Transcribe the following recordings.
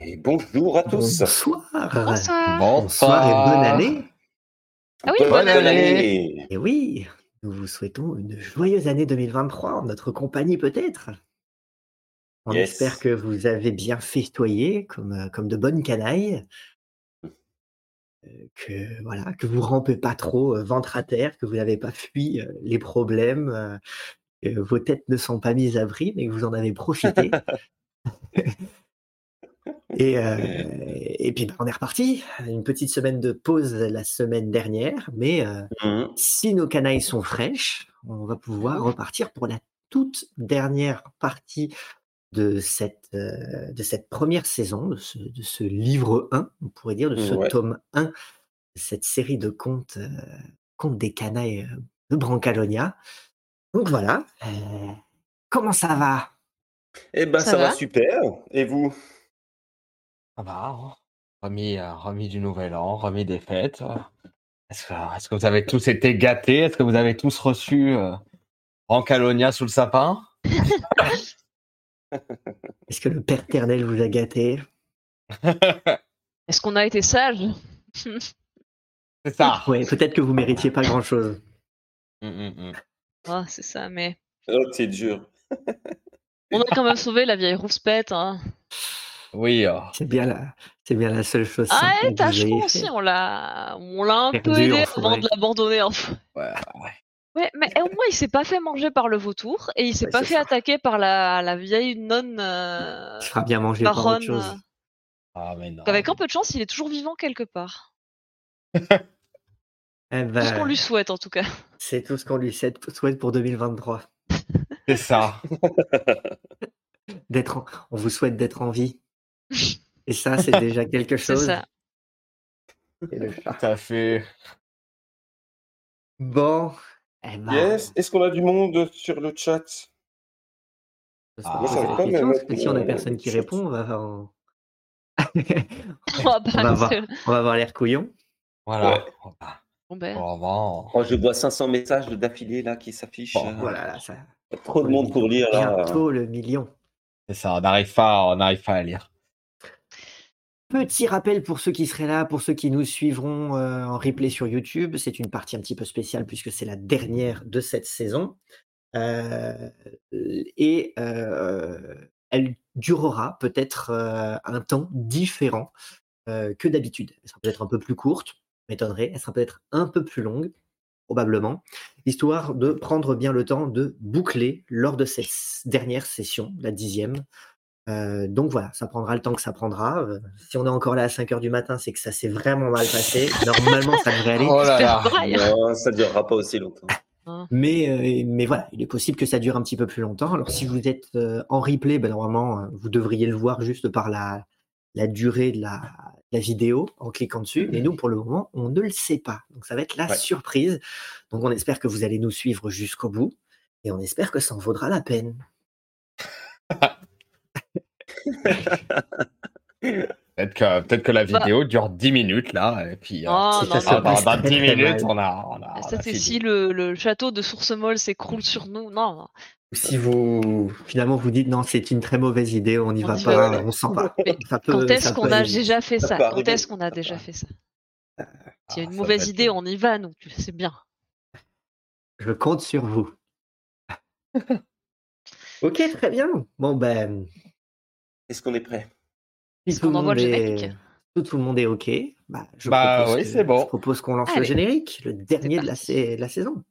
Et bonjour à tous. Bonsoir. Bonsoir. Bonsoir et bonne année. Ah oui, bonne, bonne année. Et oui, nous vous souhaitons une joyeuse année 2023 en notre compagnie peut-être. On Yes. espère que vous avez bien festoyé comme, euh, comme de bonnes canailles. Euh, Que voilà, que vous rampez pas trop euh, ventre à terre, que vous n'avez pas fui euh, les problèmes, euh, que vos têtes ne sont pas mises à prix, mais que vous en avez profité. Et, euh, et puis bah, on est reparti. Une petite semaine de pause la semaine dernière, mais euh, Mhm. si nos canailles sont fraîches, on va pouvoir repartir pour la toute dernière partie de cette, euh, de cette première saison, de ce, de ce livre 1, on pourrait dire, de ce Ouais. tome 1, de cette série de contes, euh, contes des canailles de Brancalonia. Donc voilà. euh, comment ça va? Eh ben, ça, Ça va va super. Et vous? Ça va, hein. remis, euh, remis du nouvel an, remis des fêtes. euh. Est-ce que, est-ce que vous avez tous été gâtés? Est-ce que vous avez tous reçu euh, Brancalonia sous le sapin? Est-ce que le Père Ternel vous a gâté? Est-ce qu'on a été sage C'est ça. Ouais, peut-être que vous méritiez pas grand-chose. Mm, mm, mm. Ah, c'est ça, mais Oh, c'est dur. on a quand même sauvé la vieille rouspette. Hein. Oui, euh, C'est bien la, c'est bien la seule chose. Ah, Tâcheron fait. aussi, on l'a, on l'a un peu Perdu en aidé avant de l'abandonner. Enfin. ouais, ouais. Ouais, mais au moins il s'est pas fait manger par le vautour et il s'est Ouais, pas fait ça. attaquer par la, la vieille nonne euh, Il bien manger par autre baronne. chose. Ah, mais non. Avec un peu de chance, il est toujours vivant quelque part. Eh Tout ce ben, qu'on lui souhaite en tout cas. C'est tout ce qu'on lui souhaite souhaite pour 2023. C'est ça. D'être en- On vous souhaite d'être en vie. Et ça, c'est déjà quelque C'est chose. ça. Et le chat. Tout à fait. Bon. Eh ben, Yes. Est-ce qu'on a du monde sur le chat? Ah, ça va parce que si on a euh, personne qui répond, on va, en- On va on va avoir, balancer- on va avoir l'air couillon. Voilà. Ouais. Voilà. Bon, ben. Oh, je vois 500 messages d'affilée là qui s'affichent. Bon, Euh, Voilà, là, ça. Trop de monde pour lire là. Bientôt le million. C'est ça. On n'arrive pas, on n'arrive pas à lire. Petit rappel pour ceux qui seraient là, pour ceux qui nous suivront euh, en replay sur YouTube, c'est une partie un petit peu spéciale puisque c'est la dernière de cette saison. Euh, et euh, elle durera peut-être un temps différent que d'habitude. Elle sera peut-être un peu plus courte, m'étonnerait. Elle sera peut-être un peu plus longue, probablement, histoire de prendre bien le temps de boucler lors de cette dernière session, la dixième, euh, donc voilà, ça prendra le temps que ça prendra. Euh, si on est encore là à 5 heures du matin, c'est que ça s'est vraiment mal passé. Normalement, ça devrait aller. Oh là là. Non, ça durera pas aussi longtemps. Mais, euh, mais voilà, il est possible que ça dure un petit peu plus longtemps. Alors si vous êtes euh, en replay, ben, normalement, vous devriez le voir juste par la, la durée de la, la vidéo en cliquant dessus. Et nous, pour le moment, on ne le sait pas. Donc ça va être la Ouais. surprise. Donc on espère que vous allez nous suivre jusqu'au bout. Et on espère que ça en vaudra la peine. Peut-être que, peut-être que la Bah. vidéo dure 10 minutes là. Et puis, euh, Oh, si non, ça se ah, non, dans, passe dans très, 10 très minutes, on a. On a, Ça, c'est si le, le château de Sourcemol s'écroule sur nous. Non. Si vous finalement vous dites non, c'est une très mauvaise idée, on n'y va pas, va. on Ça peut- Quand est-ce peut qu'on a déjà fait Ça ça? peut Quand arriver. est-ce qu'on a déjà peut- fait ça? Ah, S'il y a une mauvaise va être- idée, on y va, nous. Tu sais bien. Je compte sur vous. ok, très bien. Bon ben, Est-ce qu'on est prêt? Est-ce tout le qu'on envoie monde le est générique? tout, tout le monde est ok, bah, je Bah propose oui, que- c'est bon. Je propose qu'on lance le générique, le dernier de la saison.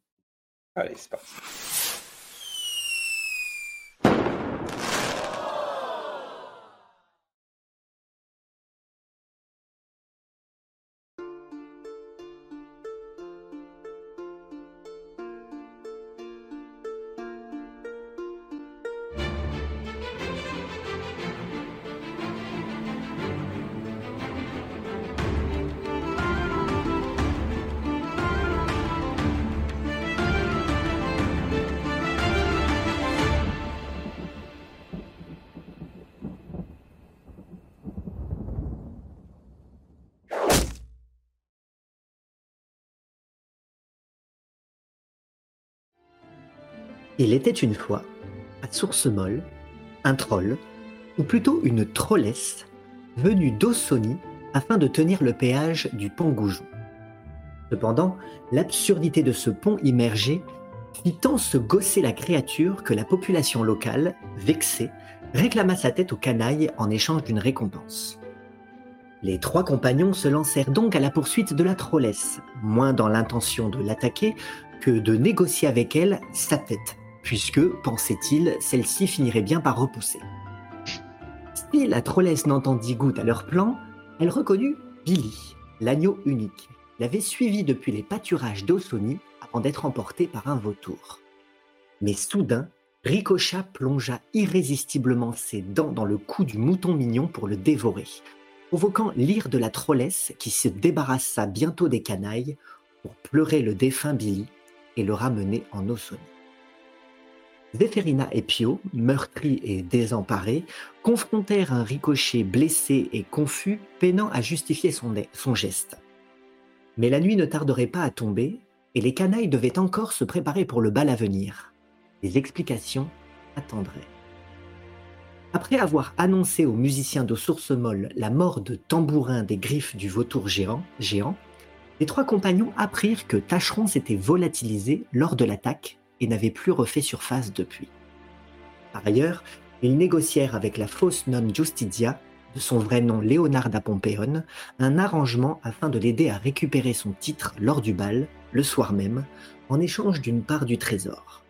Allez, c'est parti. Il était une fois, à Source Molle, un troll, ou plutôt une trollesse, venu d'Ossoni afin de tenir le péage du pont Goujon. Cependant, l'absurdité de ce pont immergé fit tant se gosser la créature que la population locale, vexée, réclama sa tête aux canailles en échange d'une récompense. Les trois compagnons se lancèrent donc à la poursuite de la trollesse, moins dans l'intention de l'attaquer que de négocier avec elle sa tête, puisque, pensait-il, celle-ci finirait bien par repousser. Si la trollesse n'entendit goutte à leur plan, elle reconnut Billy, l'agneau unique, l'avait suivi depuis les pâturages d'Ossoni avant d'être emporté par un vautour. Mais soudain, Ricochat plongea irrésistiblement ses dents dans le cou du mouton mignon pour le dévorer, provoquant l'ire de la trollesse qui se débarrassa bientôt des canailles pour pleurer le défunt Billy et le ramener en Ossoni. Zéphérina et Pio, meurtris et désemparés, confrontèrent un ricochet blessé et confus, peinant à justifier son, son geste. Mais la nuit ne tarderait pas à tomber, et les canailles devaient encore se préparer pour le bal à venir. Les explications attendraient. Après avoir annoncé aux musiciens de Source Molle la mort de Tambourin des griffes du vautour géant les trois compagnons apprirent que Tacheron s'était volatilisé lors de l'attaque et n'avait plus refait surface depuis. Par ailleurs, ils négocièrent avec la fausse nonne Justitia, de son vrai nom Leonarda Pompeon, un arrangement afin de l'aider à récupérer son titre lors du bal, le soir même, en échange d'une part du trésor.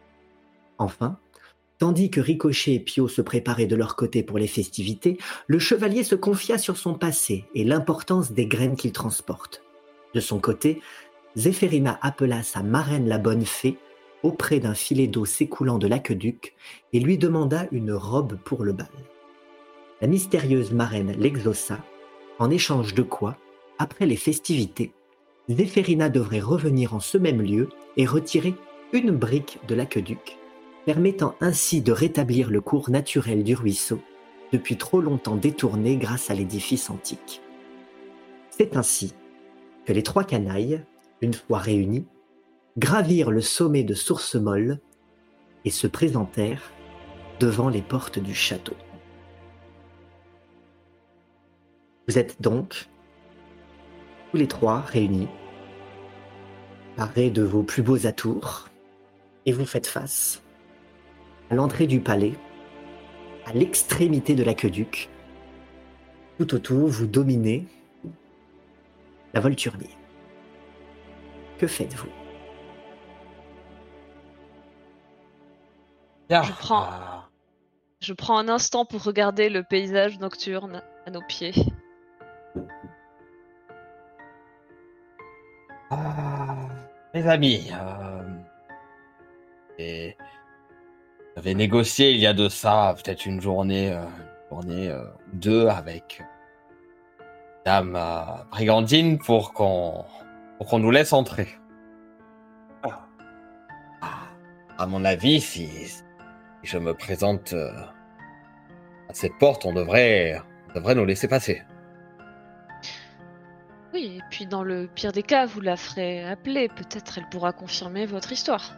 Enfin, tandis que Ricochet et Pio se préparaient de leur côté pour les festivités, le chevalier se confia sur son passé et l'importance des graines qu'il transporte. De son côté, Zéphérina appela sa marraine la bonne fée auprès d'un filet d'eau s'écoulant de l'aqueduc et lui demanda une robe pour le bal. La mystérieuse marraine l'exauça, en échange de quoi, après les festivités, Zéphérina devrait revenir en ce même lieu et retirer une brique de l'aqueduc, permettant ainsi de rétablir le cours naturel du ruisseau, depuis trop longtemps détourné grâce à l'édifice antique. C'est ainsi que les trois canailles, une fois réunis, gravirent le sommet de Source Molle et se présentèrent devant les portes du château. Vous êtes donc tous les trois réunis, parés de vos plus beaux atours, et vous faites face à l'entrée du palais, à l'extrémité de l'aqueduc. Tout autour, vous dominez la Volturnie. Que faites-vous? Bien. Je prends- Ah, Je prends un instant pour regarder le paysage nocturne à nos pieds. ah, mes amis, euh, et j'avais négocié il y a de ça peut-être une journée, euh, une journée euh, ou deux avec Dame euh, Brigandine pour qu'on pour qu'on nous laisse entrer. Ah. Ah, À mon avis, si je me présente euh, à cette porte, on devrait, on devrait nous laisser passer. Oui, et puis dans le pire des cas, vous la ferez appeler. Peut-être elle pourra confirmer votre histoire.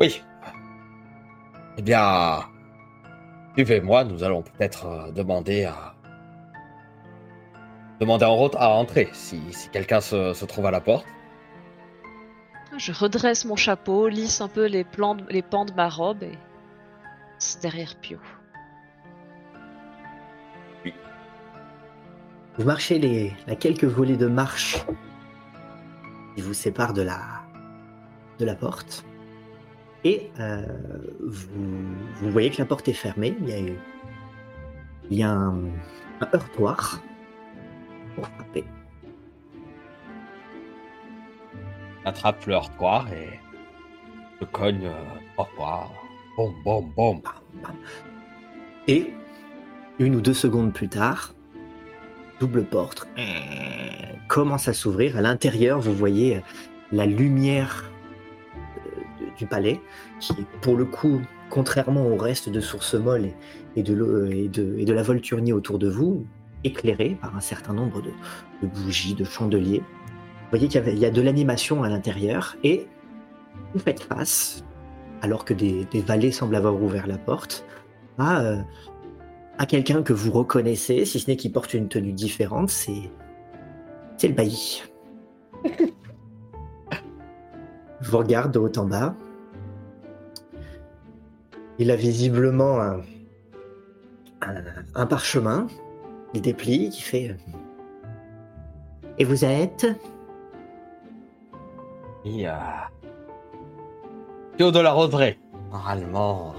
Oui. Eh bien, suivez-moi, nous allons peut-être euh, demander à demander en route à entrer si, si quelqu'un se, se trouve à la porte. Je redresse mon chapeau, lisse un peu les, pans de ma robe et c'est derrière Pio. Vous marchez les, la quelques volées de marche qui vous séparent de la, de la porte. Et euh, vous, voyez que la porte est fermée. Il y a, eu- il y a un, un heurtoir pour frapper. Attrape le heurtoir et se cogne euh, trois fois. Bam, bam. Et une ou deux secondes plus tard, double porte euh, commence à s'ouvrir. À l'intérieur, vous voyez la lumière euh, du palais, qui pour le coup, contrairement au reste de Source Molle et, de, la Volturnie autour de vous, éclairée par un certain nombre de bougies, de chandeliers. Vous voyez qu'il y, a de l'animation à l'intérieur et vous faites face, alors que des, valets semblent avoir ouvert la porte, à, euh, à quelqu'un que vous reconnaissez, si ce n'est qu'il porte une tenue différente, c'est. C'est le bailli. Je vous regarde de haut en bas. Il a visiblement un, un, un parchemin. Il déplie, qui fait. Et vous êtes? Et, euh... De la Roseraie. Normalement,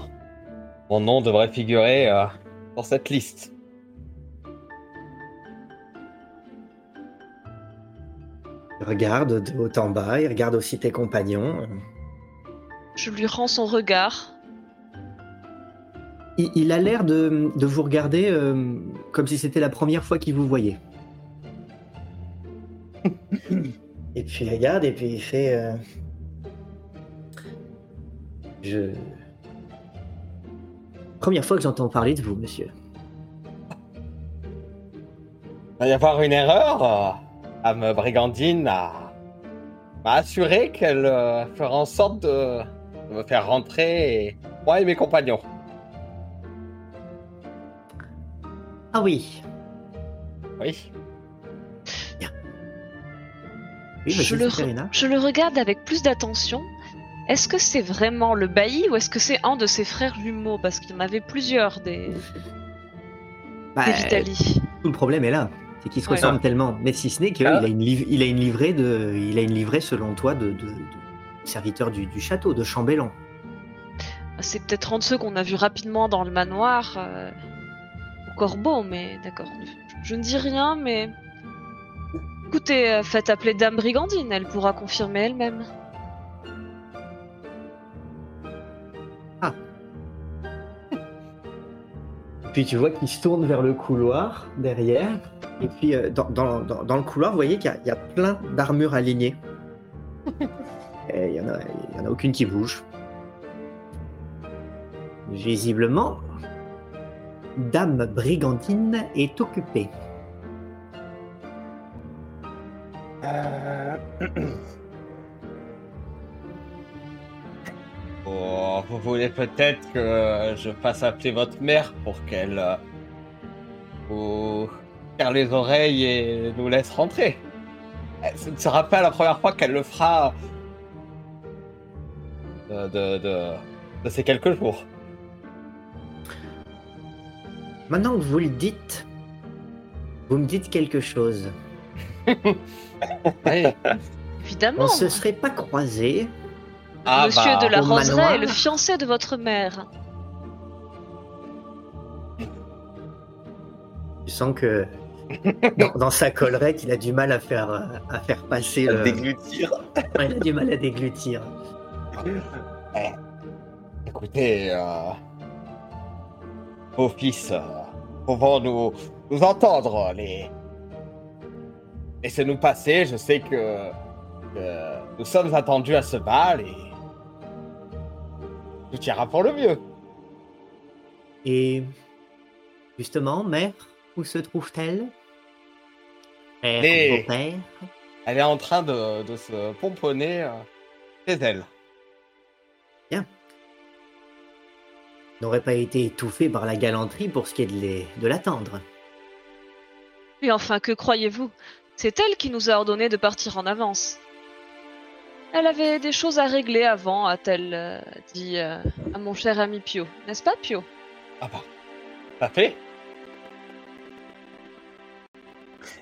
mon nom devrait figurer euh, sur cette liste. Il regarde de haut en bas, il regarde aussi tes compagnons. Je lui rends son regard. Il, il a l'air de, de vous regarder euh, comme si c'était la première fois qu'il vous voyait. et puis il regarde et puis il fait. euh, Je. Première fois que j'entends parler de vous, monsieur? Il va y avoir une erreur. euh, Mme Brigandine a- m'a assuré qu'elle euh, fera en sorte de, de me faire rentrer, et- moi et mes compagnons. Ah. Oui. Oui, je, le, je le regarde avec plus d'attention. Est-ce que c'est vraiment le bailli ou est-ce que c'est un de ses frères jumeaux? Parce qu'il y en avait plusieurs des, Bah, des Vitali. tout le problème est là. C'est qu'ils se Ouais. ressemblent tellement. Mais si ce n'est qu'il Ah. a, une liv- il a une livrée de, il a une livrée selon toi de, de, de serviteur du, du château, de chambellan. C'est peut-être un de ceux qu'on a vu rapidement dans le manoir. euh, au corbeau, mais d'accord. Je, je ne dis rien, mais. Écoutez, euh, faites appeler Dame Brigandine, elle pourra confirmer elle-même. Puis tu vois qu'il se tourne vers le couloir derrière. Et puis euh, dans, dans- dans- dans le couloir, vous voyez qu'il y a- il y, a plein d'armures alignées. Il n'y en a aucune qui bouge. Visiblement, Dame Brigandine est occupée. Oh, vous voulez peut-être que je fasse appeler votre mère pour qu'elle euh, vous serre les oreilles et nous laisse rentrer. Eh, Ce ne sera pas la première fois qu'elle le fera de ces quelques jours. Maintenant que vous le dites, vous me dites quelque chose. Oui. Évidemment, On se serait pas croisés. Ah Monsieur bah, de la Roseraie est le fiancé de votre mère. Tu sens que dans, dans sa collerette, il a du mal à faire, à faire passer À le... déglutir. Ouais, Il a du mal à déglutir. Écoutez, euh, vos fils euh, pouvons nous, nous entendre. Les... Laissez-nous passer, je sais que, que nous sommes attendus à ce bal et tout ira pour le mieux. Et justement, mère, où se trouve-t-elle? Père, Elle est en train de, de se pomponner euh, chez elle. n'aurait pas été étouffée par la galanterie pour ce qui est de les- de l'attendre. Et enfin, que croyez-vous? C'est elle qui nous a ordonné de partir en avance. Elle avait des choses à régler avant, a-t-elle euh, dit euh, à mon cher ami Pio. N'est-ce pas, Pio? Ah bah, ça fait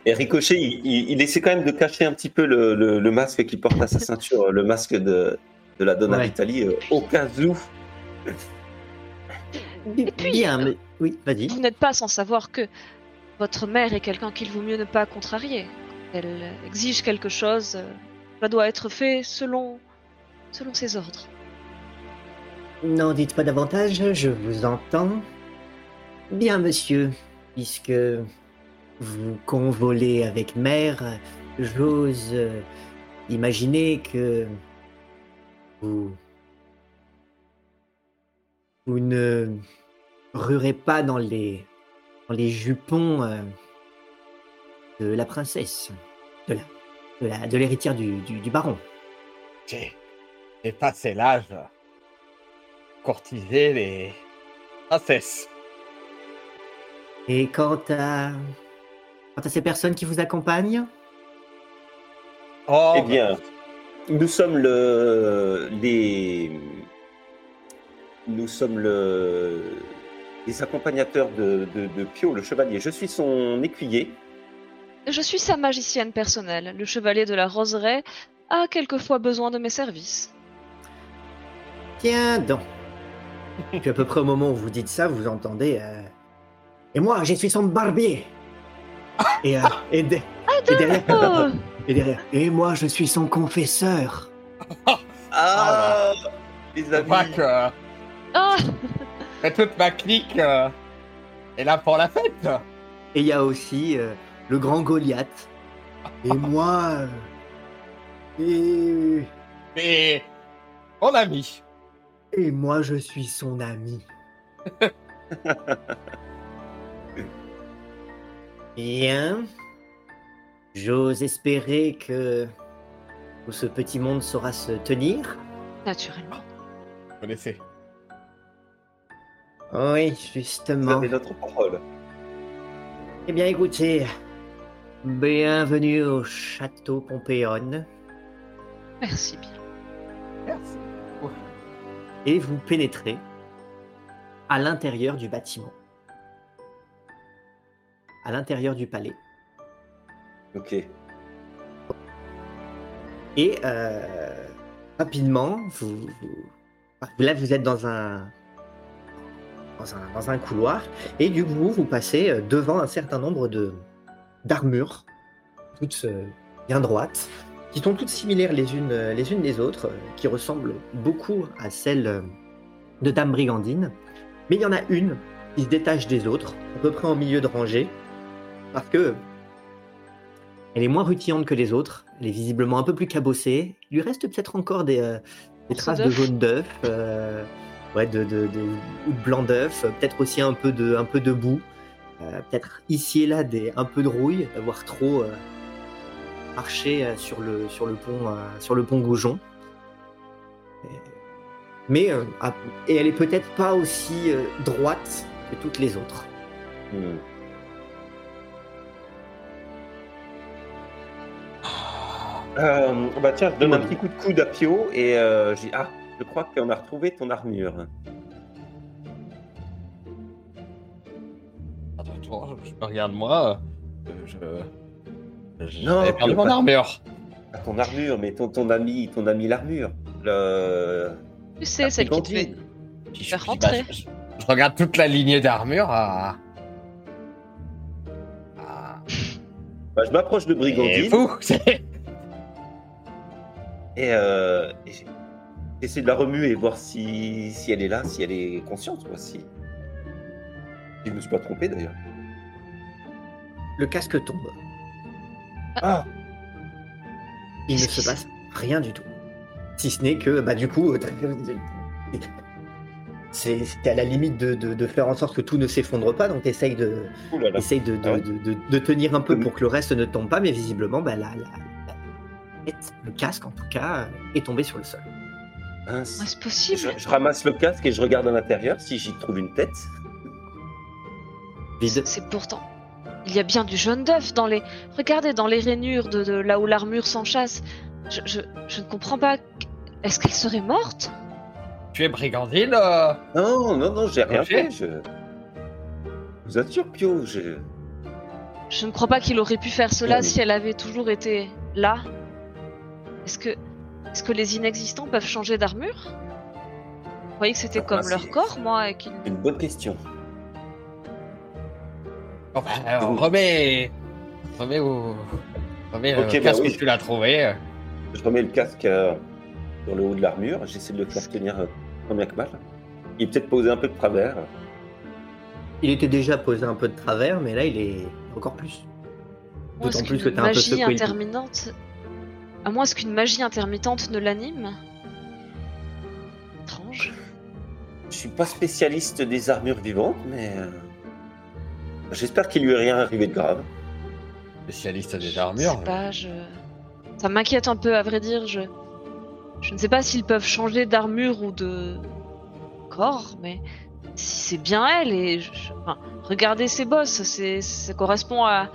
Et Ricochet, il, il- il essaie quand même de cacher un petit peu le, le- le masque qu'il porte à sa ceinture, le masque de, de la Donna Ouais. Vitali, euh, au cas où. puis, Bien, mais oui, vas-y. Vous n'êtes pas sans savoir que votre mère est quelqu'un qu'il vaut mieux ne pas contrarier. Elle euh, exige quelque chose, euh, cela doit être fait selon, selon ses ordres. N'en dites pas davantage, je vous entends. Bien, monsieur, puisque vous convolez avec mère, j'ose euh, imaginer que vous, vous ne rurez pas dans les, dans les jupons euh, de la princesse, de la, de la- de l'héritière du, du- du baron. J'ai j'ai passé l'âge courtiser les princesses. Et quant à, quant à ces personnes qui vous accompagnent, Oh, Eh bien, nous sommes le, les, nous sommes le, les accompagnateurs de, de, de Pio, le chevalier. Je suis son écuyer. Je suis sa magicienne personnelle. Le chevalier de la roseraie a quelquefois besoin de mes services. tiens donc. Puis à peu près au moment où vous dites ça, vous entendez. euh, Et moi, je suis son barbier. Et, euh, et, de- et derrière, Oh et derrière. Et moi, je suis son confesseur. Ah, les je amis. crois que Ah que toute ma clique euh, est là pour la fête. Et il y a aussi euh, le grand Goliath. Et moi. euh, Et, Mais mon ami, et moi, je suis son ami. Bien. J'ose espérer que tout ce petit monde saura se tenir. Naturellement. vous connaissez. Oui, Vous justement. avez notre parole. Eh bien, écoutez, bienvenue au château Pompéon. Merci bien. Merci. Et vous pénétrez à l'intérieur du bâtiment. À l'intérieur du palais. Ok. Et euh, rapidement, vous, vous- là vous êtes dans un, dans un dans un couloir et du coup vous passez euh, devant un certain nombre de d'armures, toutes euh, bien droites, qui sont toutes similaires les unes euh, les unes des autres, euh, qui ressemblent beaucoup à celles de Dame Brigandine, mais il y en a une qui se détache des autres, à peu près en milieu de rangée, parce que elle est moins rutilante que les autres. Elle est visiblement un peu plus cabossée. Il lui reste peut-être encore des, euh, des traces de jaune d'œuf, euh, ouais, de, de, de- ou de blanc d'œuf. Peut-être aussi un peu de, un peu de boue. Euh, peut-être ici et là des, un peu de rouille, d'avoir trop euh, marché euh, sur le, sur le pont, sur le pont Goujon. Mais et elle est peut-être pas aussi droite que toutes les autres. Hmm. Euh, bah tiens, je donne un petit coup de coude à Pio et euh, j'ai ah, je crois qu'on a retrouvé ton armure. Je me regarde moi. euh, Je. je- Non, J'avais perdu pas- mon armure. Ah, ton armure, mais ton, ton ami, ton ami l'armure. Le... Tu sais, celle qui te fait. Brigandine. Puis Faire je, rentrer. bah, je- je regarde toute la lignée d'armure à. à- Bah, je m'approche de Et Brigandine et, euh, et j'essaie de la remuer, voir si, si elle est là, si elle est consciente, quoi, si... si je me suis pas trompé d'ailleurs. Le casque tombe. Ah, il ne se passe rien du tout. Si ce n'est que, bah, du coup, c'est à la limite de, de- de faire en sorte que tout ne s'effondre pas, donc essaye de, oulala. essaye de, de, Ah ouais. de- de- de tenir un peu pour que le reste ne tombe pas, mais visiblement, bah, la, la- le casque en tout cas, est tombé sur le sol. Ah, c'est possible. Je, je ramasse le casque et je regarde à l'intérieur si j'y trouve une tête. C'est pourtant. Il y a bien du jaune d'œuf dans les. Regardez, dans les rainures de, de là où l'armure s'enchasse. Je, je, je ne comprends pas. Est-ce qu'elle serait morte? Tu es brigandine euh, Non, non, non, j'ai rien fait. Je... je vous assure, Pio, je... Je ne crois pas qu'il aurait pu faire cela si elle avait toujours été là. Est-ce que. Est-ce que les inexistants peuvent changer d'armure? Vous voyez que c'était Ah, comme c'est- leur corps, moi, et qu'ils. c'est une bonne question. Bah, alors, remets. Remets au. Remets Ok, le bah casque oui. que tu l'as trouvé. Je remets le casque euh, sur le haut de l'armure. J'essaie de le faire tenir euh, bien que mal. Il est peut-être posé un peu de travers. Il était déjà posé un peu de travers, mais là, il est encore plus. D'autant plus que t'as un peu magie secoué intermittente. À moins est-ce qu'une magie intermittente ne l'anime? Étrange. Je suis pas spécialiste des armures vivantes, mais euh, j'espère qu'il lui est rien arrivé de grave. Spécialiste des Je armures. sais pas, je... Ça m'inquiète un peu, à vrai dire. Je, je ne sais pas s'ils peuvent changer d'armure ou de corps, mais si c'est bien elle et je- je- enfin, regardez ses bosses, c'est ça correspond à,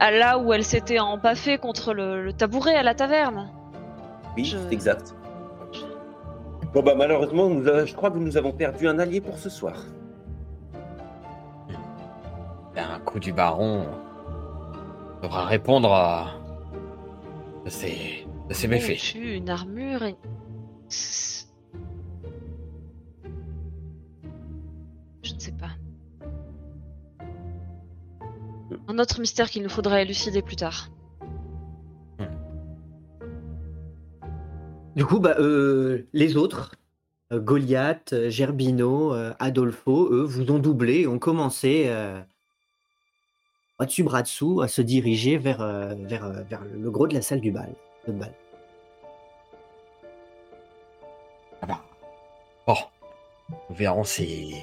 à là où elle s'était empaffée contre le, le tabouret à la taverne. Oui, Je- c'est exact. Bon bah malheureusement, nous, euh, je crois que nous avons perdu un allié pour ce soir. Un coup du baron devra répondre à de ses, de ses méfaits. Une armure. et- Je ne sais pas. Un autre mystère qu'il nous faudra élucider plus tard. Du coup, bah, euh, les autres, euh, Goliath, euh, Gerbino, euh, Adolfo, eux, vous ont doublé et ont commencé euh, bras dessous, à se diriger vers, euh, vers, euh, vers le gros de la salle du bal. de bal? Ah bah. Bon, nous verrons si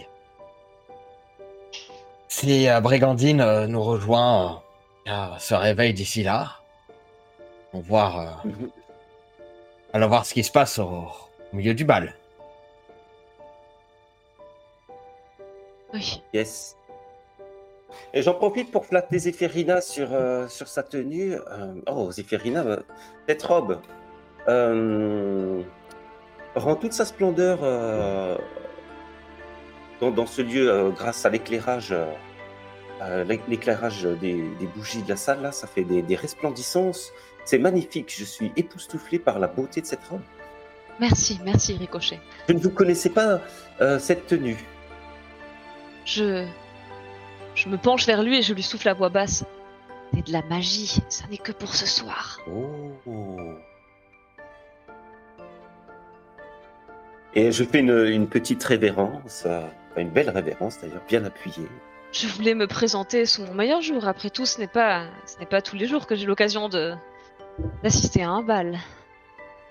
si euh, Brigandine euh, nous rejoint, euh, euh, se réveille d'ici là. On va voir, euh, Mhm. allons voir ce qui se passe au, au milieu du bal. Oui. Yes. Et j'en profite pour flatter Zéphérina sur, euh, sur sa tenue. Euh, oh, Zéphérina, euh, cette robe euh, rend toute sa splendeur dans, dans ce lieu grâce à l'éclairage. l'éc- l'éclairage des, des bougies de la salle, là, ça fait des, des resplandissances. C'est magnifique. Je suis époustouflé par la beauté de cette robe. Merci, merci Ricochet. Je ne vous connaissais pas cette tenue. Je. Je me penche vers lui et je lui souffle à voix basse. C'est de la magie, ça n'est que pour ce soir. Oh. Et je fais une, une petite révérence, euh, enfin, une belle révérence d'ailleurs, bien appuyée. Je voulais me présenter sous mon meilleur jour. Après tout, ce n'est pas, ce n'est pas tous les jours que j'ai l'occasion de d'assister à un bal.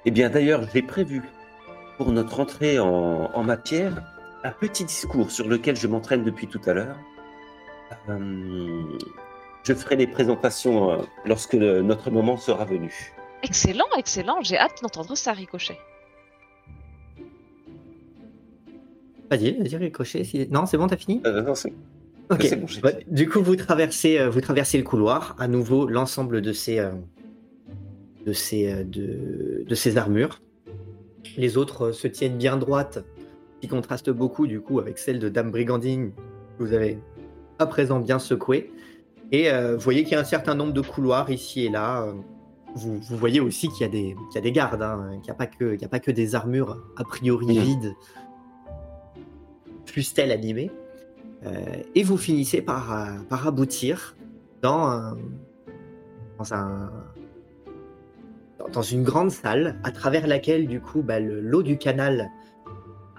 Eh bien d'ailleurs, j'ai prévu pour notre entrée en, en matière un petit discours sur lequel je m'entraîne depuis tout à l'heure. Euh, je ferai les présentations euh, lorsque le- notre moment sera venu. Excellent, excellent. J'ai hâte d'entendre ça, Ricochet. Vas-y, vas-y, Ricochet. si- Non, c'est bon, t'as fini Euh, non, c'est- Ok. c'est bon, j'ai Ouais, fini. du coup, vous traversez, euh, vous traversez le couloir. À nouveau, l'ensemble de ces, euh, de ces, euh, de, de ces armures. Les autres euh, se tiennent bien droites, qui contrastent beaucoup du coup avec celle de Dame Brigandine que vous avez à présent bien secouée. Et euh, vous voyez qu'il y a un certain nombre de couloirs ici et là. euh, Vous, vous voyez aussi qu'il y a des, qu'il y a des gardes, hein, qu'il n'y a, pas que- y a pas que des armures a priori Mhm. vides, fussent-elles animées. Euh, et vous finissez par, par aboutir dans, un- dans, un, dans- une grande salle à travers laquelle du coup bah, le- l'eau du canal,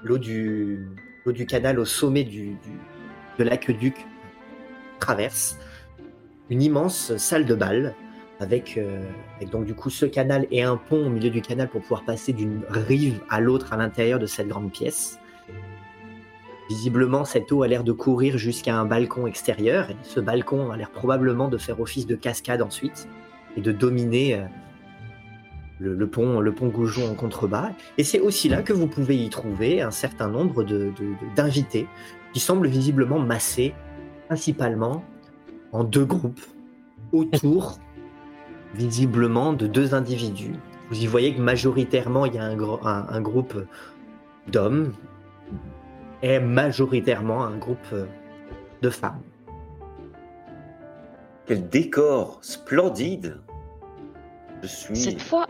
l'eau du, du canal au sommet du, du- de l'aqueduc traverse une immense salle de bal avec, euh, avec donc du coup ce canal et un pont au milieu du canal pour pouvoir passer d'une rive à l'autre à l'intérieur de cette grande pièce. Visiblement, cette eau a l'air de courir jusqu'à un balcon extérieur. Et ce balcon a l'air probablement de faire office de cascade ensuite et de dominer euh, le, pont, le pont Goujon en contrebas. Et c'est aussi là que vous pouvez y trouver un certain nombre d'invités qui semblent visiblement massés principalement en deux groupes autour visiblement de deux individus. Vous y voyez que majoritairement il y a un, gro- un- un groupe d'hommes et majoritairement un groupe de femmes. Quel décor splendide Je suis... Cette fois,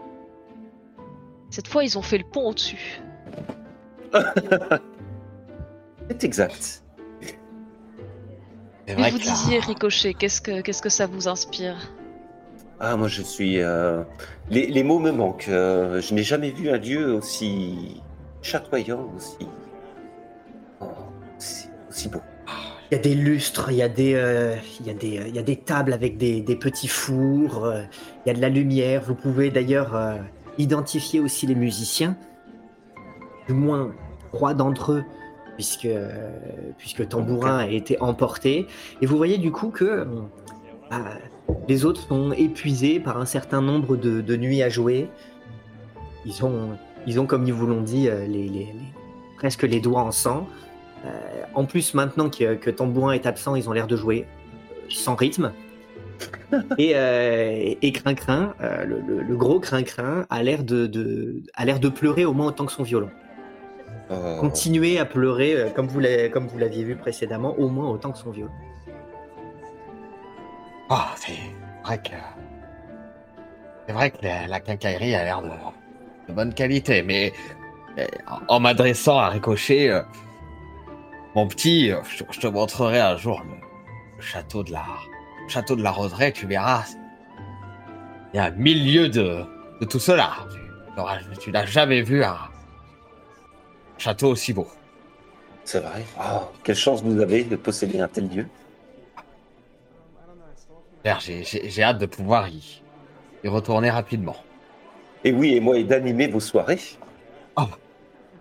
cette fois, ils ont fait le pont au-dessus. C'est exact. Mais vous que disiez, Ricochet, qu'est-ce que, qu'est-ce que ça vous inspire Ah, moi je suis... euh, Les, les mots me manquent. euh, Je n'ai jamais vu un lieu aussi chatoyant, aussi... oh, aussi, aussi beau. Il y a des lustres, il y a des, euh, il y a des, il y a des tables avec des, des petits fours, euh, il y a de la lumière. Vous pouvez d'ailleurs euh, identifier aussi les musiciens, du moins trois d'entre eux, puisque, euh, puisque Tambourin a été emporté. Et vous voyez du coup que bah, les autres sont épuisés par un certain nombre de, de nuits à jouer. Ils ont, ils ont comme ils vous l'ont dit, euh, les, les- les- presque les doigts en sang. Euh, en plus, maintenant que, que Tambourin est absent, ils ont l'air de jouer sans rythme. Et, euh, et Crin-Crin, le, le- le gros Crin-Crin, a l'air de, de, a l'air de pleurer au moins autant que son violon. Oh. Continuez à pleurer euh, comme vous l'avez- comme vous l'aviez vu précédemment, au moins autant que son violon. Ah, c'est vrai que. C'est vrai que la, la quincaillerie a l'air de, de bonne qualité, mais euh, en, en m'adressant à Ricochet, euh, mon petit, euh, je, je te montrerai un jour le, le château de la le château de la Roseraie, tu verras. Il y a mille lieues de, de tout cela. Tu, tu n'as jamais vu un château aussi beau. C'est vrai. Oh, quelle chance vous avez de posséder un tel lieu. J'ai hâte de pouvoir y, y retourner rapidement. Et oui, et moi, et d'animer vos soirées.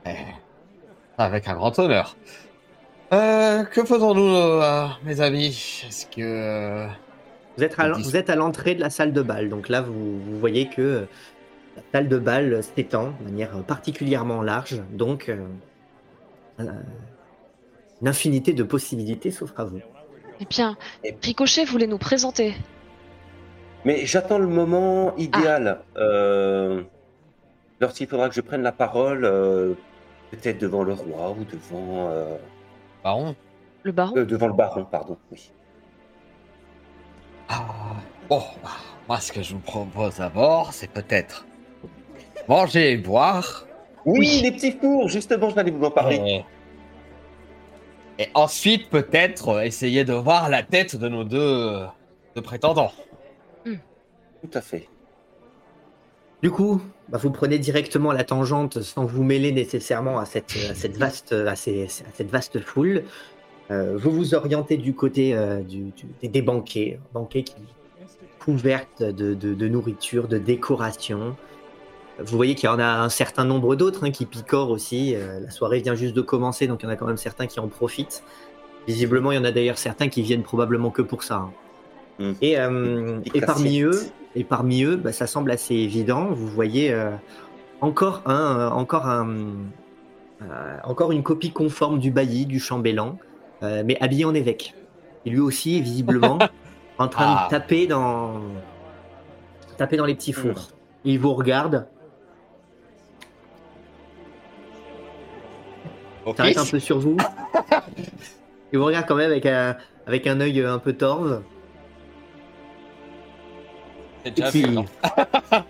Eh, Avec un grand honneur. Euh, que faisons-nous, euh, mes amis? Est-ce que... Vous êtes à, Le l'en- dis- vous êtes à l'entrée de la salle de bal, donc là vous, vous voyez que euh, la salle de bal s'étend de manière particulièrement large, donc euh, euh, une infinité de possibilités s'offrent à vous. Eh bien, Et- Ricochet voulait nous présenter. Mais j'attends le moment idéal. Euh, lorsqu'il faudra que je prenne la parole, euh, peut-être devant le roi ou devant, euh, Baron Le baron euh, devant le baron, pardon. Oui. Ah, Bon, bah, moi, ce que je vous propose d'abord, c'est peut-être manger et boire. oui, Oui. les petits fours, justement, je vais vous en parler. Et, et ensuite, peut-être euh, essayer de voir la tête de nos deux, euh, deux prétendants. Tout à fait. Du coup, bah, vous prenez directement la tangente sans vous mêler nécessairement à cette, à cette, vaste, à ces- à cette vaste foule. Euh, vous vous orientez du côté euh, du- du- des, des banquets, banquets qui couvertes de, de- de nourriture, de décoration. Vous voyez qu'il y en a un certain nombre d'autres hein, qui picorent aussi. Euh, la soirée vient juste de commencer, donc il y en a quand même certains qui en profitent. Visiblement, il y en a d'ailleurs certains qui viennent probablement que pour ça. hein. Mm. Et, euh, et parmi eux, et parmi eux, bah, ça semble assez évident. Vous voyez euh, encore un, encore un, encore une copie conforme du bailli, du chambellan, mais habillé en évêque. Et lui aussi, visiblement, en train Ah. de taper dans, taper dans les petits fours. Il vous regarde, s'arrête un peu sur vous. Il vous regarde quand même avec un, avec un œil un peu torve. Et déjà puis, fait, non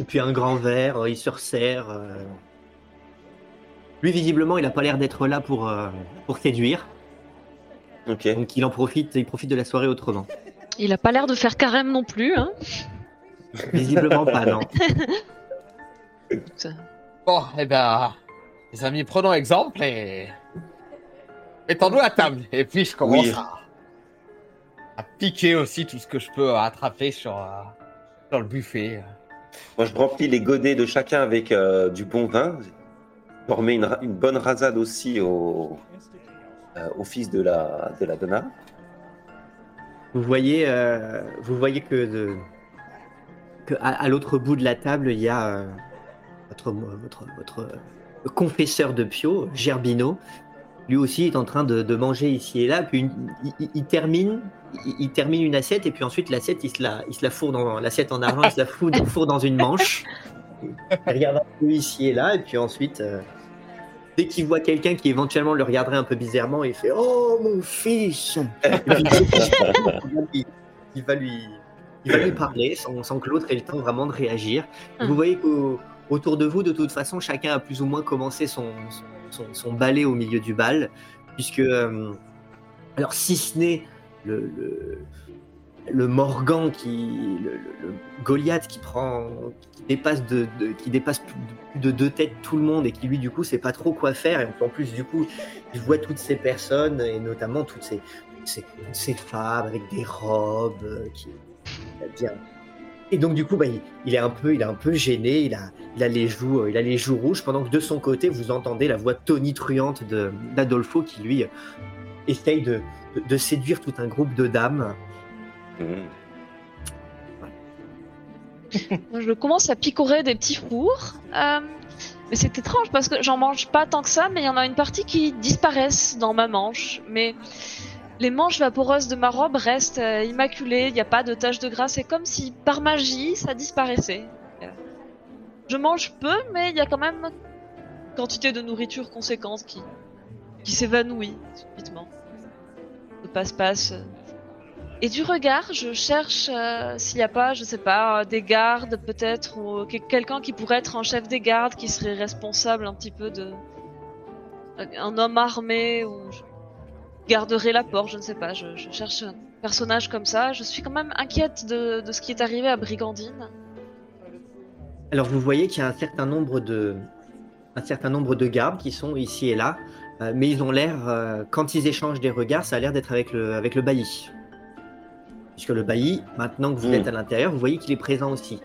et puis un grand verre, euh, il se resserre. euh. Lui, visiblement, il n'a pas l'air d'être là pour, euh, pour séduire. Ok. Donc il en profite, il profite de la soirée autrement. Il a pas l'air de faire carême non plus. Hein. Visiblement pas, non. Bon, eh ben, les amis, prenons exemple et mettons-nous à table. Et puis je commence Oui. à... à piquer aussi tout ce que je peux attraper sur, euh, sur le buffet. Moi, je remplis les godets de chacun avec euh, du bon vin. Je remets une, une bonne rasade aussi au, euh, au fils de la, de la donna. Vous voyez, euh, vous voyez que, de- que à, à l'autre bout de la table, il y a euh, votre, votre, votre confesseur de Pio, Gerbino. Lui aussi est en train de, de manger ici et là. Puis une- il, termine, il, il termine une assiette et puis ensuite l'assiette, il se la, il se la fourre dans l'assiette en argent, il se la fout- fourre dans une manche. Il regarde un peu ici et là et puis ensuite. euh, Dès qu'il voit quelqu'un qui éventuellement le regarderait un peu bizarrement, il fait Oh mon fils puis, il, il va lui, il va lui parler sans, sans que l'autre ait le temps vraiment de réagir. Hum. Vous voyez qu'autour de vous, de toute façon, chacun a plus ou moins commencé son, son, balai au milieu du bal, puisque, euh, alors si ce n'est le, le, Morgan qui, le, Goliath qui prend, qui dépasse de, qui dépasse plus de, deux têtes tout le monde et qui lui du coup sait pas trop quoi faire et en plus du coup il voit toutes ces personnes et notamment toutes ces, femmes avec des robes euh, qui. Et donc du coup, bah, il, est un peu, il est un peu gêné. Il a, il a les joues, euh, il a les joues rouges. Pendant que de son côté, vous entendez la voix tonitruante d'Adolfo qui lui euh, essaye de, séduire tout un groupe de dames. Moi, Je commence à picorer des petits fours. Euh, Mais c'est étrange parce que j'en mange pas tant que ça, mais il y en a une partie qui disparaissent dans ma manche. Mais les manches vaporeuses de ma robe restent euh, immaculées, il n'y a pas de taches de gras. C'est comme si par magie ça disparaissait. Je mange peu, mais il y a quand même une quantité de nourriture conséquente qui, qui s'évanouit subitement. Le passe-passe. Et du regard, je cherche euh, s'il n'y a pas, je sais pas, des gardes peut-être, ou que- quelqu'un qui pourrait être un chef des gardes, qui serait responsable un petit peu de. Un homme armé, ou je garderait la porte, je ne sais pas. Je, je cherche un personnage comme ça. Je suis quand même inquiète de, de ce qui est arrivé à Brigandine. Alors vous voyez qu'il y a un certain nombre de, un certain nombre de gardes qui sont ici et là, euh, mais ils ont l'air, euh, quand ils échangent des regards, ça a l'air d'être avec le, avec le bailli. Puisque le bailli, maintenant que vous Mm. êtes à l'intérieur, vous voyez qu'il est présent aussi.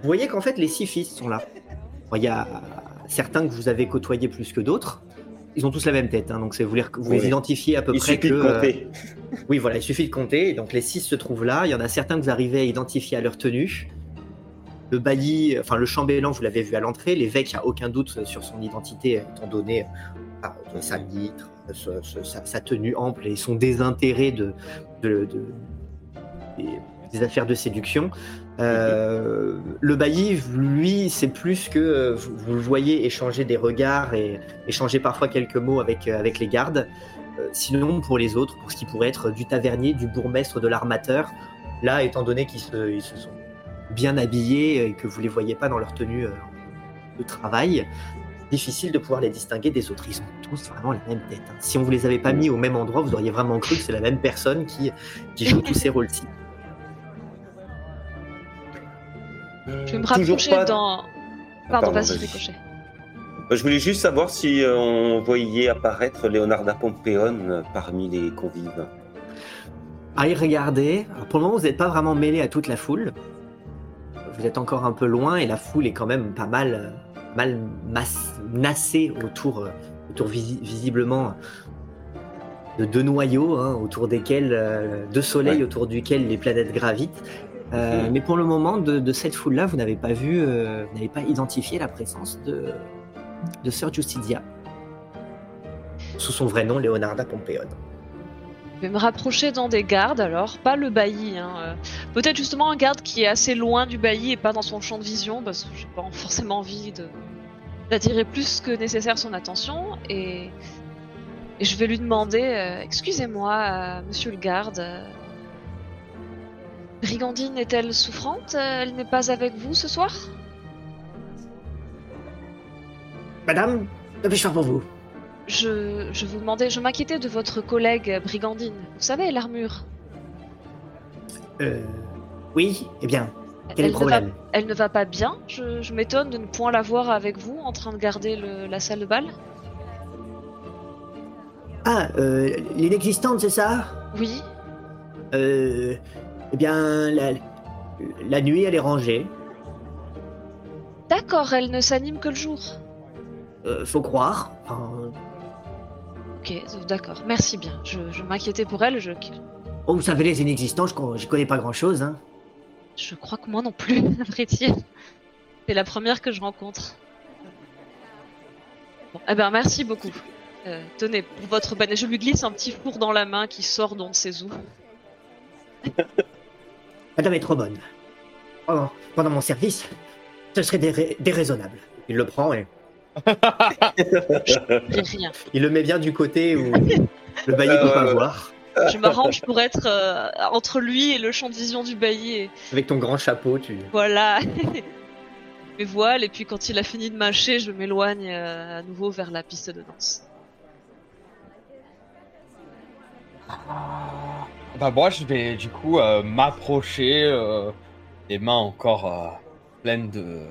Vous voyez qu'en fait les six fils sont là. Bon, Il y a certains que vous avez côtoyés plus que d'autres. Ils ont tous la même tête, hein, donc c'est vous les, vous Oui. les identifiez à peu Il près suffit que. de euh, compter. oui, voilà, il suffit de compter. Donc les six se trouvent là. Il y en a certains que vous arrivez à identifier à leur tenue. Le bailli, enfin le chambellan, vous l'avez vu à l'entrée. L'évêque, a aucun doute sur son identité, étant donné euh, sa mitre, de ce- ce- sa, sa tenue ample et son désintérêt de, de- de- des, des affaires de séduction. Euh, le bailli, lui, c'est plus que euh, vous, le voyez échanger des regards et échanger parfois quelques mots avec, euh, avec les gardes. Sinon, pour les autres, pour ce qui pourrait être du tavernier, du bourgmestre, de l'armateur, là, étant donné qu'ils se, ils se sont bien habillés et que vous les voyez pas dans leur tenue de travail, difficile de pouvoir les distinguer des autres. Ils ont tous vraiment la même tête. hein. Si on vous les avait pas mis au même endroit, vous auriez vraiment cru que c'est la même personne qui, qui joue tous ces rôles-ci. Je vais me Toujours rapprocher pas- dans. Ah, Pardon, vas-y. Bah, Je voulais juste savoir si euh, on voyait apparaître Leonarda Pompeon euh, parmi les convives. À y regarder, alors pour le moment, vous n'êtes pas vraiment mêlé à toute la foule. Vous êtes encore un peu loin et la foule est quand même pas mal, euh, mal masse- nassée autour, euh, autour visi- visiblement de deux noyaux, hein, autour desquels, euh, deux soleils Ouais. autour duquel les planètes gravitent. Euh, Mhm. Mais pour le moment, de, de cette foule-là, vous n'avez pas vu, euh, vous n'avez pas identifié la présence de, de Sir Justitia. Sous son vrai nom, Leonarda Pompeon. Je vais me rapprocher dans des gardes alors, pas le bailli. Hein. euh, Peut-être justement un garde qui est assez loin du bailli et pas dans son champ de vision parce que j'ai pas forcément envie d'attirer plus que nécessaire son attention et, et je vais lui demander Excusez-moi, monsieur le garde, Brigandine est-elle souffrante? Elle n'est pas avec vous ce soir? Madame, que puis-je faire pour vous je, je vous demandais, je m'inquiétais de votre collègue Brigandine. Vous savez, l'armure. Euh, Oui, eh bien, quel est le va problème? Elle ne va pas bien? Je, je m'étonne de ne point la voir avec vous en train de garder le- la salle de bal. Ah, euh, l'inexistante, c'est ça? Oui. Euh, eh bien, la, la nuit, elle est rangée. D'accord, elle ne s'anime que le jour. Euh, faut croire. Enfin, Ok, d'accord. Merci bien. Je, je m'inquiétais pour elle. Je, oh, vous savez, les inexistants, je, con- je connais pas grand-chose. Hein. je crois que moi non plus, à vrai dire. C'est la première que je rencontre. Bon, eh ben merci beaucoup. Euh, tenez, pour votre bonne... Je lui glisse un petit four dans la main qui sort d'on ne sait où. Madame est trop bonne. Pendant, pendant mon service, ce serait déraisonnable. Il le prend et il le met bien du côté où le bailli peut pas voir. Je m'arrange pour être euh, entre lui et le champ de vision du bailli. Et... Avec ton grand chapeau, tu. Voilà. Mes voiles, et puis quand il a fini de mâcher, je m'éloigne euh, à nouveau vers la piste de danse. Bah moi je vais du coup euh, m'approcher, euh, les mains encore euh, pleines de,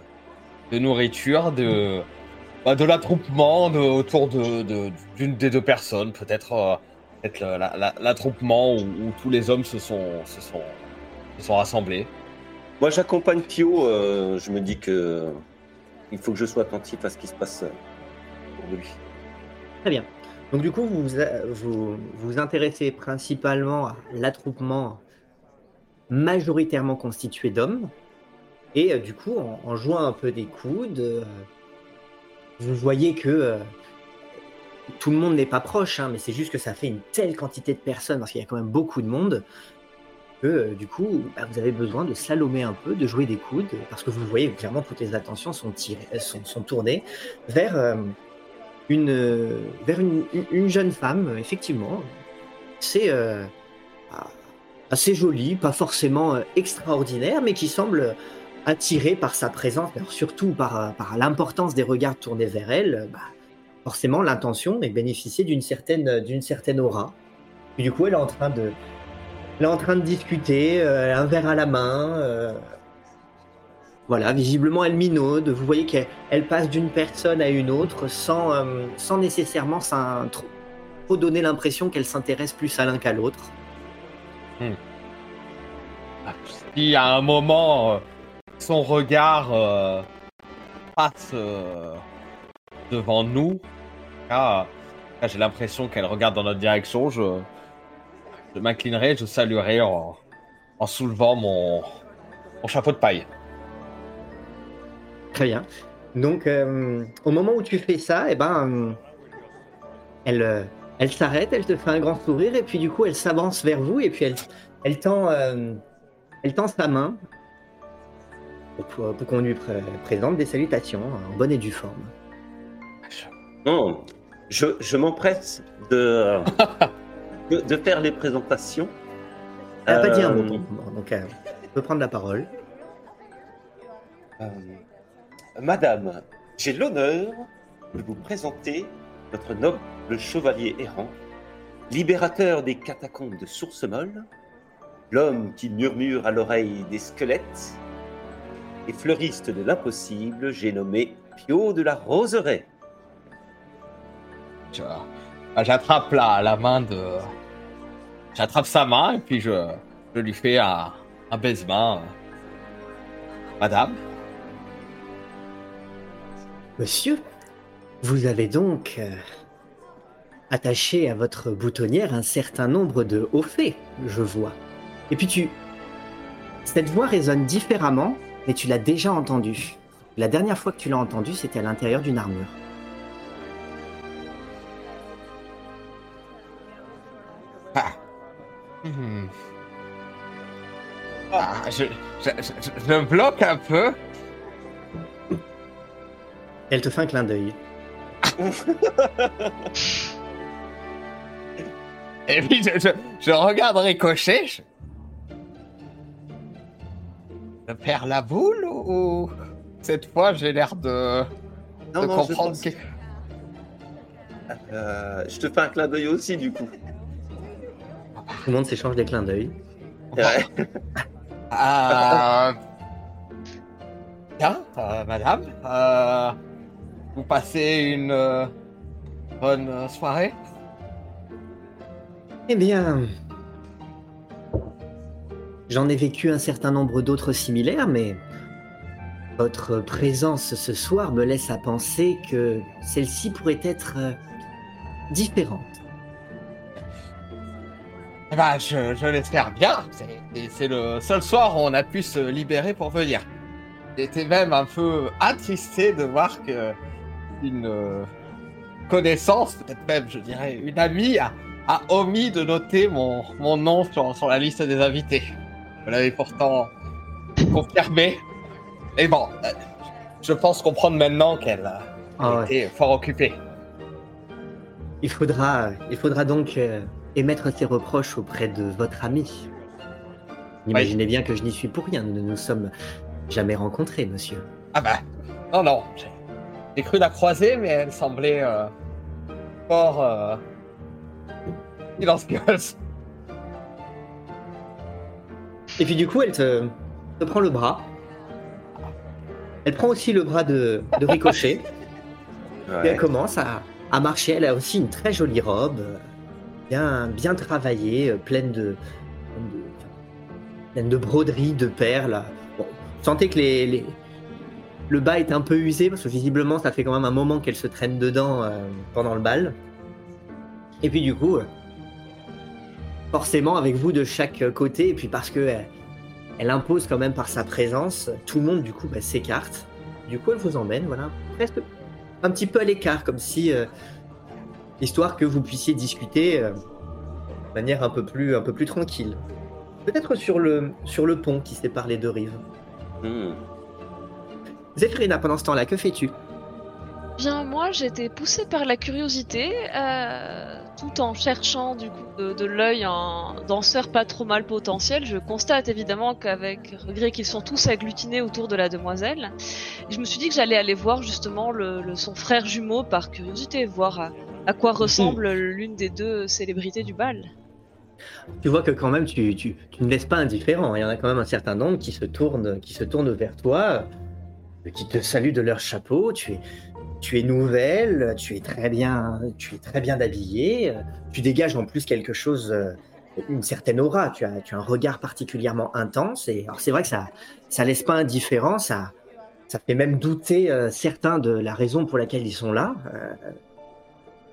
de nourriture, de, bah, de l'attroupement de- autour de, de- d'une des deux personnes, peut-être euh, peut-être la- la- la- l'attroupement où, où tous les hommes se sont, se sont, se sont rassemblés. Moi, j'accompagne Pio. euh, je me dis que il faut que je sois attentif à ce qui se passe autour de lui. Très bien. Donc du coup, vous vous, vous intéressez principalement à l'attroupement majoritairement constitué d'hommes. Et euh, du coup, en, jouant un peu des coudes, euh, vous voyez que euh, tout le monde n'est pas proche, hein, mais c'est juste que ça fait une telle quantité de personnes, parce qu'il y a quand même beaucoup de monde, que euh, du coup, bah, vous avez besoin de slalomer un peu, de jouer des coudes, parce que vous voyez clairement toutes les attentions sont, euh, tournées vers, euh, euh, vers une, une- une jeune femme, effectivement. C'est euh, assez jolie, pas forcément euh, extraordinaire, mais qui semble attirée par sa présence, surtout par, par l'importance des regards tournés vers elle. bah, forcément, l'intention est bénéficier d'une certaine, d'une certaine aura. Et du coup, elle est en train de, elle de discuter, un verre à la main. Voilà, visiblement, elle minaude. Vous voyez qu'elle elle passe d'une personne à une autre sans, euh, sans nécessairement s'in- trop, donner l'impression qu'elle s'intéresse plus à l'un qu'à l'autre. Si à un moment, euh, son regard euh, passe devant nous, là, j'ai l'impression qu'elle regarde dans notre direction, je, je m'inclinerai, je saluerai en, soulevant mon chapeau de paille. Très bien. Donc, euh, au moment où tu fais ça, eh ben, euh, elle, euh, elle s'arrête, elle te fait un grand sourire, et puis du coup, elle s'avance vers vous, et puis elle, elle, tend, euh, elle tend sa main pour, qu'on lui pré- présente des salutations en bonne et due forme. Non, je, je m'empresse de, de, de faire les présentations. Elle n'a pas dit un mot, donc euh, tu peux prendre la parole. Euh, Madame, j'ai l'honneur de vous présenter notre noble chevalier errant, libérateur des catacombes de Source-Molle, l'homme qui murmure à l'oreille des squelettes, et fleuriste de l'impossible, j'ai nommé Pio de la Roseraie. Ah, J'attrape la, main de. J'attrape sa main et puis je, je lui fais un, un baisement. Madame, Monsieur, vous avez donc euh, attaché à votre boutonnière un certain nombre de hauts faits, je vois. Et puis tu... Cette voix résonne différemment, mais tu l'as déjà entendue. La dernière fois que tu l'as entendue, c'était à l'intérieur d'une armure. Hmm. Ah, je, je, je- je bloque un peu. Elle te fait un clin d'œil. Et puis je, je, je regarde Ricochet. Je... je perds la boule ou ou cette fois j'ai l'air de, Non, de non, je, comprendre pense- que... euh, je te fais un clin d'œil aussi, du coup. Tout le monde s'échange des clins d'œil. Ouais. Euh... Bien, euh, madame. Euh... Vous passez une euh, bonne euh, soirée? Eh bien... J'en ai vécu un certain nombre d'autres similaires, mais votre présence ce soir me laisse à penser que celle-ci pourrait être euh, différente. Eh ben, je, je l'espère bien. C'est- le seul soir où on a pu se libérer pour venir. J'étais même un peu attristé de voir que une euh, connaissance, peut-être même, je dirais, une amie, a, a omis de noter mon, mon nom sur, sur la liste des invités. Vous l'avez pourtant confirmé. Et bon, euh, je pense comprendre maintenant qu'elle Ah ouais. été fort occupée. Il faudra, il faudra donc euh, émettre ses reproches auprès de votre ami. Imaginez bien que je n'y suis pour rien. Nous ne nous sommes jamais rencontrés, monsieur. Ah bah, non, non. J'ai- cru la croiser, mais elle semblait euh, fort euh, silencieuse. Et puis du coup, elle te, te prend le bras. Elle prend aussi le bras de, de Ricochet. Et elle commence à, à marcher. Elle a aussi une très jolie robe, euh, bien, bien travaillée, euh, pleine de, de- pleine de broderies, de perles. Bon, vous sentez que les, les- le bas est un peu usé parce que visiblement, ça fait quand même un moment qu'elle se traîne dedans euh, pendant le bal. Et puis du coup, euh, forcément, avec vous de chaque côté, et puis parce que elle, elle impose quand même par sa présence, tout le monde du coup bah, s'écarte. Du coup, elle vous emmène, voilà, presque un petit peu à l'écart, comme si, euh, histoire que vous puissiez discuter euh, de manière un peu plus, un peu plus tranquille. Peut-être sur le, sur le pont qui sépare les deux rives. Hmm. Zephrina, pendant ce temps-là, que fais-tu? Bien, moi, j'étais poussée par la curiosité, euh, tout en cherchant du coup de, de l'œil un danseur pas trop mal potentiel. Je constate évidemment qu'avec regret qu'ils sont tous agglutinés autour de la demoiselle. Je me suis dit que j'allais aller voir justement le, le- son frère jumeau par curiosité, voir à, à quoi ressemble l'une des deux célébrités du bal. Tu vois que quand même, tu, tu, tu ne laisses pas indifférent. Il y en a quand même un certain nombre qui se tournent, qui se tournent vers toi, qui te saluent de leur chapeau. Tu es, tu es nouvelle, tu es très bien, tu es très bien habillée. euh, Tu dégages en plus quelque chose, euh, une certaine aura. Tu as, tu as un regard particulièrement intense. Et alors c'est vrai que ça, ça laisse pas indifférent. Ça, ça fait même douter euh, certains de la raison pour laquelle ils sont là. euh,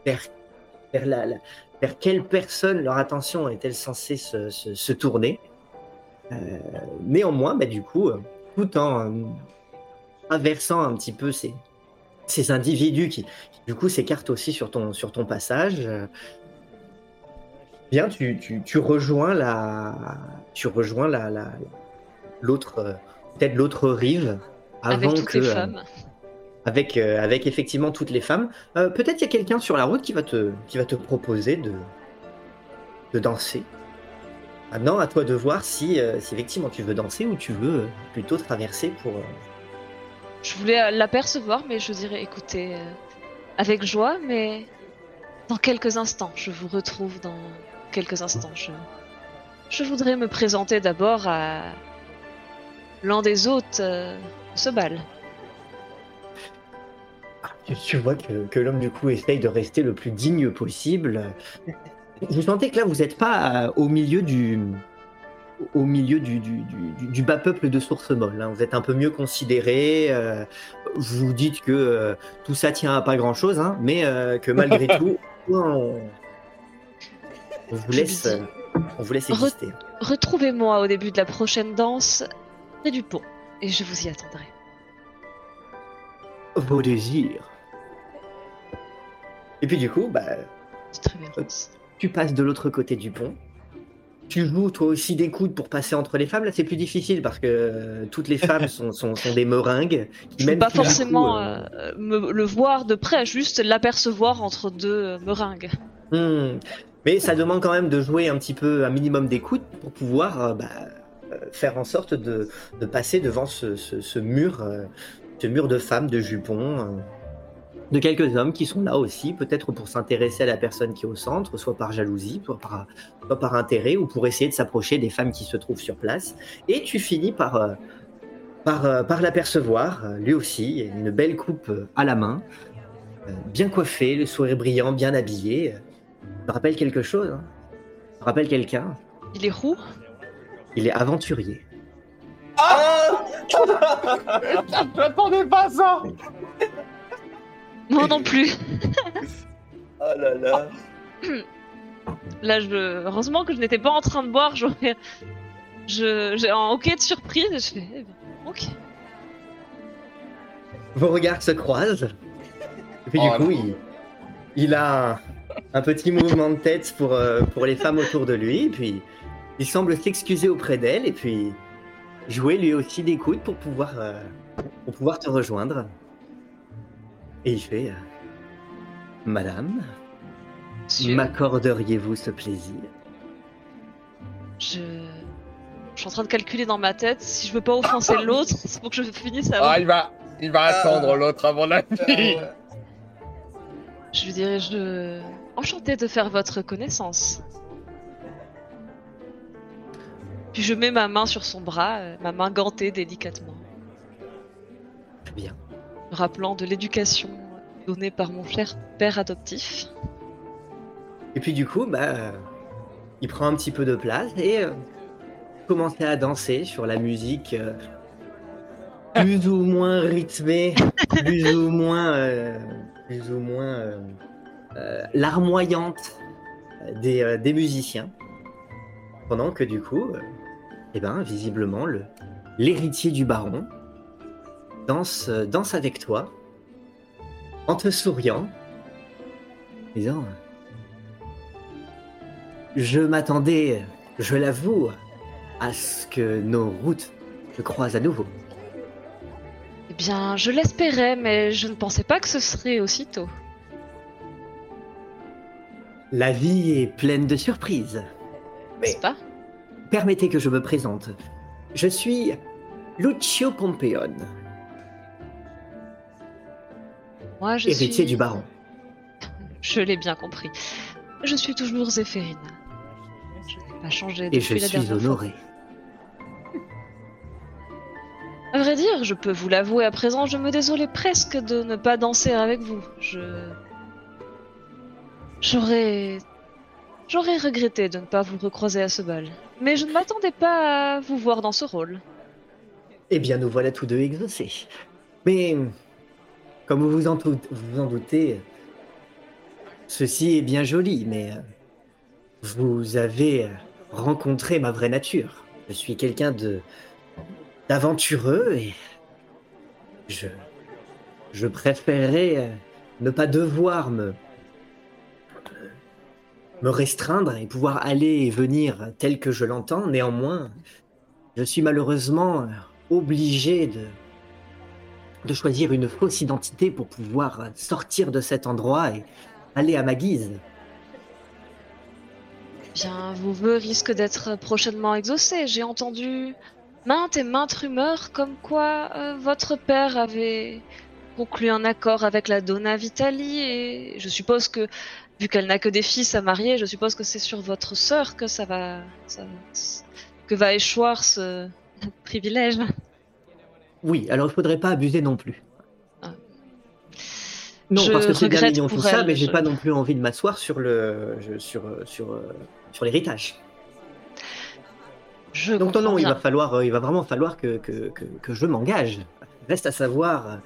vers, vers la- vers quelle personne leur attention est-elle censée se, tourner? Euh, Néanmoins, bah, du coup, euh, tout en euh, inversant un petit peu ces, ces individus qui, qui, du coup, s'écartent aussi sur ton, sur ton passage, euh, bien, tu, tu, tu rejoins la, tu rejoins la, la- l'autre, euh, peut-être l'autre rive avant avec toutes que, les euh, femmes. avec, euh, avec effectivement toutes les femmes. Euh, Peut-être il y a quelqu'un sur la route qui va te, qui va te proposer de, de danser. Maintenant, à toi de voir si, euh, si effectivement tu veux danser ou tu veux euh, plutôt traverser pour. Je voulais euh, l'apercevoir, mais je dirais, écoutez, euh, avec joie, mais dans quelques instants. Je vous retrouve dans quelques instants. Je, je voudrais me présenter d'abord à l'un des hôtes euh, de ce bal. Tu, vois que, que l'homme du coup essaye de rester le plus digne possible. Vous sentez que là vous n'êtes pas euh, au milieu du au milieu du, du, du- du bas peuple de source molle. hein. Vous êtes un peu mieux considéré. euh, vous vous dites que euh, tout ça tient à pas grand chose, mais euh, que malgré tout, on, on vous laisse, euh, on vous laisse Re- exister. Retrouvez-moi au début de la prochaine danse près du pont, et je vous y attendrai. Vos désirs. Et puis du coup, bah, C'est très bien. tu passes de l'autre côté du pont. Tu joues toi aussi des coudes pour passer entre les femmes. Là, c'est plus difficile parce que euh, toutes les femmes sont, sont, sont des meringues. qui Je ne pas coup, forcément euh, euh, me, le voir de près, juste l'apercevoir entre deux meringues. hmm. Mais ça demande quand même de jouer un petit peu, un minimum d'écoute pour pouvoir bah, faire en sorte de, de passer devant ce, ce- ce mur, ce mur de femmes, de jupons, euh, de quelques hommes qui sont là aussi, peut-être pour s'intéresser à la personne qui est au centre, soit par jalousie, soit par, soit par intérêt, ou pour essayer de s'approcher des femmes qui se trouvent sur place. Et tu finis par, euh, par, euh, par l'apercevoir, euh, lui aussi, une belle coupe à la main, euh, bien coiffé, le sourire brillant, bien habillé. me rappelle quelque chose. Hein? Me rappelle quelqu'un? Il est roux? Il est aventurier. Je m'attendais pas à ça Moi non plus. Oh là là. Là, je... heureusement que je n'étais pas en train de boire. j'aurais- Je... J'ai un hockey de surprise. et Je fais, eh bien, ok. Vos regards se croisent. Et puis Oh, du coup, non. il, il a un, un petit mouvement de tête pour, euh, pour les femmes autour de lui. Et puis, il semble s'excuser auprès d'elle. Et puis, jouer lui aussi des coudes pour pouvoir, euh, pour pouvoir te rejoindre. Et il fait euh, Madame, m'accorderiez-vous ce plaisir? Je... je suis en train de calculer dans ma tête si je veux pas offenser l'autre, c'est pour que je finisse avant. Ah, il va, il va attendre l'autre avant la nuit. Je lui dirais, je... Enchanté de faire votre connaissance. Puis je mets ma main sur son bras, euh, ma main gantée délicatement, Très bien. Rappelant de l'éducation donnée par mon cher père adoptif. Et puis du coup, bah, euh, il prend un petit peu de place et euh, commence à danser sur la musique euh, plus ou moins rythmée, plus ou moins, euh, plus ou moins larmoyante des, des musiciens. Pendant que du coup, eh ben, visiblement, le l'héritier du baron danse, euh, danse avec toi. en te souriant, disant Je m'attendais, je l'avoue, à ce que nos routes se croisent à nouveau. Eh bien, je l'espérais, mais je ne pensais pas que ce serait aussitôt. La vie est pleine de surprises. N'est-ce pas? Permettez que je me présente. Je suis Lucio Pompeon, Moi, je héritier suis... du baron. Je l'ai bien compris. Je suis toujours Zéphérine. Je n'ai pas changé depuis Et je la suis dernière fois. honoré. À vrai dire, je peux vous l'avouer à présent, je me désolais presque de ne pas danser avec vous. Je. J'aurais. J'aurais regretté de ne pas vous recroiser à ce bal. Mais je ne m'attendais pas à vous voir dans ce rôle. Eh bien, nous voilà tous deux exaucés. Mais, comme vous vous en, doutez, ceci est bien joli, mais euh, vous avez euh, rencontré ma vraie nature. Je suis quelqu'un d'aventureux et je je préférerais euh, ne pas devoir me restreindre et pouvoir aller et venir tel que je l'entends. Néanmoins, je suis malheureusement obligé de, de choisir une fausse identité pour pouvoir sortir de cet endroit et aller à ma guise. Bien, vos vœux risquent d'être prochainement exaucés. J'ai entendu maintes et maintes rumeurs comme quoi euh, votre père avait conclu un accord avec la Donna Vitali et je suppose que, vu qu'elle n'a que des fils à marier, je suppose que c'est sur votre sœur que ça va, que va échoir ce privilège. Oui, alors il faudrait pas abuser non plus. Ah. Non, Je parce que c'est bien mignon tout pour ça, elle, mais j'ai je- pas non plus envie de m'asseoir sur le sur sur sur l'héritage. Je Donc non, non, il va falloir, euh, il va vraiment falloir que, que, que, que je m'engage. Reste à savoir euh,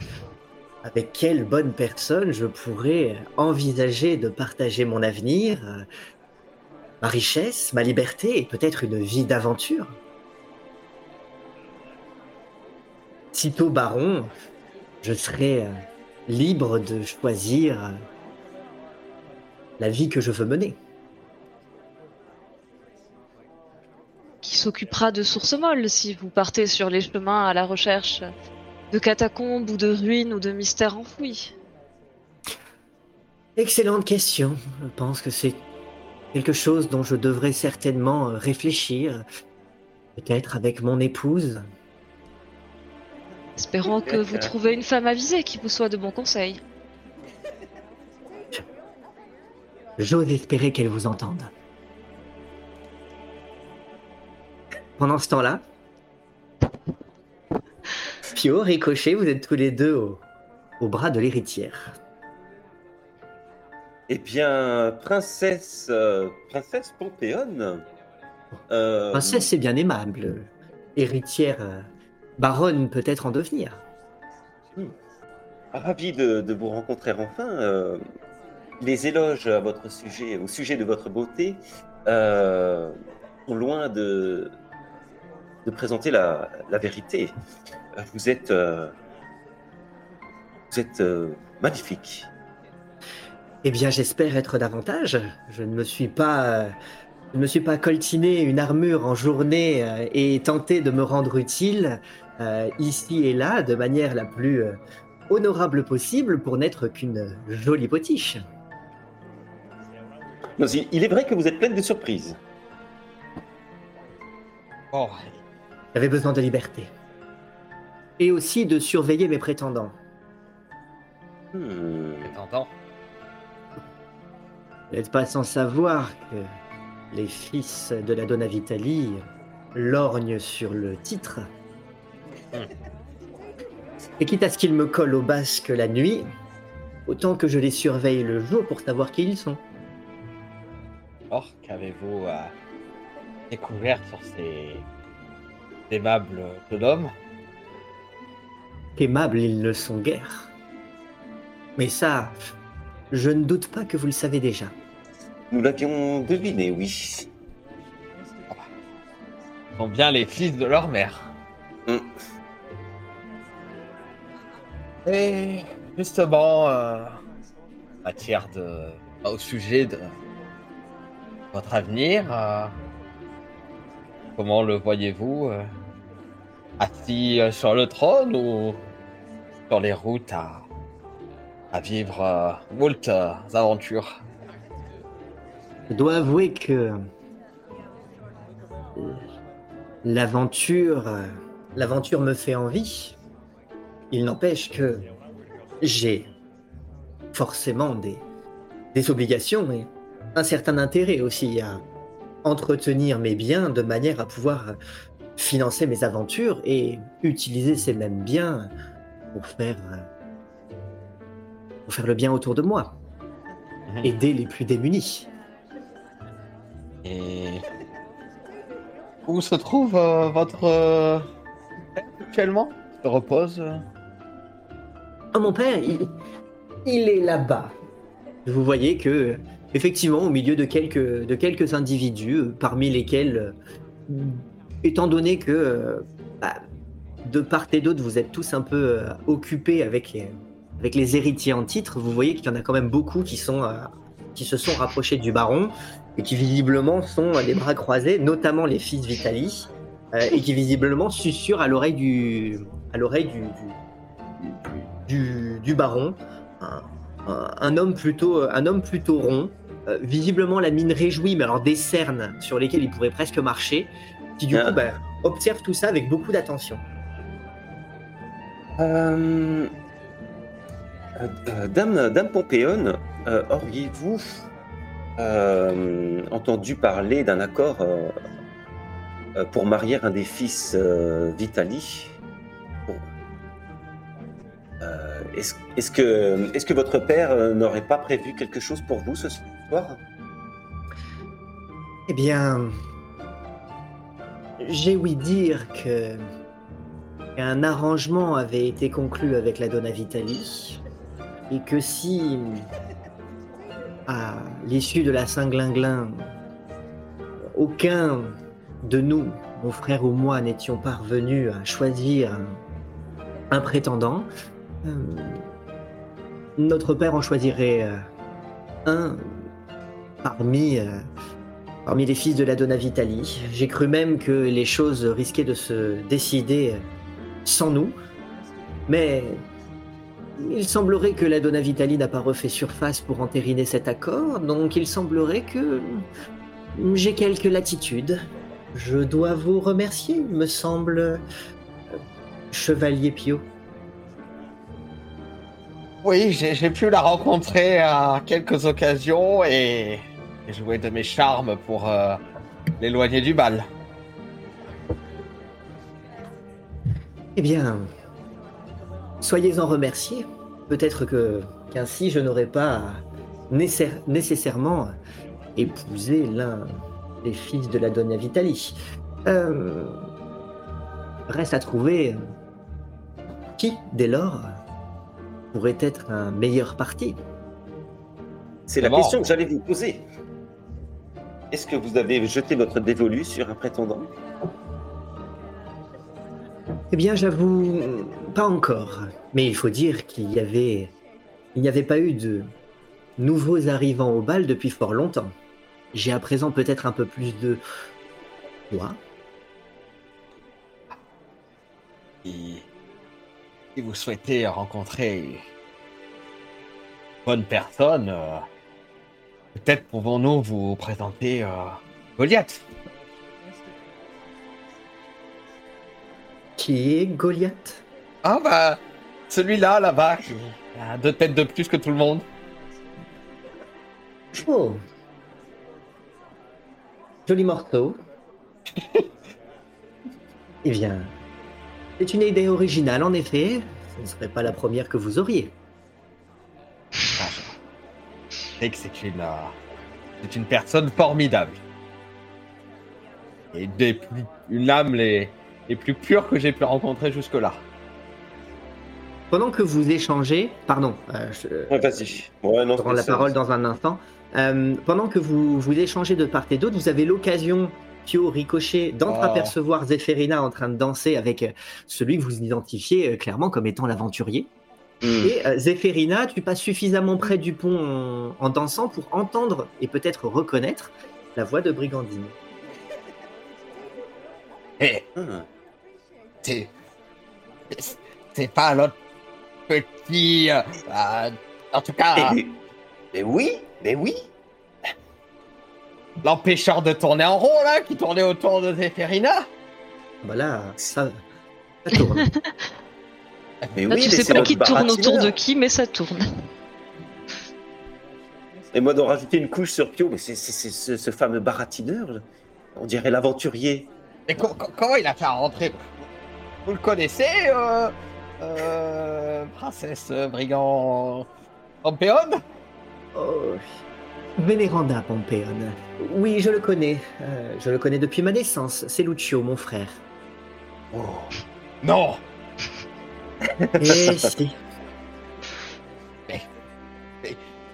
avec quelle bonne personne je pourrais envisager de partager mon avenir, euh, ma richesse, ma liberté et peut-être une vie d'aventure. Sitôt baron, je serai euh, libre de choisir euh, la vie que je veux mener. qui s'occupera de sources molles si vous partez sur les chemins à la recherche de catacombes ou de ruines ou de mystères enfouis. Excellente question. Je pense que c'est quelque chose dont je devrais certainement euh, réfléchir. Peut-être avec mon épouse. Espérons que vous trouvez une femme avisée qui vous soit de bons conseils. J'ose espérer qu'elle vous entende. Pendant ce temps-là, Pio, Ricochet, vous êtes tous les deux au, au bras de l'héritière. Eh bien, princesse, euh, princesse Pompéone. euh, Princesse, c'est bien aimable. Héritière, euh, baronne peut-être en devenir. Ravi de, de vous rencontrer enfin. euh, les éloges à votre sujet, au sujet de votre beauté, euh, sont loin de, de présenter la, la vérité. Euh, Vous êtes, euh, vous êtes euh, magnifique. Eh bien, j'espère être davantage. Je ne me suis pas, euh, je ne me suis pas coltiné une armure en journée euh, et tenté de me rendre utile euh, ici et là de manière la plus euh, honorable possible pour n'être qu'une jolie potiche. Non, il il est vrai que vous êtes pleine de surprises. Bon, J'avais besoin de liberté et aussi de surveiller mes prétendants. Hmm. t'entends Vous n'êtes pas sans savoir que les fils de la Donna Vitali lorgnent sur le titre. Et quitte à ce qu'ils me collent au basque la nuit, autant que je les surveille le jour pour savoir qui ils sont. Or, qu'avez-vous euh, découvert sur ces aimables jeunes hommes Aimables, ils ne sont guère. Mais ça, je ne doute pas que vous le savez déjà. Nous l'avions deviné, oui. Ils sont bien les fils de leur mère. Hmm. Et Justement, euh, en matière de. au sujet de votre avenir, euh, comment le voyez-vous euh, Assis sur le trône ou sur les routes à, à vivre moult aventures? Je dois avouer que l'aventure, l'aventure me fait envie. Il n'empêche que j'ai forcément des, des obligations et un certain intérêt aussi à entretenir mes biens de manière à pouvoir financer mes aventures et utiliser ces mêmes biens pour faire, pour faire le bien autour de moi, Mhm. aider les plus démunis. Et où se trouve euh, votre euh, actuellement? Se repose Oh, mon père, il, est là-bas. Vous voyez que, effectivement, au milieu de quelques, individus, euh, parmi lesquels, euh, étant donné que, euh, bah, de part et d'autre, vous êtes tous un peu occupés avec les, héritiers en titre, vous voyez qu'il y en a quand même beaucoup qui, se sont rapprochés du baron et qui visiblement sont les bras croisés, notamment les fils Vitali, et qui visiblement susurrent à l'oreille du, du, du baron, un, homme plutôt, un homme plutôt rond, euh, visiblement la mine réjouie, mais alors des cernes sur lesquelles il pourrait presque marcher, qui du Ah. coup bah, observe tout ça avec beaucoup d'attention. Euh, euh, euh, Dame, Dame Pompéone, euh, auriez-vous euh, entendu parler d'un accord euh, euh, pour marier un des fils euh, Vitali Pour- Euh, Est-ce que, votre père euh, n'aurait pas prévu quelque chose pour vous ce soir? Eh bien, j'ai ouï dire que un arrangement avait été conclu avec la Donna Vitali et que si, à l'issue de la Saint-Glinglin, aucun de nous, mon frère ou moi, n'étions parvenus à choisir un, prétendant, notre père en choisirait euh, un parmi, euh, parmi les fils de la Donna Vitali. J'ai cru même que les choses risquaient de se décider sans nous, mais il semblerait que la Donna Vitali n'a pas refait surface pour entériner cet accord, donc il semblerait que j'ai quelques latitudes. Je dois vous remercier, me semble, euh, Chevalier Pio. Oui, j'ai pu la rencontrer à quelques occasions et, et jouer de mes charmes pour euh, l'éloigner du bal. Eh bien, soyez-en remerciés. Peut-être que qu'ainsi je n'aurais pas nécessaire- nécessairement épousé l'un des fils de la Donna Vitali. Euh, reste à trouver qui, dès lors, pourrait être un meilleur parti. C'est la question que j'allais vous poser. Est-ce que vous avez jeté votre dévolu sur un prétendant? Eh bien, j'avoue, pas encore. Mais il faut dire qu'il y avait, il n'y avait pas eu de nouveaux arrivants au bal depuis fort longtemps. J'ai à présent peut-être un peu plus de. Et si vous souhaitez rencontrer une bonne personne, euh, peut-être pouvons-nous vous présenter euh, Goliath. Qui est Goliath? Ah bah, celui-là, là-bas, qui a deux têtes de plus que tout le monde. Oh, joli morceau. eh bien, c'est une idée originale en effet. Ce ne serait pas la première que vous auriez. Ah, je sais que c'est une, euh, c'est une personne formidable. Et des plus, une âme les, les plus pures que j'ai pu rencontrer jusque-là. Pendant que vous échangez, pardon, euh, je- Ouais, Vas-y. Ouais, non, Je rends la parole dans un instant. Euh, pendant que vous, vous échangez de part et d'autre, vous avez l'occasion, Pio Ricochet, d'entreapercevoir Zéphérina en train de danser avec euh, celui que vous identifiez euh, clairement comme étant l'aventurier. Hmm. Et euh, Zéphérina, tu passes suffisamment près du pont en, en dansant pour entendre et peut-être reconnaître la voix de Brigandine. Et Ah. c'est. c'est- C'est pas l'autre petit. euh, euh, en tout cas, Eh, mais, mais oui, mais oui. L'empêcheur de tourner en rond, là, qui tournait autour de Zéphérina. Voilà, ça, ça tourne. Mais Là, oui, tu mais sais c'est pas qui tourne autour de qui, mais ça tourne. Et moi, d'en rajouter une couche sur Pio, mais c'est ce, fameux baratineur. là. On dirait l'aventurier. Et co- co- comment il a fait à rentrer? Vous le connaissez, euh, euh, princesse euh, brigand Pompéon Oh, Vénéranda Pompéon. Oui, je le connais. Euh, je le connais depuis ma naissance. C'est Lucio, mon frère. Non Et si.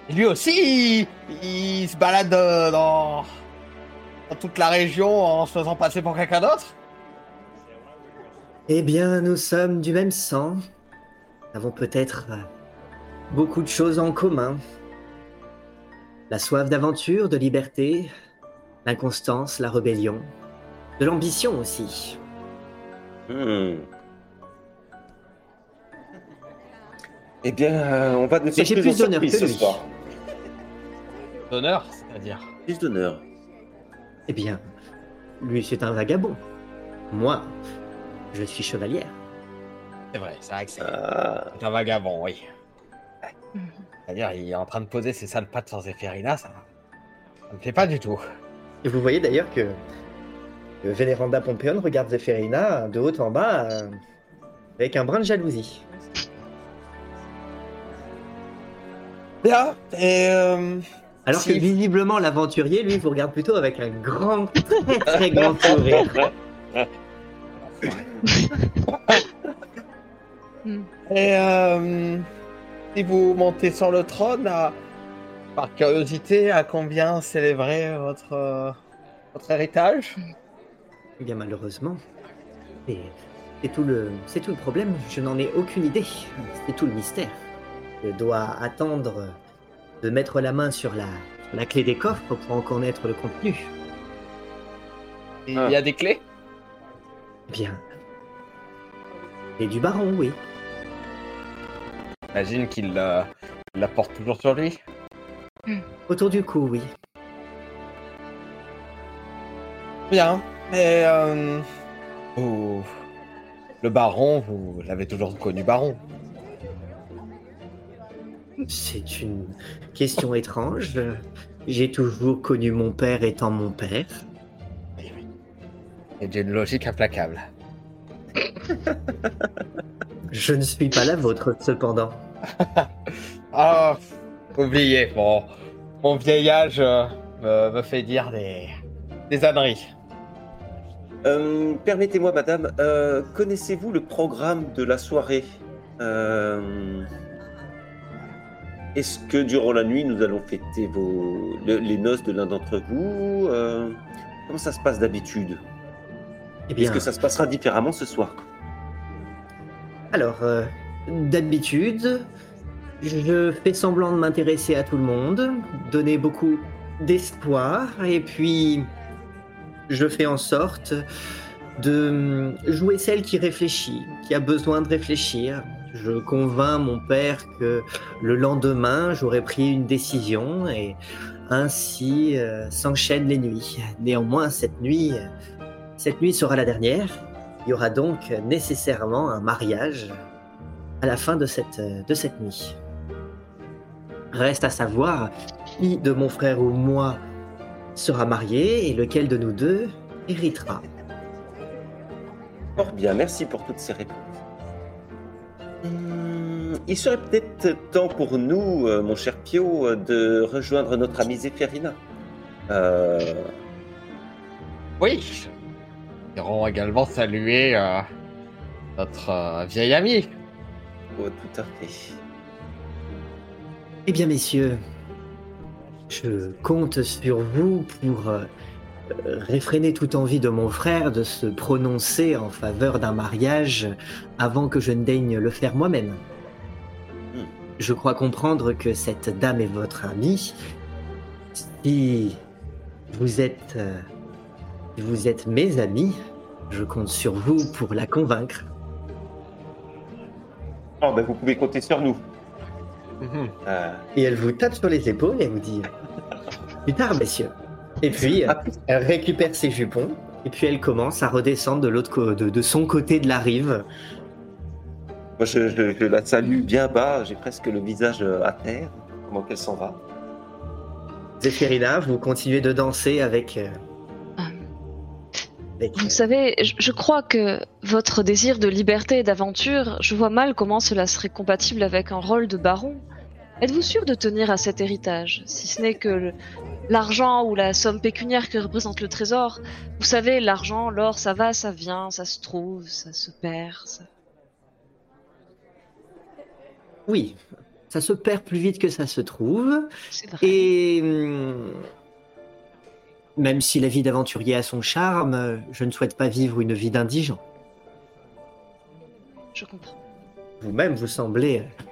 Lui aussi, il, il se balade dans, dans toute la région en se faisant passer pour quelqu'un d'autre Eh bien, nous sommes du même sang. Nous avons peut-être beaucoup de choses en commun. La soif d'aventure, de liberté, l'inconstance, la rébellion, de l'ambition aussi. Hmm. Eh bien, euh, on va de Mais j'ai plus d'honneur que ce lui. soir. D'honneur, c'est-à-dire. Plus d'honneur. Eh bien, lui, c'est un vagabond. Moi, je suis chevalière. C'est vrai, c'est vrai que c'est Ah. c'est un vagabond, oui. C'est-à-dire, il est en train de poser ses sales pattes sur Zéphérina, ça, ça me plaît pas du tout. Et vous voyez d'ailleurs que, Vénéranda Pompéon regarde Zéphérina de haut en bas euh, avec un brin de jalousie. Bien, et euh, Alors Si. que visiblement l'aventurier, lui, vous regarde plutôt avec un grand, très très grand sourire. Et euh, si vous montez sur le trône, à- par curiosité, à combien s'élèverait votre, euh, votre héritage? Eh bien malheureusement, et c'est tout le, tout le problème. Je n'en ai aucune idée. C'est tout le mystère. Je dois attendre de mettre la main sur la, la clé des coffres pour en connaître le contenu. Il y a des clés? Eh bien, et du baron, oui. J'imagine qu'il il la porte toujours sur lui. Autour du cou, oui. Bien, et euh, vous- le baron, vous l'avez toujours connu baron. C'est une question étrange. J'ai toujours connu mon père étant mon père. Et j'ai une logique implacable. Je ne suis pas la vôtre, cependant. Ah, oubliez, mon, mon vieil âge euh, me, me fait dire des, des âneries. Euh, Permettez-moi, madame, euh, connaissez-vous le programme de la soirée? Euh, Est-ce que durant la nuit, nous allons fêter vos... le- les noces de l'un d'entre vous? Euh, Comment ça se passe d'habitude? Eh Est-ce que ça se passera différemment ce soir? Alors, euh, d'habitude, je fais semblant de m'intéresser à tout le monde, donner beaucoup d'espoir, et puis je fais en sorte de jouer celle qui réfléchit, qui a besoin de réfléchir. Je convainc mon père que le lendemain, j'aurai pris une décision et ainsi euh, s'enchaînent les nuits. Néanmoins, cette nuit, cette nuit sera la dernière. Il y aura donc nécessairement un mariage à la fin de cette, de cette nuit. Reste à savoir qui de mon frère ou moi sera marié et lequel de nous deux héritera. Fort bien, merci pour toutes ces réponses. Hum, il serait peut-être temps pour nous, euh, mon cher Pio, euh, de rejoindre notre amie Zéphérina. Euh, Oui. Irons également saluer euh, notre euh, vieil ami. oh, tout à fait. Eh bien, messieurs, je compte sur vous pour euh, réfréner toute envie de mon frère de se prononcer en faveur d'un mariage avant que je ne daigne le faire moi-même. je crois comprendre que cette dame est votre amie. Si vous êtes, euh, si vous êtes mes amis, je compte sur vous pour la convaincre. Oh, ben, vous pouvez compter sur nous. Mhm. Euh, Et elle vous tape sur les épaules et vous dit Plus tard, messieurs. Et puis, euh, elle récupère ses jupons. Et puis, elle commence à redescendre de, l'autre de, de son côté de la rive. moi, je, je- je la salue bien bas. J'ai presque le visage euh, à terre. Comment qu'elle s'en va? Zéphirina, vous continuez de danser avec. Vous savez, je, je crois que votre désir de liberté et d'aventure, je vois mal comment cela serait compatible avec un rôle de baron. Êtes-vous sûr de tenir à cet héritage, si ce n'est que l'argent ou la somme pécuniaire que représente le trésor Vous savez, l'argent, l'or, ça va, ça vient, ça se trouve, ça se perd. ça- Oui, ça se perd plus vite que ça se trouve. C'est vrai. Et hum, même si la vie d'aventurier a son charme, euh, je ne souhaite pas vivre une vie d'indigent. Je comprends. Vous-même, vous semblez euh,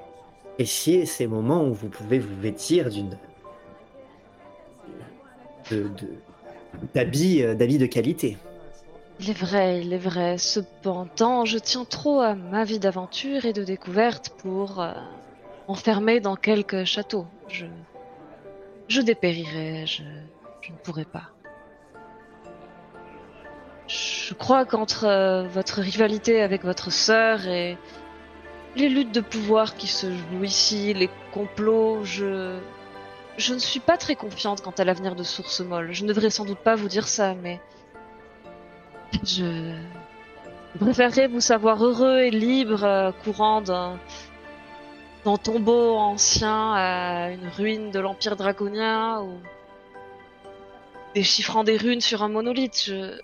apprécier ces moments où vous pouvez vous vêtir d'une de- de- d'habits euh, d'habits de qualité. Il est vrai, il est vrai. Cependant, je tiens trop à ma vie d'aventure et de découverte pour euh, m'enfermer dans quelque château. Je, je dépérirais, je, je ne pourrais pas. Je crois qu'entre euh, votre rivalité avec votre sœur et les luttes de pouvoir qui se jouent ici, les complots, je, je ne suis pas très confiante quant à l'avenir de Source Molle. Je ne devrais sans doute pas vous dire ça, mais je je préférerais vous savoir heureux et libre, euh, courant d'un d'un tombeau ancien à une ruine de l'Empire draconien ou déchiffrant des runes sur un monolithe. Je...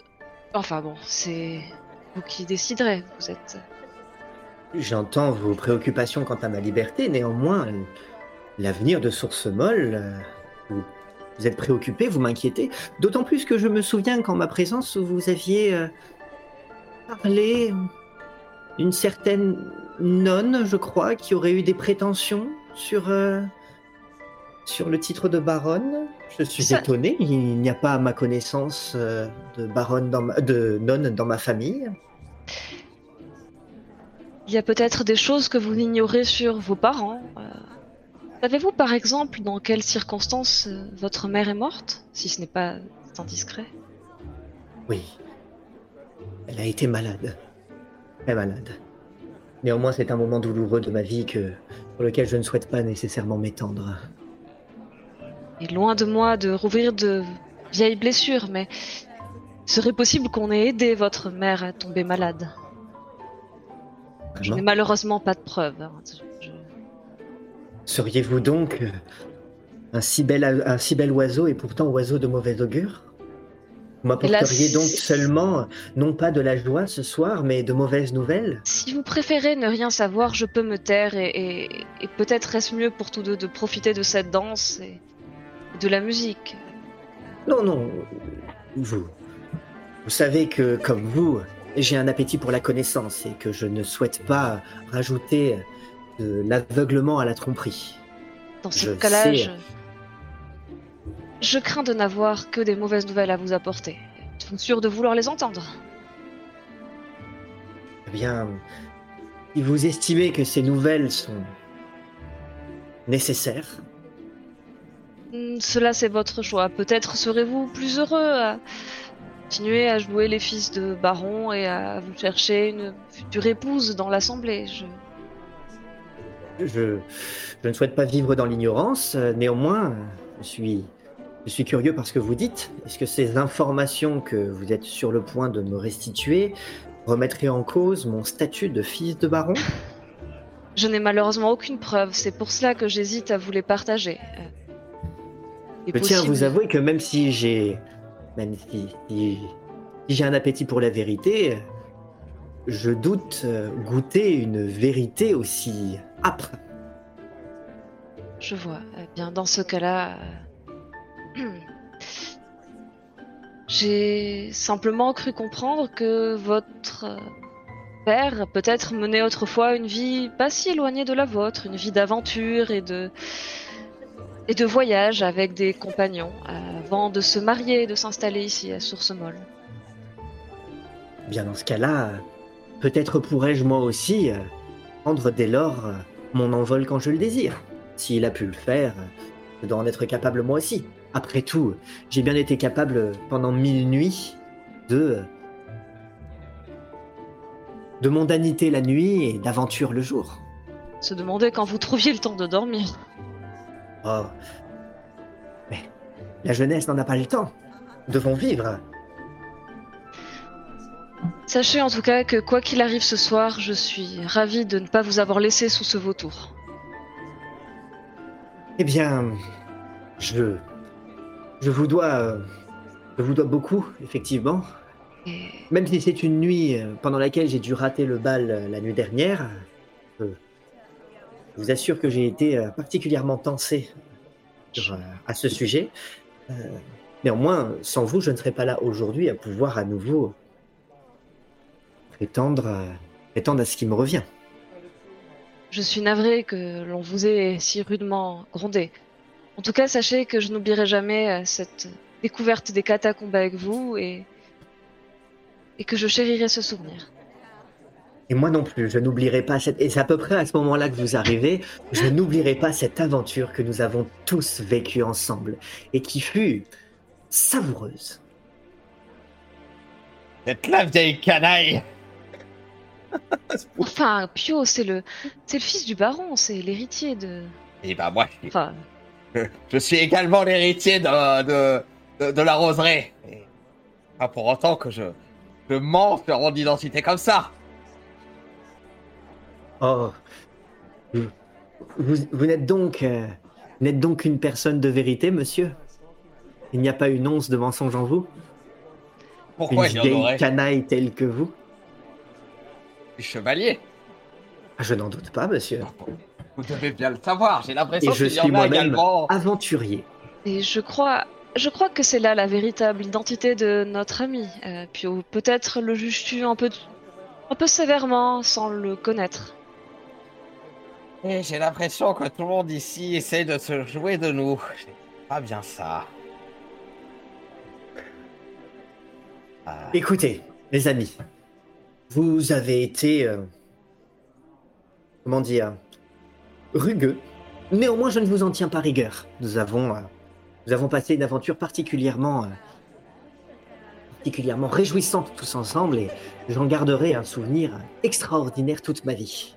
Enfin bon, c'est vous qui déciderez. Vous êtes. J'entends vos préoccupations quant à ma liberté, néanmoins, euh, l'avenir de Source Molle, euh, vous, êtes préoccupé, vous m'inquiétez. D'autant plus que je me souviens qu'en ma présence, vous aviez euh, parlé d'une certaine nonne, je crois, qui aurait eu des prétentions sur, euh, sur le titre de baronne. Je suis Ça- étonné, il n'y a pas à ma connaissance euh, de baronne dans ma- de nonne dans ma famille. Il y a peut-être des choses que vous ignorez sur vos parents. euh. Savez-vous par exemple dans quelles circonstances euh, votre mère est morte, si ce n'est pas indiscret? Oui. Elle a été malade. Très malade. Néanmoins, c'est un moment douloureux de ma vie que, sur lequel je ne souhaite pas nécessairement m'étendre. Et loin de moi de rouvrir de vieilles blessures, mais serait possible qu'on ait aidé votre mère à tomber malade? Je n'ai malheureusement pas de preuves. Je- Seriez-vous donc euh, un si, bel, un si bel oiseau et pourtant oiseau de mauvais augure? Vous m'apporteriez donc seulement, non pas de la joie ce soir, mais de mauvaises nouvelles? Si vous préférez ne rien savoir, je peux me taire et, et- et peut-être est-ce mieux pour tous deux de profiter de cette danse et de la musique. Non, non. Vous. Vous savez que, comme vous, j'ai un appétit pour la connaissance et que je ne souhaite pas rajouter de l'aveuglement à la tromperie. Dans ce cas-là, je... je crains de n'avoir que des mauvaises nouvelles à vous apporter. Êtes-vous sûr de vouloir les entendre Eh bien, si vous estimez que ces nouvelles sont nécessaires, Cela, c'est votre choix. Peut-être serez-vous plus heureux à continuer à jouer les fils de baron et à vous chercher une future épouse dans l'assemblée. Je... je, je ne souhaite pas vivre dans l'ignorance. euh, Néanmoins, je suis, je suis curieux par ce que vous dites. Est-ce que ces informations que vous êtes sur le point de me restituer remettraient en cause mon statut de fils de baron? Je n'ai malheureusement aucune preuve. C'est pour cela que j'hésite à vous les partager. Je tiens à vous avouer que même si j'ai, même si, si- si j'ai un appétit pour la vérité, je doute euh, goûter une vérité aussi âpre. Je vois. Eh bien, dans ce cas-là, euh, j'ai simplement cru comprendre que votre euh, père peut-être menait autrefois une vie pas si éloignée de la vôtre, une vie d'aventure et de et de voyage avec des compagnons avant de se marier et de s'installer ici à Source Molle. Bien dans ce cas-là, peut-être pourrais-je moi aussi euh, prendre dès lors euh, mon envol quand je le désire. S'il a pu le faire, je dois en être capable moi aussi. Après tout, j'ai bien été capable pendant mille nuits de de mondanité la nuit et d'aventure le jour. Se demander quand vous trouviez le temps de dormir. Oh. Mais la jeunesse n'en a pas le temps. Nous devons vivre. Sachez en tout cas que quoi qu'il arrive ce soir, je suis ravi de ne pas vous avoir laissé sous ce vautour. Eh bien, je je vous dois je vous dois beaucoup, effectivement. Et Même si c'est une nuit pendant laquelle j'ai dû rater le bal la nuit dernière, euh, je vous assure que j'ai été euh, particulièrement tensé euh, à ce sujet. Euh, néanmoins, sans vous, je ne serais pas là aujourd'hui à pouvoir à nouveau prétendre, prétendre à ce qui me revient. je suis navré que l'on vous ait si rudement grondé. En tout cas, sachez que je n'oublierai jamais cette découverte des catacombes avec vous et que je chérirai ce souvenir. Et moi non plus, je n'oublierai pas cette... Et c'est à peu près à ce moment-là que vous arrivez, je n'oublierai pas cette aventure que nous avons tous vécue ensemble et qui fut savoureuse. Cette la vieille canaille Enfin, Pio, c'est le c'est le fils du baron, c'est l'héritier de. Et bah moi, je, Enfin, je suis également l'héritier de, de, de, de la roseraie. Et pas pour autant que je, je mens sur mon identité comme ça. Oh, vous, vous, n'êtes donc, euh, n'êtes donc une personne de vérité, monsieur? Il n'y a pas une once de mensonge en vous? Pourquoi Une il y en aurait canaille telle que vous? Je suis chevalier. Ah, Je n'en doute pas, monsieur. Vous devez bien le savoir. J'ai l'impression Et je suis moi-même également. aventurier. et je crois je crois que c'est là la véritable identité de notre ami. Euh, Pio, peut-être le juges-tu un peu un peu sévèrement sans le connaître. Et j'ai l'impression que tout le monde ici essaie de se jouer de nous. Pas bien ça. Ah, Écoutez, les amis, vous avez été, euh, comment dire, rugueux. Néanmoins, je ne vous en tiens pas rigueur. Nous avons, euh, nous avons passé une aventure particulièrement, euh, particulièrement réjouissante tous ensemble, et j'en garderai un souvenir extraordinaire toute ma vie.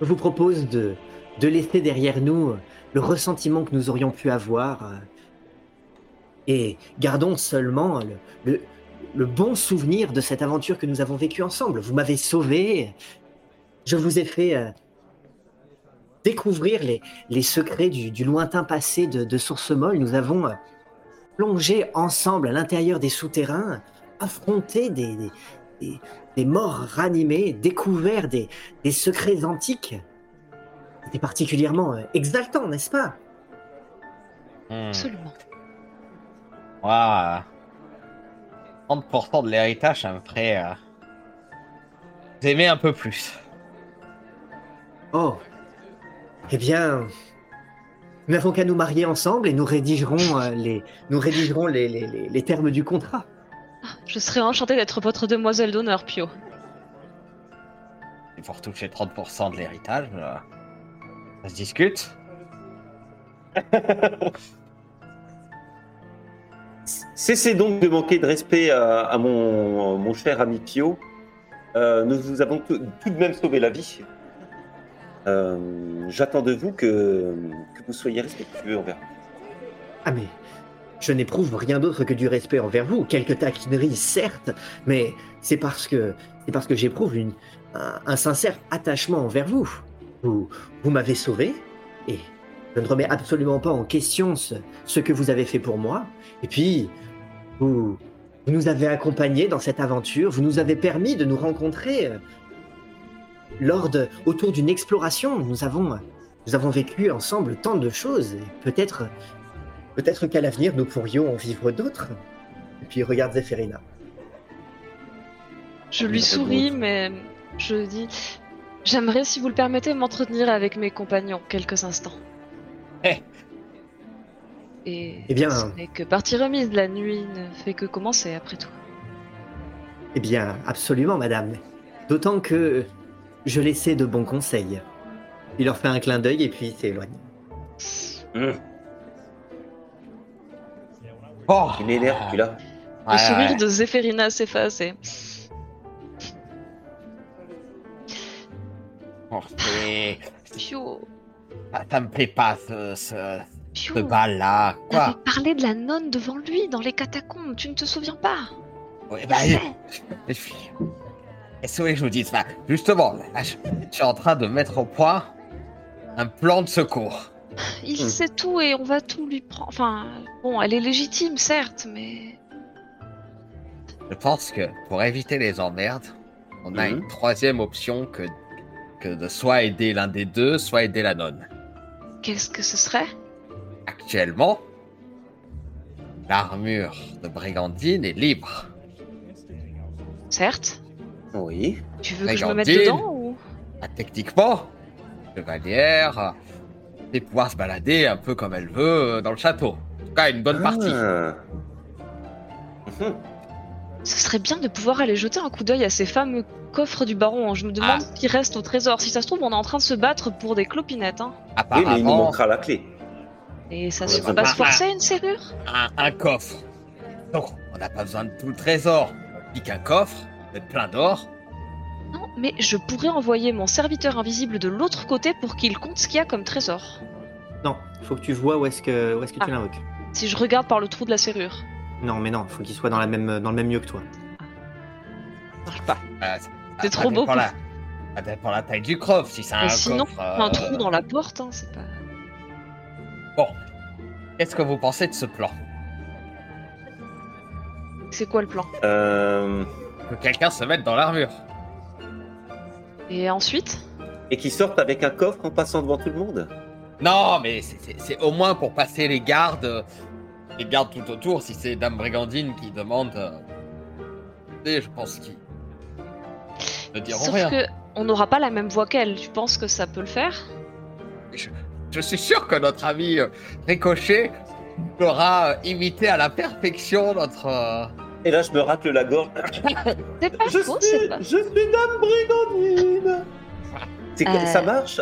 Je vous propose de, laisser derrière nous le ressentiment que nous aurions pu avoir. euh, et gardons seulement le, le- bon souvenir de cette aventure que nous avons vécue ensemble. Vous m'avez sauvé, je vous ai fait euh, découvrir les, secrets du, lointain passé de, Source Molle. Nous avons euh, plongé ensemble à l'intérieur des souterrains, affronté des- des morts ranimés, découvert des, des secrets antiques. C'était particulièrement euh, exaltant, n'est-ce pas? Hmm. Absolument. Euh, 30% de l'héritage, ça me ferait euh, vous aimer un peu plus. Oh. Eh bien, nous n'avons qu'à nous marier ensemble et nous rédigerons euh, les, nous rédigerons les, les- les- les termes du contrat. Je serais enchanté d'être votre demoiselle d'honneur, Pio. Et pour toucher 30% de l'héritage, euh, ça se discute. Cessez donc de manquer de respect à, à mon, mon cher ami Pio. Euh, nous vous avons tout, tout de même sauvé la vie. Euh, J'attends de vous que, que vous soyez respectueux envers. Ah mais, je n'éprouve rien d'autre que du respect envers vous, quelques taquineries certes, mais c'est parce que c'est parce que j'éprouve un, sincère attachement envers vous. Vous, vous m'avez sauvé et je ne remets absolument pas en question ce, que vous avez fait pour moi. Et puis, vous, vous nous avez accompagnés dans cette aventure, vous nous avez permis de nous rencontrer euh, lors de, autour d'une exploration. Nous avons, nous avons vécu ensemble tant de choses. Peut-être Peut-être qu'à l'avenir, nous pourrions en vivre d'autres. Et puis regarde Zéphérina. Je lui souris, mais je dis J'aimerais, si vous le permettez, m'entretenir avec mes compagnons quelques instants. Eh. Et Eh bien- ce n'est que partie remise, la nuit ne fait que commencer après tout. Eh bien, absolument, madame. D'autant que je laissais de bons conseils. Il leur fait un clin d'œil et puis il s'éloigne. Hum, Oh, il m'énerve, celui-là. Le Ouais, sourire ouais. de Zéphérina s'efface et Oh, c'est- Pio, ça, ça me plaît pas ce, ce, Pio, ce bal-là. Quoi parlé de la nonne devant lui dans les catacombes, tu ne te souviens pas Ouais, bah, je suis- Qu'est-ce que vous voulez que je vous dise Bah, Justement, là, je, je suis en train de mettre au point un plan de secours. Il Hmm. sait tout et on va tout lui prendre. Enfin, bon, elle est légitime, certes, mais. Je pense que pour éviter les emmerdes, on a Mhm. une troisième option que, que de soit aider l'un des deux, soit aider la nonne. Qu'est-ce que ce serait? Actuellement, l'armure de Brigandine est libre. Certes. Oui. Tu veux que je me mette dedans ou? Ah, techniquement, chevalière euh, et pouvoir se balader un peu comme elle veut euh, dans le château. En tout cas, une bonne partie. Ah. Ce serait bien de pouvoir aller jeter un coup d'œil à ces fameux coffres du baron. Je me demande Ah. ce qui reste au trésor. Si ça se trouve, on est en train de se battre pour des clopinettes. Hein. Oui, Apparemment, mais il nous manquera la clé. Et ça Ouais, se ça pas se forcer une serrure? Un, un coffre. Donc, on n'a pas besoin de tout le trésor. On pique un coffre, met plein d'or. Mais je pourrais envoyer mon serviteur invisible de l'autre côté pour qu'il compte ce qu'il y a comme trésor. Non, faut que tu vois où est-ce que, où est-ce que tu Ah. l'invoques. Si je regarde par le trou de la serrure. Non, mais non, faut qu'il soit dans, la même, dans le même lieu que toi. Ça marche pas. Euh, ça- C'est trop beau pour- La, ça dépend la taille du coffre. Si c'est un Mais sinon, coffre. Un euh, trou dans la porte, hein, c'est pas. Bon. Qu'est-ce que vous pensez de ce plan? C'est quoi le plan? Euh, Que quelqu'un se mette dans l'armure. Et ensuite Et qui sortent avec un coffre en passant devant tout le monde Non, mais c'est- au moins pour passer les gardes. euh, Les gardes tout autour, si c'est Dame Brigandine qui demande. euh, et je pense qu'ils ne diront Sauf rien. que on n'aura pas la même voix qu'elle. Tu penses que ça peut le faire? Je suis sûr que notre ami euh, Ricochet aura euh, imité à la perfection notre. Et là, je me racle la gorge. C'est pas Je pas. suis, je suis Dame Brigandine Euh, ça marche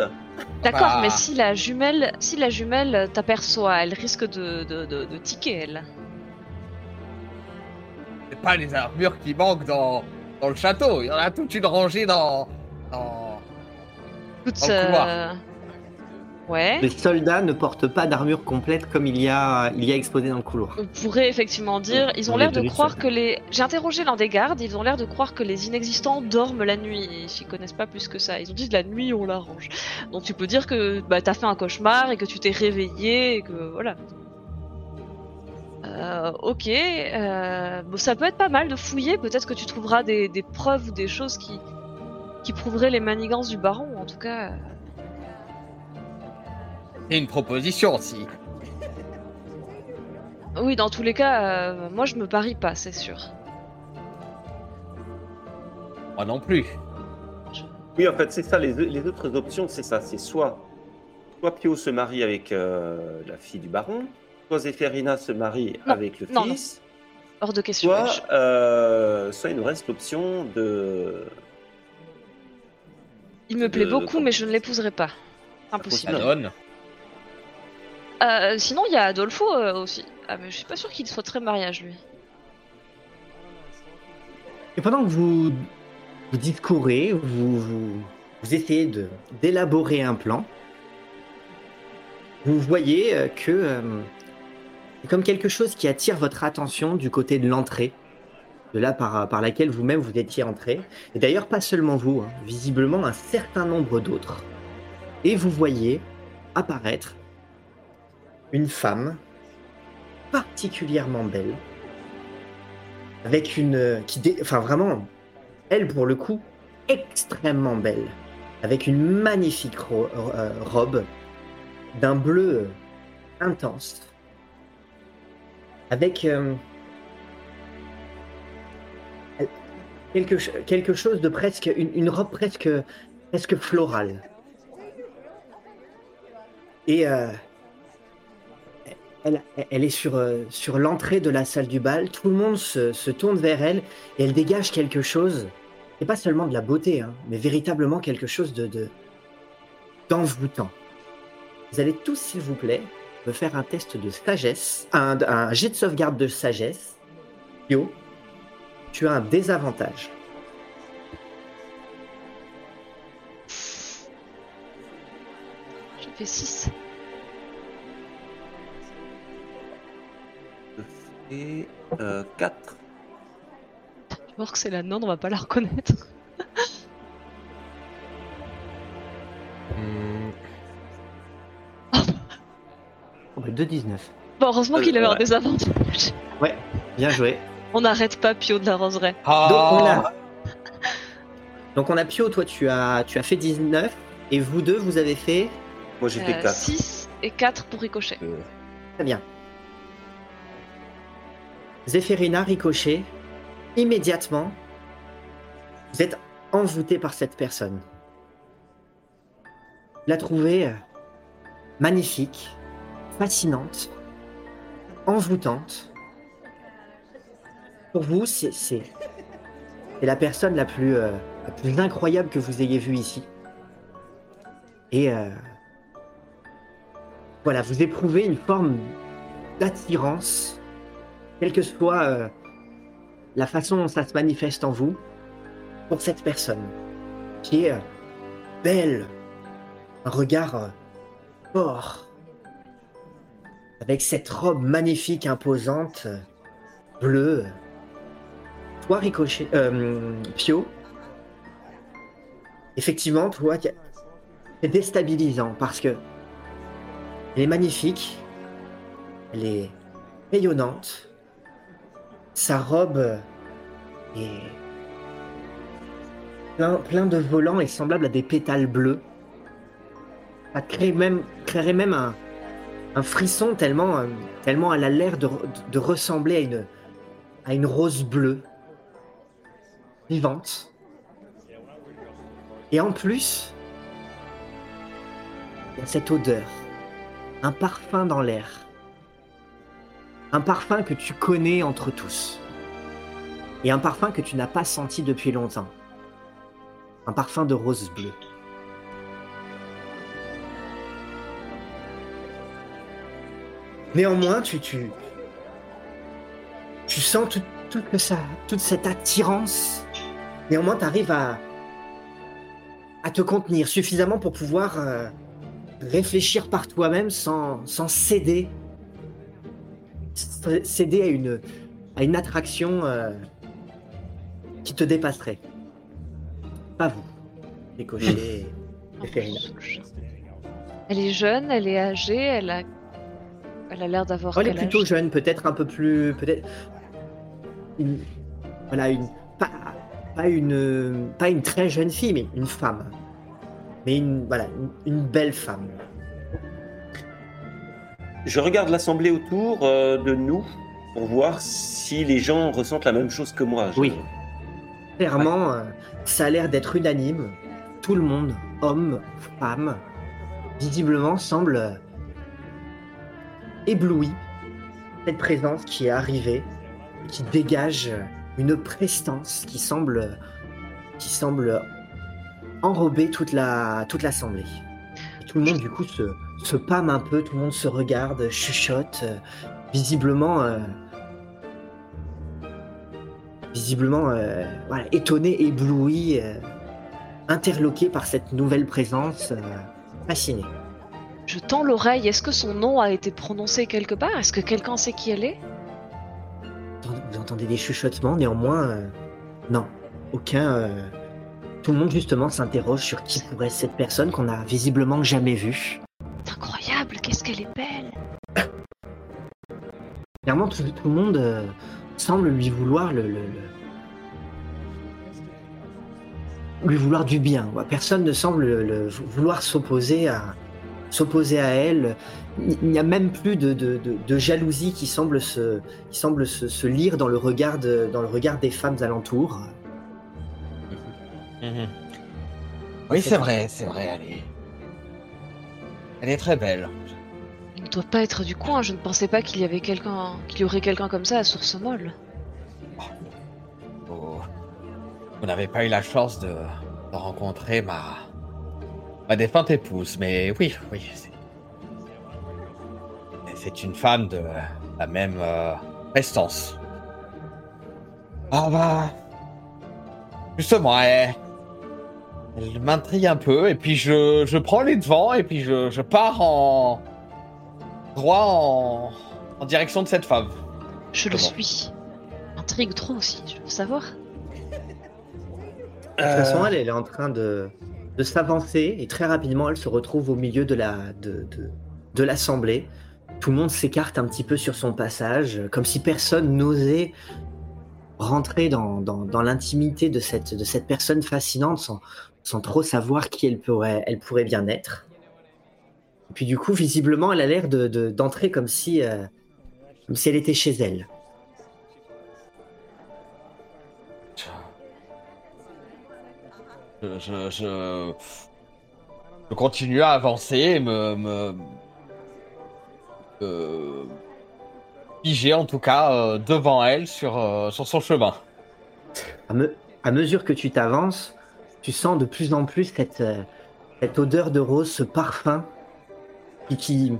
D'accord, Bah. mais si la jumelle, si la jumelle t'aperçoit, elle risque de, de, de, de tiquer, elle. C'est pas les armures qui manquent dans, dans le château. Il y en a toute une rangée dans. dans... Écoute, Dans le couloir. euh, ouais. Les soldats ne portent pas d'armure complète comme il y a, il y a exposé dans le couloir. On pourrait effectivement dire, ils ont On l'air de croire que les. J'ai interrogé l'un des gardes, ils ont l'air de croire que les inexistants dorment la nuit. Ils s'y connaissent pas plus que ça. Ils ont dit de la nuit on l'arrange. Donc tu peux dire que bah, t'as fait un cauchemar et que tu t'es réveillé et que voilà. Euh, ok, euh, bon, ça peut être pas mal de fouiller. Peut-être que tu trouveras des, des preuves ou des choses qui qui prouveraient les manigances du baron. En tout cas, euh, C'est une proposition si. oui, dans tous les cas, euh, moi je me parie pas, c'est sûr. Moi non plus. Oui, en fait, c'est ça. Les, les autres options, c'est ça. C'est soit, soit Pio se marie avec euh, la fille du baron, soit Zéphérina se marie Non, avec le non, fils, Hors de question. soit, Je- euh, soit il nous reste l'option de. Il me plaît de- beaucoup, mais je ne l'épouserai pas. Ça Impossible. donne. Euh, sinon, il y a Adolfo euh, aussi. Ah, mais je suis pas sûr qu'il souhaiterait le mariage, lui. Et pendant que vous, vous discourez, vous, vous, essayez d'élaborer un plan, vous voyez euh, que comme quelque chose qui attire votre attention du côté de l'entrée, de là par, par laquelle vous-même vous étiez entré. Et d'ailleurs, pas seulement vous, hein, visiblement un certain nombre d'autres. Et vous voyez apparaître une femme particulièrement belle, avec une qui dé- enfin vraiment elle pour le coup extrêmement belle avec une magnifique euh, robe d'un bleu intense avec euh, quelque, ch- quelque chose de presque, une, une robe presque, presque florale. Et euh, elle, est sur, euh, sur l'entrée de la salle du bal. Tout le monde se, tourne vers elle et elle dégage quelque chose. Et pas seulement de la beauté, hein, mais véritablement quelque chose de de- d'envoûtant. Vous allez tous, s'il vous plaît, me faire un test de sagesse, un, un jet de sauvegarde de sagesse. Yo, tu as un désavantage. J'ai fait 6. Et 4. Tu vas voir que c'est la nonne, on va pas la reconnaître? Hmm, Oh, bah, 2,19. Bon, heureusement Euh, qu'il avait un ouais. désavantage. Bien joué. On n'arrête pas Pio de la roseraie. Donc, on Ah, a, donc on a Pio, toi tu as, tu as fait 19 et vous deux vous avez fait Moi j'ai fait 4. 6 Euh, et 4 pour Ricochet. très bien. Zéphérina, Ricochet, immédiatement, vous êtes envoûté par cette personne. La trouvez euh, magnifique, fascinante, envoûtante. Pour vous, c'est la personne la plus, euh, la plus incroyable que vous ayez vue ici. Et euh, voilà, vous éprouvez une forme d'attirance, quelle que soit euh, la façon dont ça se manifeste en vous, pour cette personne, qui est euh, belle, un regard euh, fort, avec cette robe magnifique, imposante, bleue. Toi, Ricochet, Pio, effectivement, toi, c'est déstabilisant parce que elle est magnifique, elle est rayonnante, sa robe est plein, de volants et semblable à des pétales bleus. Ça crée même, créerait même un, frisson tellement, euh, tellement elle a l'air de, ressembler à une, à une rose bleue, vivante. Et en plus, il cette odeur, un parfum dans l'air. Un parfum que tu connais entre tous. Et un parfum que tu n'as pas senti depuis longtemps. Un parfum de rose bleue. Néanmoins, tu, tu, tu sens ça, toute cette attirance. Néanmoins, tu arrives à, te contenir suffisamment pour pouvoir euh, réfléchir par toi-même sans, sans céder, céder à une, à une attraction euh, qui te dépasserait. Pas vous, les cochers et Férina. Elle est jeune, elle est âgée, elle a, elle a l'air d'avoir. Elle est plutôt âge jeune, peut-être un peu plus, peut-être, une- voilà, une pas, pas une pas une très jeune fille, mais une femme, mais une voilà, une, une belle femme. Je regarde l'assemblée autour euh, de nous pour voir si les gens ressentent la même chose que moi. Je- Oui. Clairement, euh, ça a l'air d'être unanime. Tout le monde, hommes, femmes, visiblement semble euh, ébloui. Cette présence qui est arrivée, qui dégage une prestance qui semble, qui semble enrober toute la toute l'assemblée. Tout le monde du coup se, se pâme un peu, tout le monde se regarde, chuchote, euh, visiblement. euh, visiblement euh, voilà, étonné, ébloui, interloqué par cette nouvelle présence, fasciné. Je tends l'oreille. Est-ce que son nom a été prononcé quelque part? Est-ce que quelqu'un sait qui elle est? Vous entendez des chuchotements, néanmoins, euh, non, aucun. euh, tout le monde justement s'interroge sur qui pourrait être cette personne qu'on a visiblement jamais vue. Qu'elle est belle Clairement, tout, tout le monde euh, semble lui vouloir le, le- le- lui vouloir du bien. quoi. Personne ne semble le- le- vouloir s'opposer à s'opposer à elle. Il n'y a même plus de, de- de- de jalousie qui semble se qui semble se, se lire dans le regard de- dans le regard des femmes alentours. Mhm. Oui, c'est vrai, c'est vrai, elle est... Elle est très belle. Il ne doit pas être du coin, je ne pensais pas qu'il y avait quelqu'un, qu'il y aurait quelqu'un comme ça à Source Molle. Vous, vous n'avez pas eu la chance de, rencontrer ma... ma défunte épouse, mais oui, oui. c'est- C'est une femme de la même euh, prestance. Ah bah... Justement, elle, elle m'intrigue un peu, et puis je, je prends les devants, et puis je, je pars en... droit en, en direction de cette femme. Je le suis. Intrigue trop aussi, je veux savoir. De toute façon, elle, elle est en train de, de s'avancer et très rapidement, elle se retrouve au milieu de la de, de, de l'assemblée. Tout le monde s'écarte un petit peu sur son passage, comme si personne n'osait rentrer dans, dans, dans l'intimité de cette, de cette personne fascinante sans, sans trop savoir qui elle pourrait, elle pourrait bien être. Et puis du coup, visiblement, elle a l'air de, de- d'entrer comme si, euh, comme si elle était chez elle. Je, je, je, je continue à avancer et me, me, me figer en tout cas euh, devant elle sur, euh, sur son chemin. À, me- à mesure que tu t'avances, tu sens de plus en plus cette, cette odeur de rose, ce parfum qui, qui,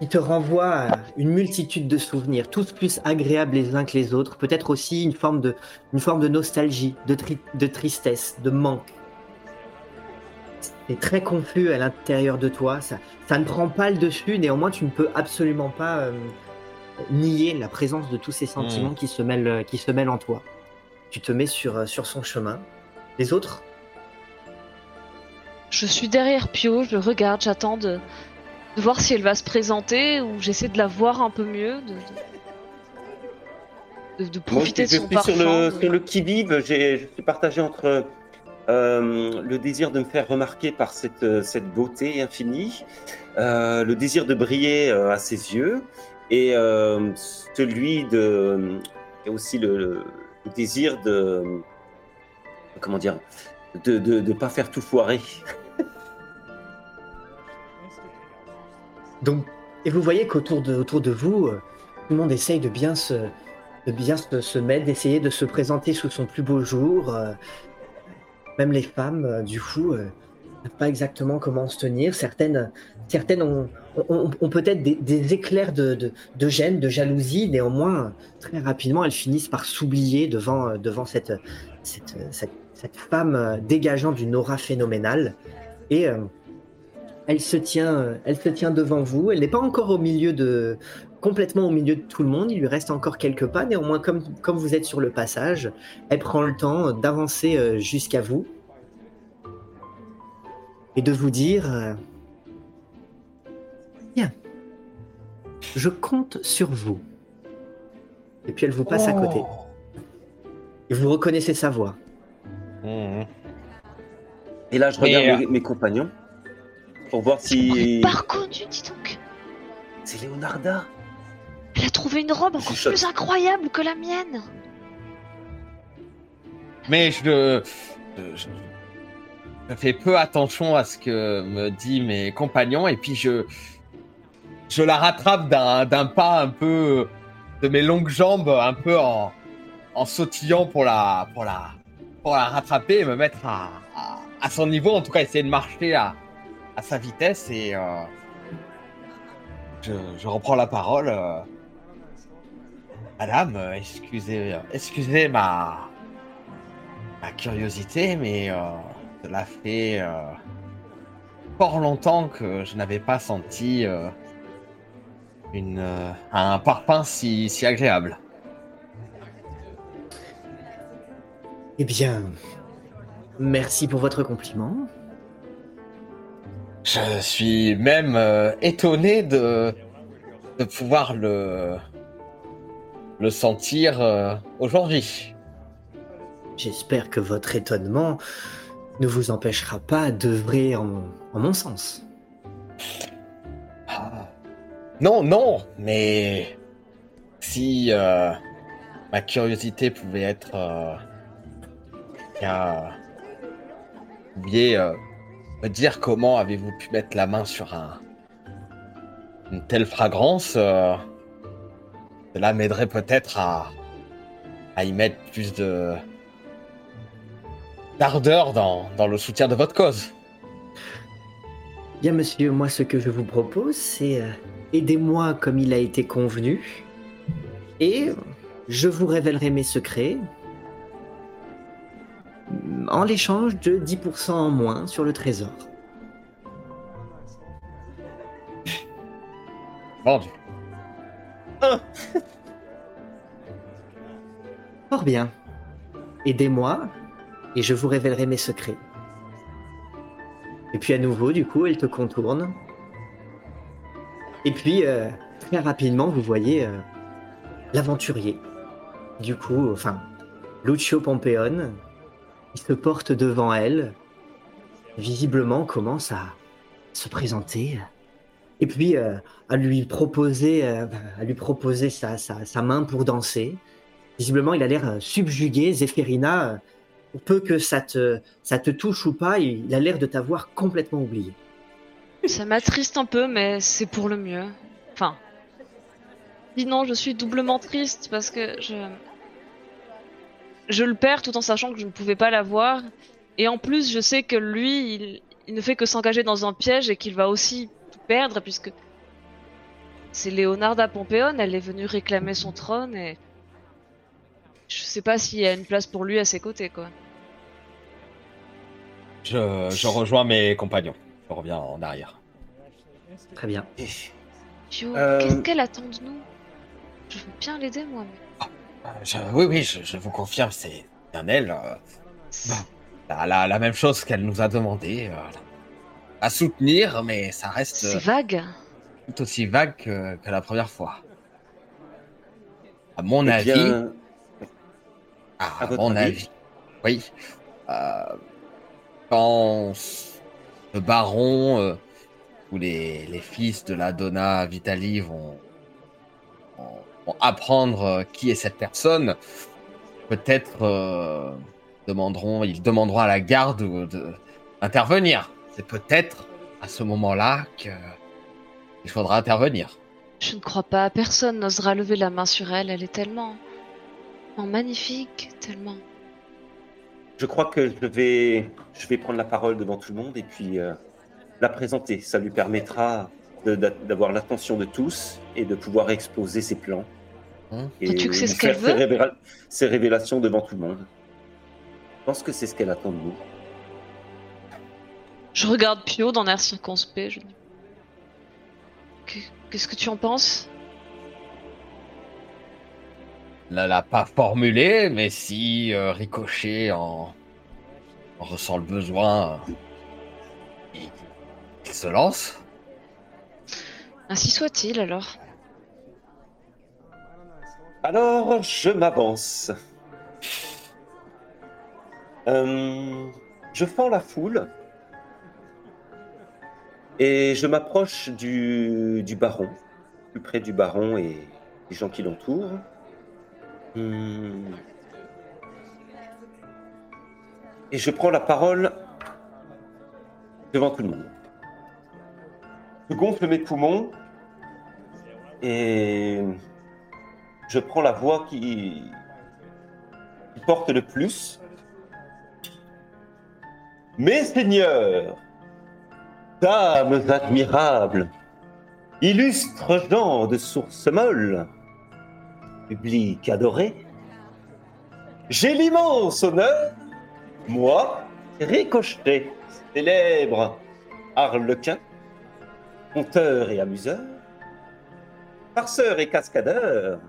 qui te renvoie à une multitude de souvenirs, tous plus agréables les uns que les autres, peut-être aussi une forme de, une forme de nostalgie, de, tri- de tristesse, de manque. C'est très confus à l'intérieur de toi, ça, ça ne prend pas le dessus, néanmoins tu ne peux absolument pas euh, nier la présence de tous ces sentiments qui, se mêlent, euh, qui se mêlent en toi. Tu te mets sur, euh, sur son chemin. Les autres? Je suis derrière Pio, je regarde, j'attends de, de voir si elle va se présenter ou j'essaie de la voir un peu mieux, de, de, de- de Moi, profiter je de son parfum. sur le, de- sur le qui-vive. J'ai- Je suis partagé entre euh, le désir de me faire remarquer par cette, euh, cette beauté infinie, euh, le désir de briller euh, à ses yeux, et celui de. et aussi le, le désir de. Comment dire De ne pas faire tout foirer. Et vous voyez qu'autour de, autour de vous, euh, tout le monde essaye de bien se, de bien se, mettre, d'essayer de se présenter sous son plus beau jour. euh, même les femmes, euh, du coup, ne savent pas exactement comment se tenir. Certaines, certaines ont, ont- peut-être des, éclairs de, de, gêne, de jalousie. Néanmoins, très rapidement, elles finissent par s'oublier devant, devant cette, cette, cette, cette femme dégageant d'une aura phénoménale. Et elle se tient, euh, elle se tient devant vous. Elle n'est pas encore au milieu de, complètement au milieu de tout le monde. Il lui reste encore quelques pas. Néanmoins, comme, comme vous êtes sur le passage, elle prend le temps d'avancer euh, jusqu'à vous et de vous dire euh, Bien, je compte sur vous. Et puis elle vous passe à côté. Et vous reconnaissez sa voix. Mhm. Et là, je regarde euh, mes, mes compagnons pour voir si. pas reconnu, dis donc. C'est Leonarda. Elle a trouvé une robe encore plus incroyable que la mienne. Mais je, je, je fais peu attention à ce que me disent mes compagnons et puis je, je la rattrape d'un d'un pas un peu de mes longues jambes, un peu en, en sautillant pour la, pour, la, pour la rattraper et me mettre à, à, à son niveau, en tout cas essayer de marcher à, à sa vitesse et euh, je, reprends la parole. euh. Madame, euh, excusez, excusez ma, ma curiosité, mais cela fait fort longtemps que je n'avais pas senti une, un si, si agréable. Eh bien, merci pour votre compliment. Je suis même euh, étonné de, de pouvoir le, le sentir euh, aujourd'hui. J'espère que votre étonnement ne vous empêchera pas d'œuvrer en, en mon sens. Ah. Non, non, mais si euh, ma curiosité pouvait être euh, euh, dire comment avez-vous pu mettre la main sur un, une telle fragrance, euh, cela m'aiderait peut-être à, y mettre plus de d'ardeur dans, dans le soutien de votre cause. Bien, monsieur, moi, ce que je vous propose, c'est euh, aidez-moi comme il a été convenu, et je vous révélerai mes secrets en l'échange de 10% en moins sur le trésor. Vendu. Fort bien. Aidez-moi et je vous révélerai mes secrets. Et puis à nouveau, du coup, elle te contourne. Et puis, euh, très rapidement, vous voyez euh, l'aventurier. Du coup, enfin, Lucio Pompeon, il se porte devant elle, visiblement commence à se présenter. Et puis, euh, à lui proposer, euh, à lui proposer sa, sa- main pour danser. Visiblement, il a l'air euh, subjugué. Zéphérina, peu que ça te, ça te touche ou pas, il a l'air de t'avoir complètement oublié. Ça m'attriste un peu, mais c'est pour le mieux. Enfin. Sinon, je suis doublement triste parce que je. Je le perds tout en sachant que je ne pouvais pas l'avoir. Et en plus, je sais que lui, il, il ne fait que s'engager dans un piège et qu'il va aussi tout perdre puisque. C'est Léonarda Pompéon, elle est venue réclamer son trône et. Je sais pas s'il y a une place pour lui à ses côtés, quoi. Je, je rejoins mes compagnons. Je reviens en arrière. Très bien. Pio, Euh, qu'est-ce qu'elle attend de nous? Je veux bien l'aider, moi, mais. Je- oui, oui, je, je vous confirme, c'est bien elle. euh, la, la- la même chose qu'elle nous a demandé. euh, à soutenir, mais ça reste C'est euh, vague. tout aussi vague que, que la première fois. À mon Eh avis, bien, à, mon avis avis, oui. euh, quand le baron euh, ou les, les fils de la Donna Vitali vont, apprendre euh, qui est cette personne, peut-être euh, demanderont, ils demanderont à la garde d'intervenir. C'est peut-être à ce moment-là que il faudra intervenir. Je ne crois pas. Personne n'osera lever la main sur elle. Elle est tellement, tellement magnifique, tellement. je crois que je vais, je vais prendre la parole devant tout le monde et puis euh, la présenter. Ça lui permettra d'avoir l'attention de tous et de pouvoir exposer ses plans. Hum. Et c'est de ce qu'elle veut révéla- révélations devant tout le monde. Je pense que c'est ce qu'elle attend de nous. Je regarde Pio d'un air circonspect. Je Qu'est-ce que tu en penses? Ne l'a pas formulé, mais si euh, Ricochet en, en ressent le besoin, il, il se lance. Ainsi soit-il alors. Alors, je m'avance. Euh, je fends la foule et je m'approche du, baron, plus près du baron et des gens qui l'entourent. Hmm. Et je prends la parole devant tout le monde. Je gonfle mes poumons et je prends la voix qui, porte le plus. Mes seigneurs, dames admirables, illustres gens de sources molles, public adoré, j'ai l'immense honneur, moi, Ricochet, célèbre harlequin, conteur et amuseur, farceur et cascadeur,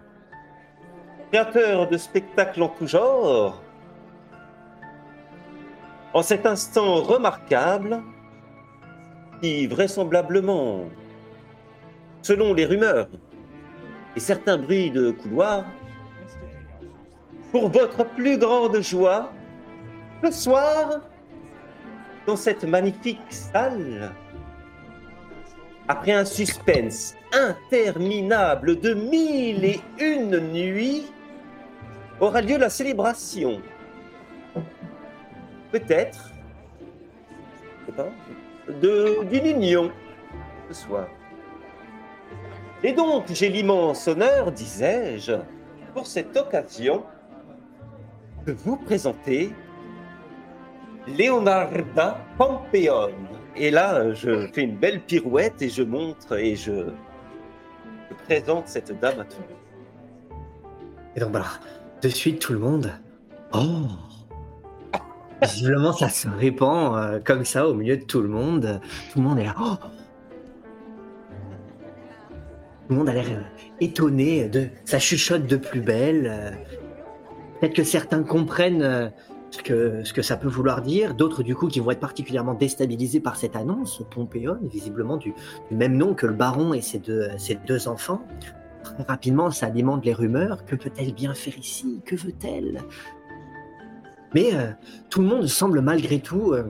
créateur de spectacles en tout genre, en cet instant remarquable qui vraisemblablement, selon les rumeurs et certains bruits de couloir, pour votre plus grande joie, le soir, dans cette magnifique salle, après un suspense interminable de mille et une nuits, aura lieu la célébration. Peut-être copain, de, d'une union ce soir. Et donc, j'ai l'immense honneur, disais-je, pour cette occasion, de vous présenter Leonarda Pompeon. Et là, je fais une belle pirouette et je montre et je, je présente cette dame à tout le monde. Et donc voilà, de suite tout le monde. Oh Visiblement, ça se répand euh, comme ça au milieu de tout le monde. Tout le monde est là. Oh tout le monde a l'air euh, étonné de ça chuchote de plus belle. euh. Peut-être que certains comprennent ce que, ça peut vouloir dire, d'autres du coup qui vont être particulièrement déstabilisés par cette annonce. Pompéon, visiblement du, même nom que le baron et ses deux enfants. Très rapidement, ça alimente les rumeurs. Que peut-elle bien faire ici? Que veut-elle? Mais euh, tout le monde semble malgré tout euh,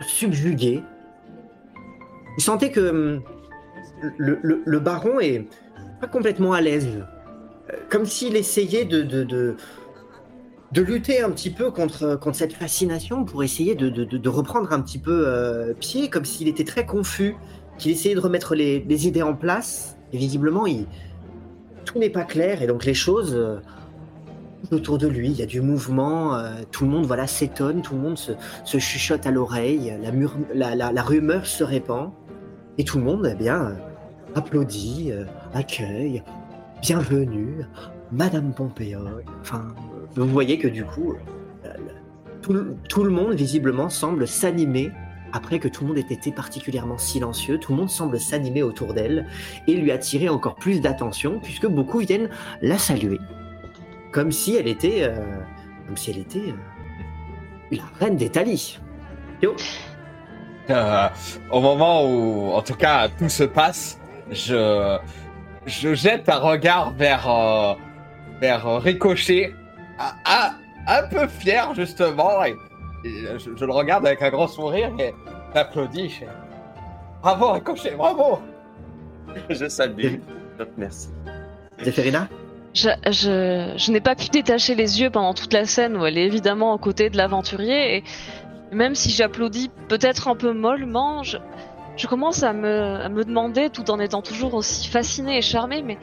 subjugué. Vous sentez que hum, le, baron est pas complètement à l'aise. Euh, Comme s'il essayait de, de, lutter un petit peu contre, contre cette fascination pour essayer de, de, reprendre un petit peu pied, comme s'il était très confus, qu'il essayait de remettre les, les idées en place. Et visiblement, il, tout n'est pas clair. Et donc les choses euh, autour de lui, il y a du mouvement, euh, tout le monde voilà s'étonne, tout le monde se, chuchote à l'oreille, la, rumeur se répand. Et tout le monde, eh bien, euh, applaudit, accueille, bienvenue, Madame Pompeo. Enfin, vous voyez que du coup, tout le monde visiblement semble s'animer après que tout le monde ait été particulièrement silencieux. Tout le monde semble s'animer autour d'elle et lui attirer encore plus d'attention puisque beaucoup viennent la saluer, comme si elle était, euh, comme si elle était euh, la reine d'Italie. Euh, au moment où, en tout cas, tout se passe, je, je jette un regard vers, vers Ricochet, un peu fier justement, et je, je le regarde avec un grand sourire et j'applaudis. je Bravo Ricochet, bravo Je salue. Merci. Zéphérina Je, je, je n'ai pas pu détacher les yeux pendant toute la scène où elle est évidemment aux côtés de l'aventurier et même si j'applaudis peut-être un peu mollement, je, je commence à me, à me demander, tout en étant toujours aussi fascinée et charmée, mais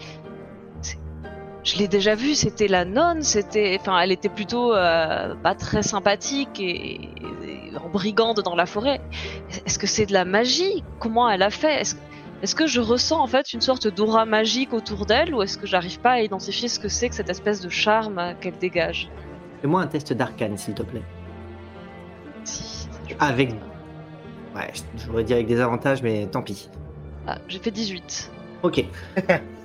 je l'ai déjà vue, c'était la nonne, c'était, enfin, elle était plutôt euh, pas très sympathique et, et en brigande dans la forêt. Est-ce que c'est de la magie? Comment elle a fait? Est-ce est-ce que je ressens en fait une sorte d'aura magique autour d'elle ou est-ce que j'arrive pas à identifier ce que c'est que cette espèce de charme qu'elle dégage? Fais-moi un test d'arcane, s'il te plaît. Si. Avec. Ouais, je voudrais dire avec des avantages, mais tant pis. Ah, j'ai fait 18. Ok.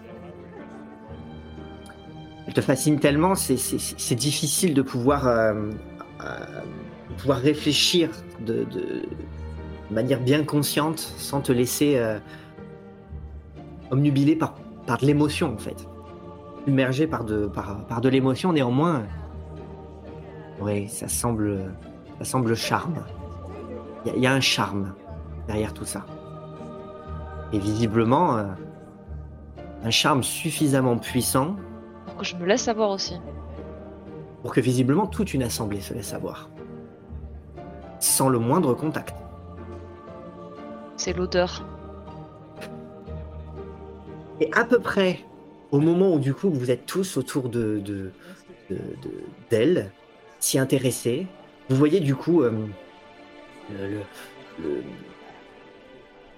Elle te fascine tellement, c'est- difficile de pouvoir, euh, euh, réfléchir de, manière bien consciente sans te laisser euh, omnubiler par, de l'émotion en fait. Immergé par de, l'émotion, néanmoins. Oui, ça semble, ça semble charme. Il y a- il y, a un charme derrière tout ça. Et visiblement, euh, un charme suffisamment puissant Pour que je me laisse avoir aussi. pour que visiblement toute une assemblée se laisse avoir. Sans le moindre contact. C'est l'odeur. Et à peu près au moment où du coup vous êtes tous autour de de- de- de- d'elle, s'y intéresser, vous voyez du coup euh, le- le- le-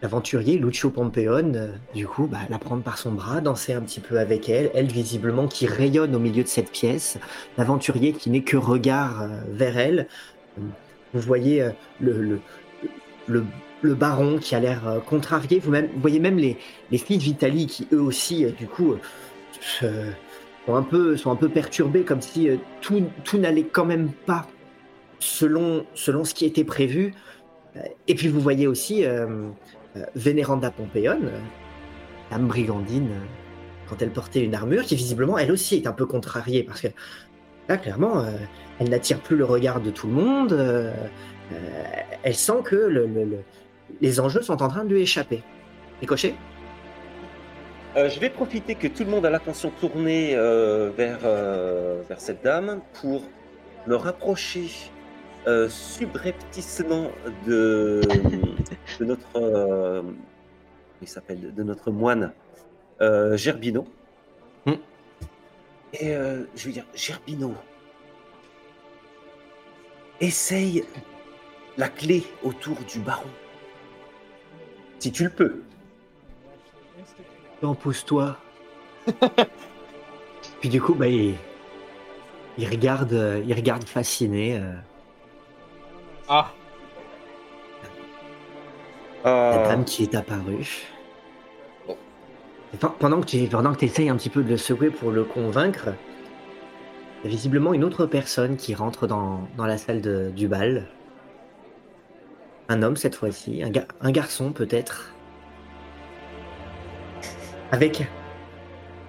l'aventurier Lucio Pompeon, euh, du coup, bah, la prendre par son bras, danser un petit peu avec elle, elle visiblement qui rayonne au milieu de cette pièce, l'aventurier qui n'est que regard euh, vers elle. Vous voyez euh, le, le, baron qui a l'air euh, contrarié, vous, voyez même les, les filles d'Italie qui eux aussi, euh, du coup, euh, sont, un peu, sont un peu perturbées, comme si euh, tout, tout n'allait quand même pas selon, selon ce qui était prévu. Euh, Et puis vous voyez aussi euh, euh, Vénéranda Pompéon, euh, dame brigandine, euh, quand elle portait une armure, qui visiblement, elle aussi est un peu contrariée, parce que là, clairement, euh, elle n'attire plus le regard de tout le monde. euh, euh, elle sent que le- le- le- les enjeux sont en train de lui échapper. Ricochet Euh, je vais profiter que tout le monde a l'attention tournée euh, vers, euh, vers cette dame pour me rapprocher euh, subrepticement de, de notre, euh, il s'appelle, de notre moine euh, Gerbino. Hmm. Et euh, je vais dire, Gerbino, essaye la clé autour du baron. Si tu le peux. Non, pousse-toi. Puis du coup, bah, il, il regarde, il regarde fasciné euh, Ah, la Ah, dame qui est apparue. Bon. Pendant que tu pendant que essayes un petit peu de le secouer pour le convaincre, il y a visiblement une autre personne qui rentre dans, dans la salle de- du bal. Un homme cette fois-ci, un, ga- un garçon peut-être. Avec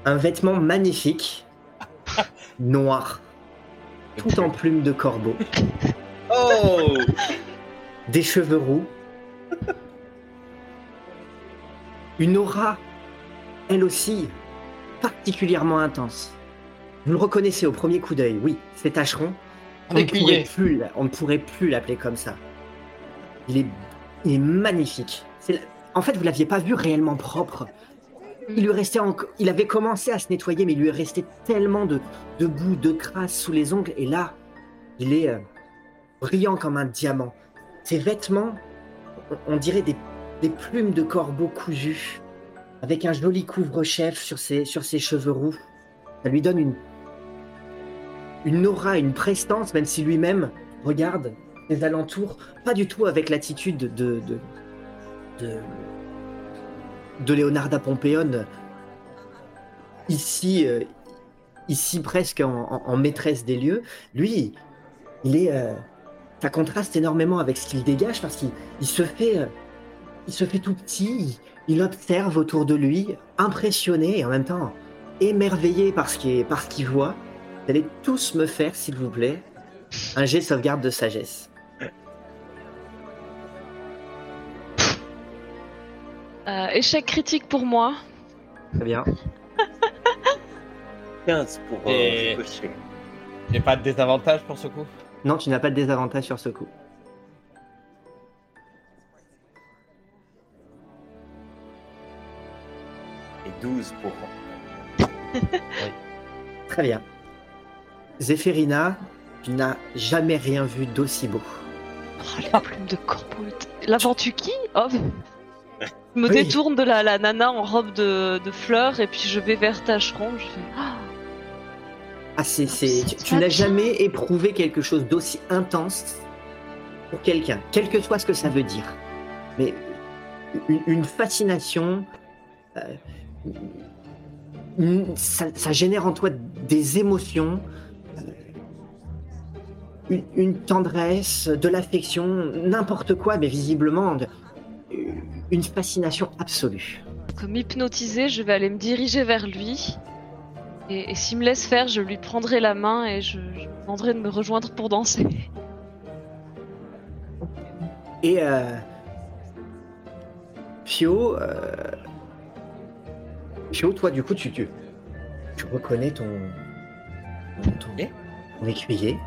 un vêtement magnifique, noir, tout en plumes de corbeau, Oh des cheveux roux, une aura, elle aussi, particulièrement intense. Vous le reconnaissez au premier coup d'œil, oui, c'est Tacheron. On ne pourrait plus l'a- on ne pourrait plus l'appeler comme ça. Il est, il est magnifique. La- En fait, vous l'aviez pas vu réellement propre. Il lui restait il avait commencé à se nettoyer, mais il lui restait tellement de, de boue, de crasse sous les ongles. Et là, il est euh, brillant comme un diamant. Ses vêtements, on, dirait des, plumes de corbeau cousues, avec un joli couvre-chef sur ses, sur ses cheveux roux. Ça lui donne une, une aura, une prestance, même si lui-même regarde les alentours, pas du tout avec l'attitude de, de, de, de Leonarda Pompéone, ici, euh, ici presque en maîtresse des lieux. Lui, il est, euh, ça contraste énormément avec ce qu'il dégage parce qu'il il se fait, euh, il se fait tout petit, il, il observe autour de lui, impressionné et en même temps émerveillé par ce qu'il voit. Vous allez tous me faire, s'il vous plaît, un jet de sauvegarde de sagesse. Euh, échec critique pour moi. Très bien. 15 pour euh, Et- j'ai pas de désavantage pour ce coup. Non, tu n'as pas de désavantage sur ce coup. et 12 pour Très bien. Zéphérina, tu n'as jamais rien vu d'aussi beau. Oh, les plumes de corbeau. L'aventure qui Oh Je me Oui. détourne de la, la nana en robe de, de fleurs et puis je vais vers Tacheron. Je fais Ah, tu, n'as jamais éprouvé quelque chose d'aussi intense pour quelqu'un, quel que soit ce que ça veut dire. Mais une, fascination, euh, ça, génère en toi des émotions, euh, une, tendresse, de l'affection, n'importe quoi, mais visiblement une fascination absolue. Comme hypnotisé, je vais aller me diriger vers lui. Et, et s'il me laisse faire, je lui prendrai la main et je, je lui demanderai de me rejoindre pour danser. Et euh, Pio, euh, Pio, toi, du coup, tu, tu, tu reconnais ton, ton, ton écuyer.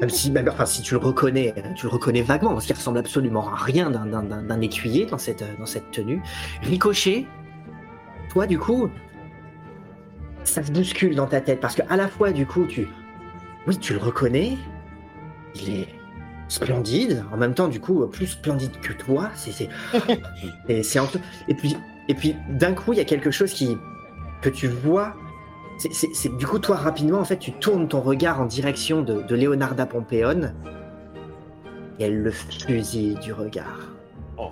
Même si, même- enfin, si tu le reconnais, hein, tu le reconnais vaguement, parce qu'il ressemble absolument à rien d'un- d'un d'un- d'un écuyer dans cette, dans cette tenue. Ricochet, toi, du coup, ça se bouscule dans ta tête, parce que à la fois, du coup, tu, oui, tu le reconnais, il est splendide, en même temps, du coup, plus splendide que toi. C'est, c'est, et c'est entre- Et puis, et puis, d'un coup, il y a quelque chose qui que tu vois. C'est, du coup, toi, rapidement, en fait, tu tournes ton regard en direction de, de Leonarda Pompéone, et elle le fusille du regard. Oh.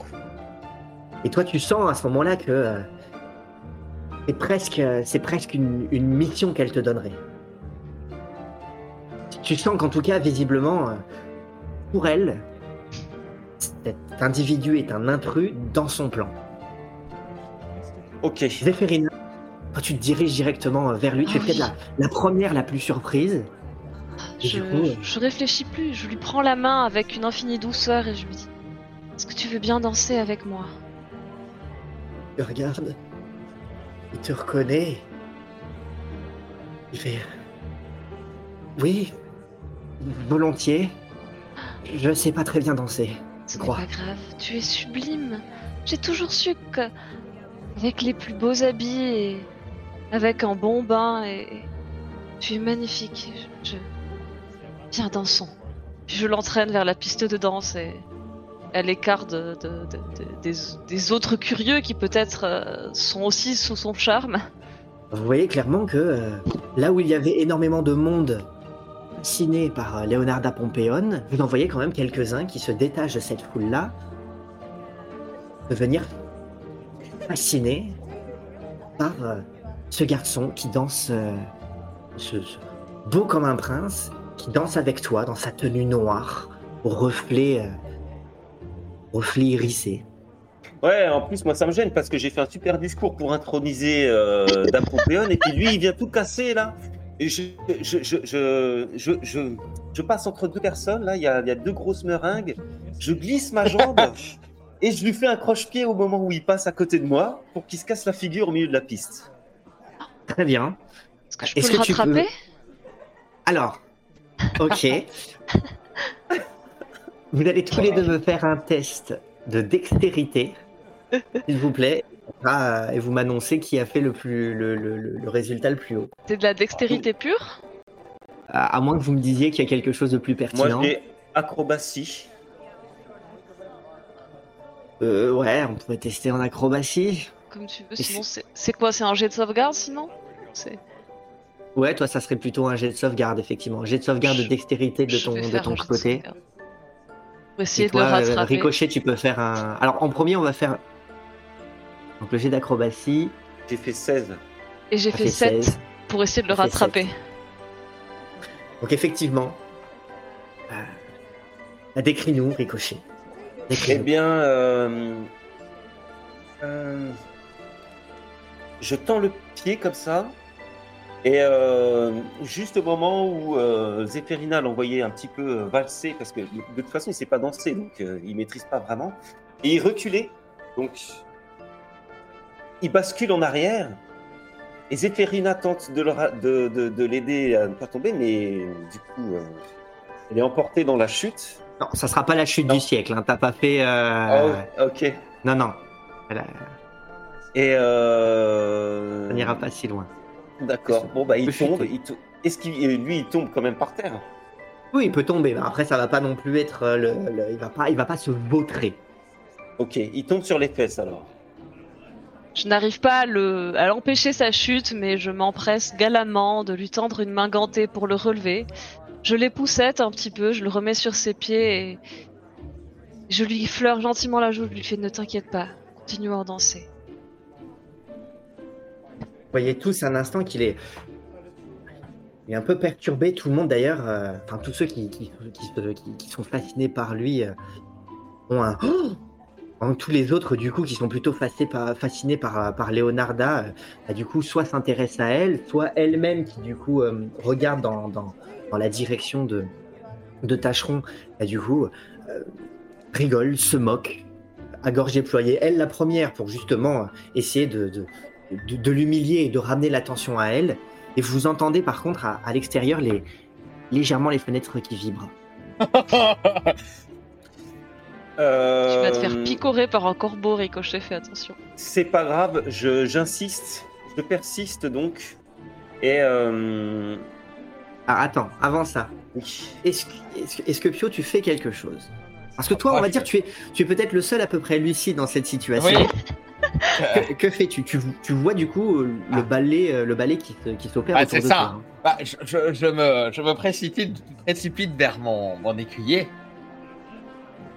Et toi, tu sens à ce moment-là que euh, c'est presque, c'est presque une, une mission qu'elle te donnerait. Tu sens qu'en tout cas, visiblement, euh, pour elle, cet individu est un intrus dans son plan. Ok. Zéphérina, quand tu te diriges directement vers lui, tu es Ah peut-être oui. la, la première la plus surprise. Je, coup, euh, je réfléchis plus, je lui prends la main avec une infinie douceur et je lui dis Est-ce que tu veux bien danser avec moi? te regarde, il te reconnaît. Il fait Oui, Volontiers. Je sais pas très bien danser. Je crois. pas grave, tu es sublime. J'ai toujours su que, avec les plus beaux habits et avec un bon bain, et tu es magnifique. Je, je- Viens, dansons. Puis je l'entraîne vers la piste de danse et à l'écart de, de- de- de- des, autres curieux qui peut-être euh, sont aussi sous son charme. Vous voyez clairement que euh, là où il y avait énormément de monde fasciné par euh, Leonarda Pompéon, vous en voyez quand même quelques-uns qui se détachent de cette foule-là, devenir fascinés par euh, ce garçon qui danse, beau comme un prince, qui danse avec toi dans sa tenue noire, au reflet, euh, reflet irisé. Ouais, en plus, moi, ça me gêne parce que j'ai fait un super discours pour introniser euh, Dame Pompéon et puis lui, il vient tout casser là. Et je, je, je, je, je, je, je passe entre deux personnes, là, il y a, il y a deux grosses meringues. Je glisse ma jambe et je lui fais un croche-pied au moment où il passe à côté de moi pour qu'il se casse la figure au milieu de la piste. Très bien. Est-ce que je peux Est-ce le que tu peux- rattraper? Alors, ok. Vous allez tous les deux me faire un test de dextérité, s'il vous plaît, Ah, et vous m'annoncez qui a fait le, plus, le, le- le- le résultat le plus haut. C'est de la dextérité pure? À, à moins que vous me disiez qu'il y a quelque chose de plus Moi, pertinent. j'ai acrobatie. Euh, ouais, on pourrait tester en acrobatie. Comme tu veux, sinon c'est quoi C'est un jet de sauvegarde sinon? C'est- Ouais, toi, ça serait plutôt un jet de sauvegarde, effectivement. Un jet de sauvegarde de dextérité de ton, de ton de côté. Essayer de toi, le euh, rattraper. Ricochet, tu peux faire un. Alors, en premier, on va faire. Donc, le jet d'acrobatie. J'ai fait 16. Et j'ai fait fait 7 16. pour essayer de le rattraper. Donc, effectivement. euh, Décris-nous, Ricochet. Eh Décris-nous. bien, euh, euh, je tends le pied comme ça, et euh, juste au moment où euh, Zéphérina l'envoyait un petit peu euh, valser, parce que de, toute façon il sait pas danser, donc euh, il maîtrise pas vraiment, et il reculait, donc il bascule en arrière, et Zéphérina tente de le ra- de- de- de l'aider à ne pas tomber, mais du coup, elle est emportée dans la chute. Non, ça sera pas la chute Non. du siècle. Hein. T'as pas fait. Oh, ok. Non, non. Elle a- Et. Ça n'ira pas si loin. D'accord. Bon bah il tombe. Il to- Est-ce qu'il lui il tombe quand même par terre? Oui, il peut tomber. mais Après, ça va pas non plus être. euh, Le, le- Il va pas. Il va pas se vautrer. Ok. Il tombe sur les fesses alors. Je n'arrive pas à le- à l'empêcher sa chute, mais je m'empresse galamment de lui tendre une main gantée pour le relever. Je l'épousette un petit peu, je le remets sur ses pieds et je lui fleure gentiment la joue, je lui fais ne t'inquiète pas, continue à en danser. Vous voyez tous un instant qu'il est. Un peu perturbé. Tout le monde d'ailleurs, euh, enfin tous ceux qui, sont fascinés par lui euh, ont un. Que tous les autres, du coup, qui sont plutôt fascinés par, euh, par Leonarda, bah, du coup, soit s'intéressent à elle, soit elle-même qui, du coup, regarde dans, la direction de, Tâcheron, bah, du coup, rigole, se moque, à gorge déployée. Elle, la première, pour justement essayer de, de, de l'humilier et de ramener l'attention à elle. Et vous entendez par contre à, à l'extérieur les, légèrement les fenêtres qui vibrent. Euh, Tu vas te faire picorer par un corbeau ricochet, fais attention. C'est pas grave. Je j'insiste. Je persiste donc. Et euh... Ah, attends, avant ça, est-ce que, est-ce que- est-ce que Pio, tu fais quelque chose? Parce que toi, on va dire, tu es, tu es peut-être le seul à peu près lucide dans cette situation. Oui. Que, que fais-tu? Tu, tu vois du coup euh, le Ah. ballet, euh, le ballet qui, qui s'opère Ah, c'est ça. toi. hein. Bah, je, je- je me, je me précipite, précipite vers mon, mon écuyer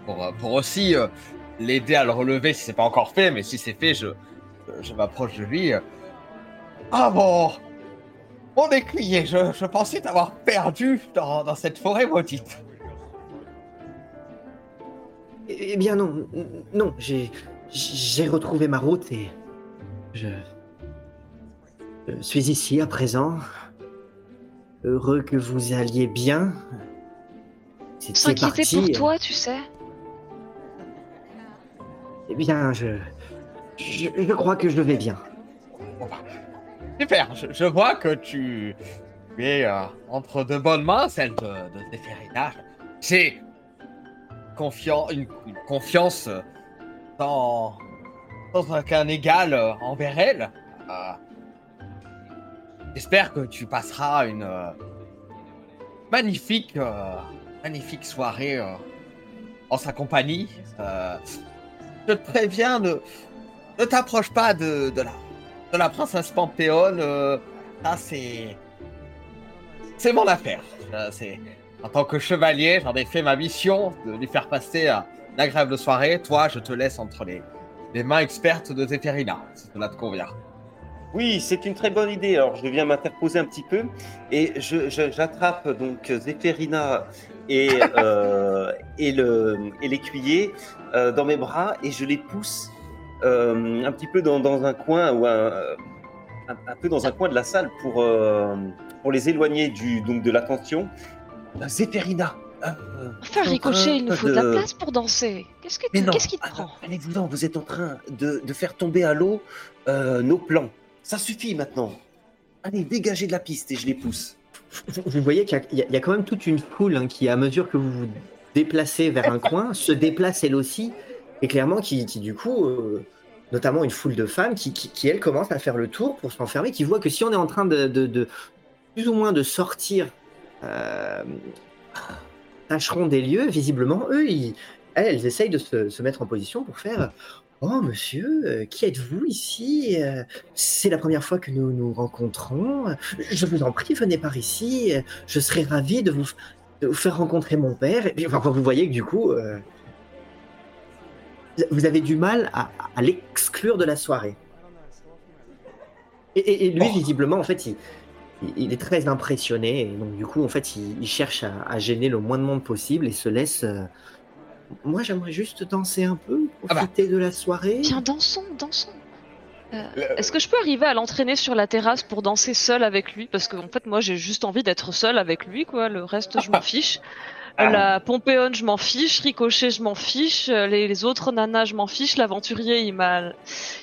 pour, euh, pour aussi euh, l'aider à le relever si c'est pas encore fait, mais si c'est fait, je, je m'approche de lui. Ah bon, mon écuyer, je, je pensais t'avoir perdu dans, dans cette forêt maudite. Eh eh bien non, non, j'ai j'ai retrouvé ma route et je, je suis ici à présent. Heureux que vous alliez bien. C'est c'est S'inquiéter pour toi, tu sais. Eh bien, je, je je crois que je vais bien. Bah, super, je, je vois que tu, tu es euh, entre de bonnes mains, celle de, de Zéphérina. J'ai confiant, une, une confiance sans, sans aucun égal euh, envers elle. Euh, J'espère que tu passeras une euh, magnifique, magnifique soirée en sa compagnie. Je te préviens, ne, ne t'approche pas de, la, de la princesse euh, ça, c'est. C'est mon affaire. En tant que chevalier, j'en ai fait ma mission de lui faire passer agréable soirée. Toi, je te laisse entre les, les mains expertes de Zéphérina, si cela te convient. Oui, c'est une très bonne idée. Alors, je viens m'interposer un petit peu et je- je- j'attrape donc Zéphérina et, euh, et le et l'écuyer euh, dans mes bras et je les pousse euh, un petit peu dans, dans un coin ou un, un, un peu dans un coin de la salle pour pour les éloigner du donc de l'attention. Zéphérina. Euh, Enfin, en Ricochet, il nous faut de la place pour danser. Qu'est-ce que qu'est-ce qui te ah, prend allez-vous-en, vous êtes en train de, de faire tomber à l'eau euh, nos plans. Ça suffit maintenant. Allez, dégagez de la piste et je les pousse. Vous, voyez qu'il y a- y quand même toute une foule hein, qui, à mesure que vous vous déplacez vers un coin, se déplace elle aussi, et clairement qui, qui, du coup, euh, notamment une foule de femmes qui, qui, qui, elles, commencent à faire le tour pour s'enfermer, qui voient que si on est en train de, de, de plus ou moins de sortir euh, tâcheront des lieux, visiblement, eux, ils, elles, elles essayent de se, se mettre en position pour faire Oh, monsieur, euh, qui êtes-vous ici Euh, C'est la première fois que nous nous rencontrons. Je vous en prie, venez par ici. Euh, Je serais ravi de vous, de vous faire rencontrer mon père. Et puis, enfin, vous voyez que du coup, euh, vous avez du mal à, à l'exclure de la soirée. Et, et- et lui, Oh. visiblement, en fait, il, il- est très impressionné. Et donc, du coup, en fait, il, il cherche à, à gêner le moins de monde possible et se laisse. euh, Moi, j'aimerais juste danser un peu, Ah bah. profiter de la soirée. Viens, dansons, dansons. Euh, Est-ce que je peux arriver à l'entraîner sur la terrasse pour danser seul avec lui? Parce que en fait, moi, j'ai juste envie d'être seul avec lui, quoi. Le reste, je m'en fiche. Ah. La Pompéone, je m'en fiche. Ricochet, je m'en fiche. Les, les autres nanas, je m'en fiche. L'aventurier, il m'a,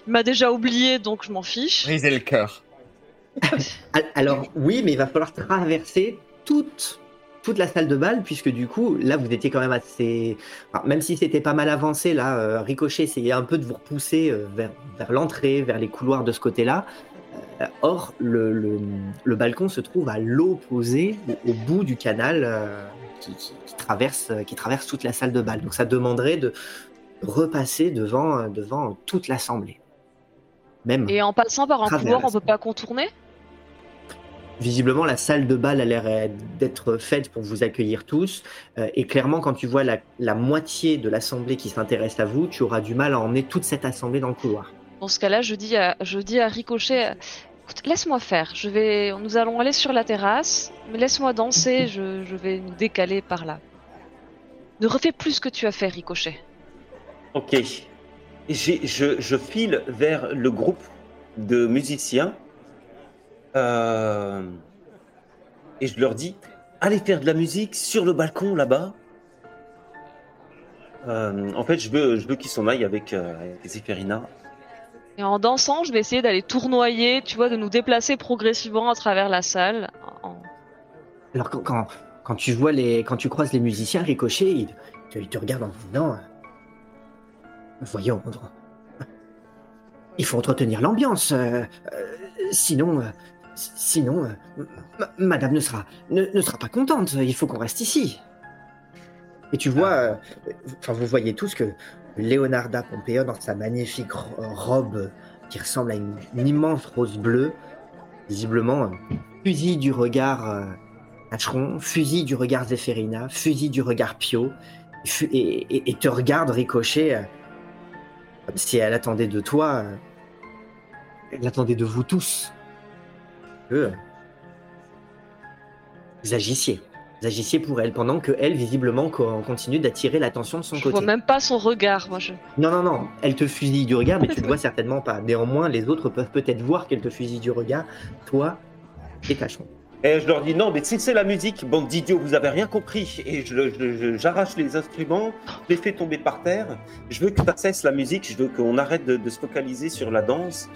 il m'a déjà oublié, donc je m'en fiche. Briser le cœur. Al- Alors oui, mais il va falloir traverser toute, toute la salle de bal, puisque du coup, là, vous étiez quand même assez... même si c'était pas mal avancé, là, euh, Ricochet essayait un peu de vous repousser euh, vers, vers l'entrée, vers les couloirs de ce côté-là. Euh, or, le, le- le balcon se trouve à l'opposé, au, au bout du canal qui, qui- qui traverse, qui traverse toute la salle de bal. Donc ça demanderait de repasser devant, devant toute l'assemblée. Même. Et en passant par un couloir, on peut pas contourner? Visiblement, la salle de bal a l'air d'être faite pour vous accueillir tous. Euh, et clairement, quand tu vois la, la moitié de l'assemblée qui s'intéresse à vous, tu auras du mal à emmener toute cette assemblée dans le couloir. Dans ce cas-là, je dis à, je dis à Ricochet, euh, écoute, laisse-moi faire. Je vais, nous allons aller sur la terrasse, mais laisse-moi danser. Je, je vais nous décaler par là. Ne refais plus ce que tu as fait, Ricochet. Ok. Et j'ai- je, je file vers le groupe de musiciens euh, et je leur dis allez faire de la musique sur le balcon là-bas. Euh, en fait, je veux, je veux qu'ils s'en aillent avec, euh, Zéphérina. Et en dansant, je vais essayer d'aller tournoyer, tu vois, de nous déplacer progressivement à travers la salle. en- Alors quand, quand, quand tu vois les, quand tu croises les musiciens, Ricochet, il, te- il te regarde en disant euh, Voyons, il faut entretenir l'ambiance. euh, euh, sinon, euh, sinon, euh, Madame ne sera, pas contente. Il faut qu'on reste ici. Et tu vois, euh, vous voyez tous que Leonarda Pompeo, dans sa magnifique ro- robe qui ressemble à une, immense rose bleue, visiblement euh, fusille du regard Acheron, fusille du regard Zéphérina, fusille du regard Pio, et, et- te regarde Ricochet euh, comme si elle attendait de toi, elle attendait de vous tous que vous agissiez. Vous agissiez pour elle, pendant que elle, visiblement, co- continue d'attirer l'attention de son Je côté. vois même pas son regard, moi. Je... Non, non, non, elle te fusille du regard, mais tu ne vois certainement pas. Néanmoins, les autres peuvent peut-être voir qu'elle te fusille du regard, toi et Tachon. Et je leur dis non, mais c'est c'est la musique, bande d'idiots, vous avez rien compris. Et je je- je- j'arrache les instruments, je les fais tomber par terre. Je veux que ça cesse la musique, je veux qu'on arrête de, de se focaliser sur la danse.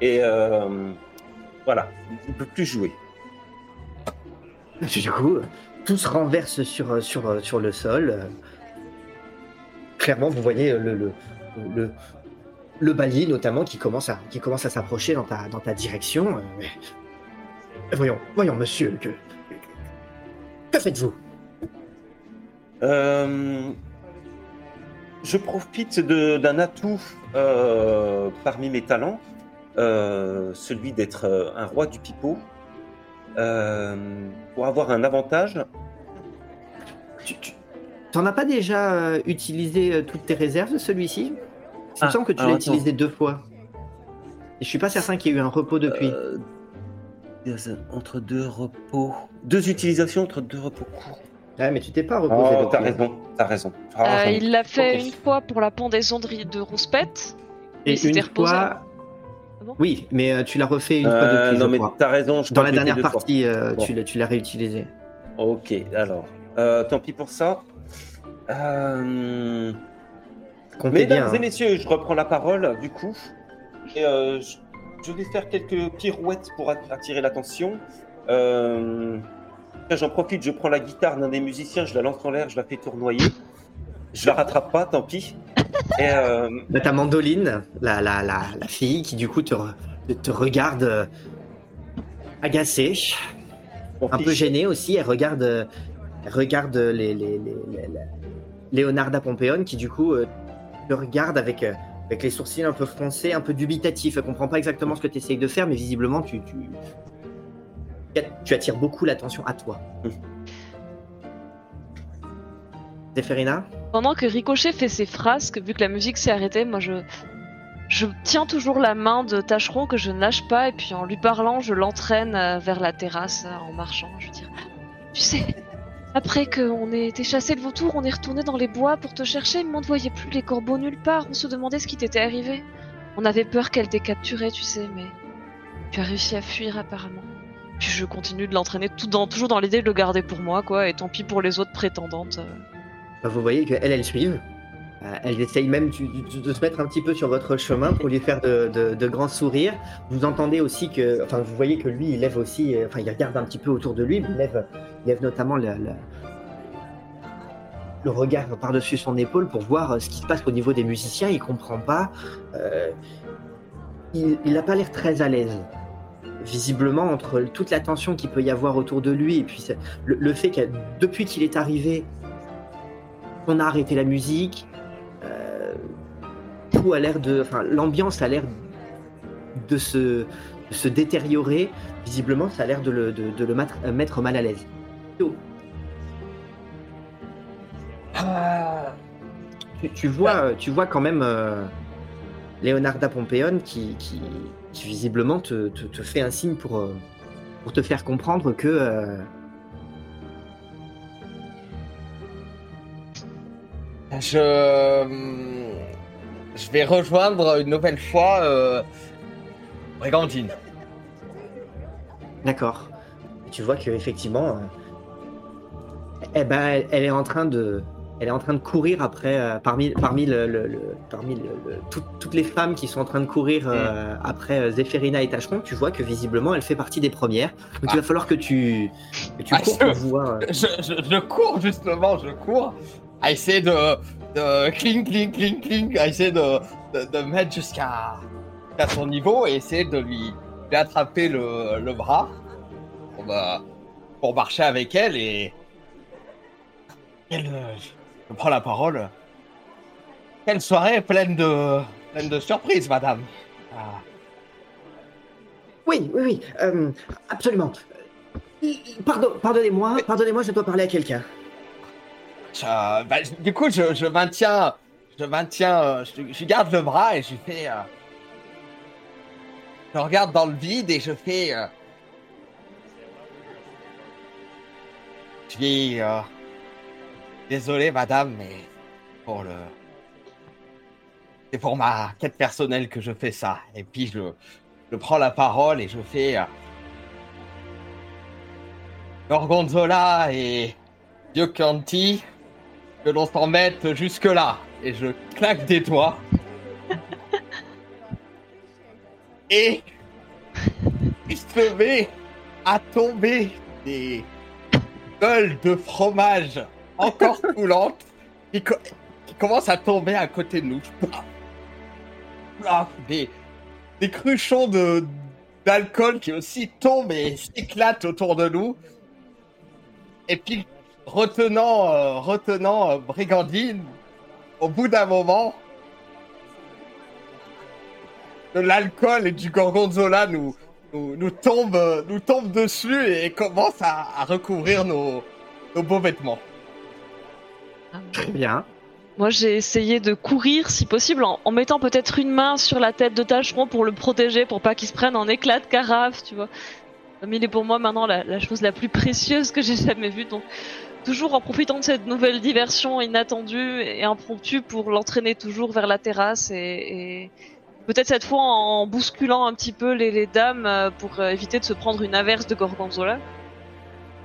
Et euh, voilà, on ne peut plus jouer. Du coup, tout se renverse sur, sur, sur le sol. Clairement, vous voyez le, le, le, le balier notamment qui commence à, qui commence à s'approcher dans ta, dans ta direction. Voyons, voyons, monsieur, que, que faites-vous? Euh, je profite d'un atout euh, parmi mes talents, euh, celui d'être euh, un roi du pipeau, euh, pour avoir un avantage. Tu, tu- T'en as pas déjà euh, utilisé euh, toutes tes réserves de celui-ci? Il me Ah, semble que tu l'as utilisé deux fois. Et je suis pas certain qu'il y ait eu un repos depuis. Euh, entre deux repos. Deux utilisations entre deux repos courts. Ouais, mais tu t'es pas reposé Oh, t'as raison, t'as raison. Euh, il l'a fait une fois pour la pendaison de, de Rouspette. Et s'était une fois. Bon Oui, mais euh, tu l'as refait une fois Euh, depuis. non je mais crois. t'as raison. Je Dans la dernière partie, euh, Bon. tu l'as- tu l'as réutilisé. Ok, alors. Euh, tant pis pour ça. Euh, Comptez Mesdames bien. et hein. messieurs, je reprends la parole du coup. Et euh, je, vais faire quelques pirouettes pour at- attirer l'attention. Euh, J'en profite, je prends la guitare d'un des musiciens, je la lance en l'air, je la fais tournoyer. Je la rattrape pas, tant pis. Et euh, Là, ta mandoline, la, la, la, la fille qui du coup te, re- te regarde euh, agacée, un peu gênée aussi. Elle regarde, elle regarde les, les, Leonarda Pompeon qui du coup euh, te regarde avec, euh, avec les sourcils un peu froncés, un peu dubitatifs. Elle comprend pas exactement ce que tu essayes de faire, mais visiblement tu, tu, tu attires beaucoup l'attention à toi. Mhm. Pendant que Ricochet fait ses frasques, vu que la musique s'est arrêtée, moi je. Je tiens toujours la main de Tacheron que je ne pas, et puis en lui parlant, je l'entraîne euh, vers la terrasse euh, en marchant. Je veux dire, tu sais, après qu'on ait été chassé de vautours, on est retourné dans les bois pour te chercher, mais on ne voyait plus les corbeaux nulle part. On se demandait ce qui t'était arrivé. On avait peur qu'elle t'ait capturé, tu sais, mais tu as réussi à fuir apparemment. Puis je continue de l'entraîner toujours dans l'idée de le garder pour moi, quoi, et tant pis pour les autres prétendantes. euh. Vous voyez qu'elles, elles suivent. Euh, elles essayent même de se mettre un petit peu sur votre chemin pour lui faire de, grands sourires. Vous entendez aussi que, enfin, vous voyez que lui, il lève aussi, euh, enfin, il regarde un petit peu autour de lui, il lève, lève notamment le, regard par-dessus son épaule pour voir euh, ce qui se passe au niveau des musiciens. Il comprend pas. Euh, il n'a pas l'air très à l'aise. Visiblement, entre toute la tension qu'il peut y avoir autour de lui et puis le fait que depuis qu'il est arrivé, on a arrêté la musique. euh, tout a l'air de, enfin, l'ambiance a l'air de se, de se détériorer. Visiblement, ça a l'air de le, de, de le mettre, euh, mettre mal à l'aise. Tu, tu vois, tu vois quand même euh, Leonarda Pompeon qui, qui, qui visiblement te, te, te fait un signe pour, pour te faire comprendre que euh, Je. Je vais rejoindre une nouvelle fois euh, Brigandine. D'accord. Tu vois que effectivement, euh, eh ben, elle, est en train de, elle est en train de courir après, euh, parmi, parmi, le, le- le- parmi le- le- tout- toutes les femmes qui sont en train de courir euh, après euh, Zéphérina et Tacheron. Tu vois que visiblement, elle fait partie des premières. Donc il va falloir que tu, que tu Ah, cours je- pour voir. Je, je- je cours justement, je cours à essayer de, de cling, cling, cling, cling, à essayer de, de, de mettre jusqu'à à son niveau et essayer de lui, lui attraper le, le bras pour, me- pour marcher avec elle et. Elle, euh, je prends la parole. Quelle soirée pleine de, pleine de surprises, madame. Ah. Oui, oui, oui, euh, absolument. Euh, Pardon, pardonnez-moi, pardonnez-moi, je dois parler à quelqu'un. Bah, du coup, je, je maintiens, je maintiens, euh, je, je garde le bras et je fais, euh, je regarde dans le vide et je fais, euh, je dis, euh, désolé madame, mais pour le, c'est pour ma quête personnelle que je fais ça. Et puis je, je prends la parole et je fais, Gorgonzola et Dieu Canti, que l'on s'en mette jusque-là. Et je claque des doigts. Et il se met à tomber des, gueule de fromage encore coulante qui, co- qui commence à tomber à côté de nous. Plaf. Des, des cruchons de d'alcool qui aussi tombent et s'éclatent autour de nous. Et puis, retenant, euh, retenant euh, Brigandine, au bout d'un moment, de l'alcool et du gorgonzola nous, nous, nous tombe, euh, nous tombe dessus et commence à, à recouvrir nos, nos beaux vêtements. Très bien. Moi, j'ai essayé de courir, si possible, en, en mettant peut-être une main sur la tête de Tacheron pour le protéger, pour pas qu'il se prenne en éclat de carafe, tu vois. Comme il est pour moi maintenant la, la chose la plus précieuse que j'ai jamais vue, donc toujours en profitant de cette nouvelle diversion inattendue et impromptue pour l'entraîner toujours vers la terrasse et, et peut-être cette fois en bousculant un petit peu les, les dames euh, pour euh, éviter de se prendre une averse de gorgonzola.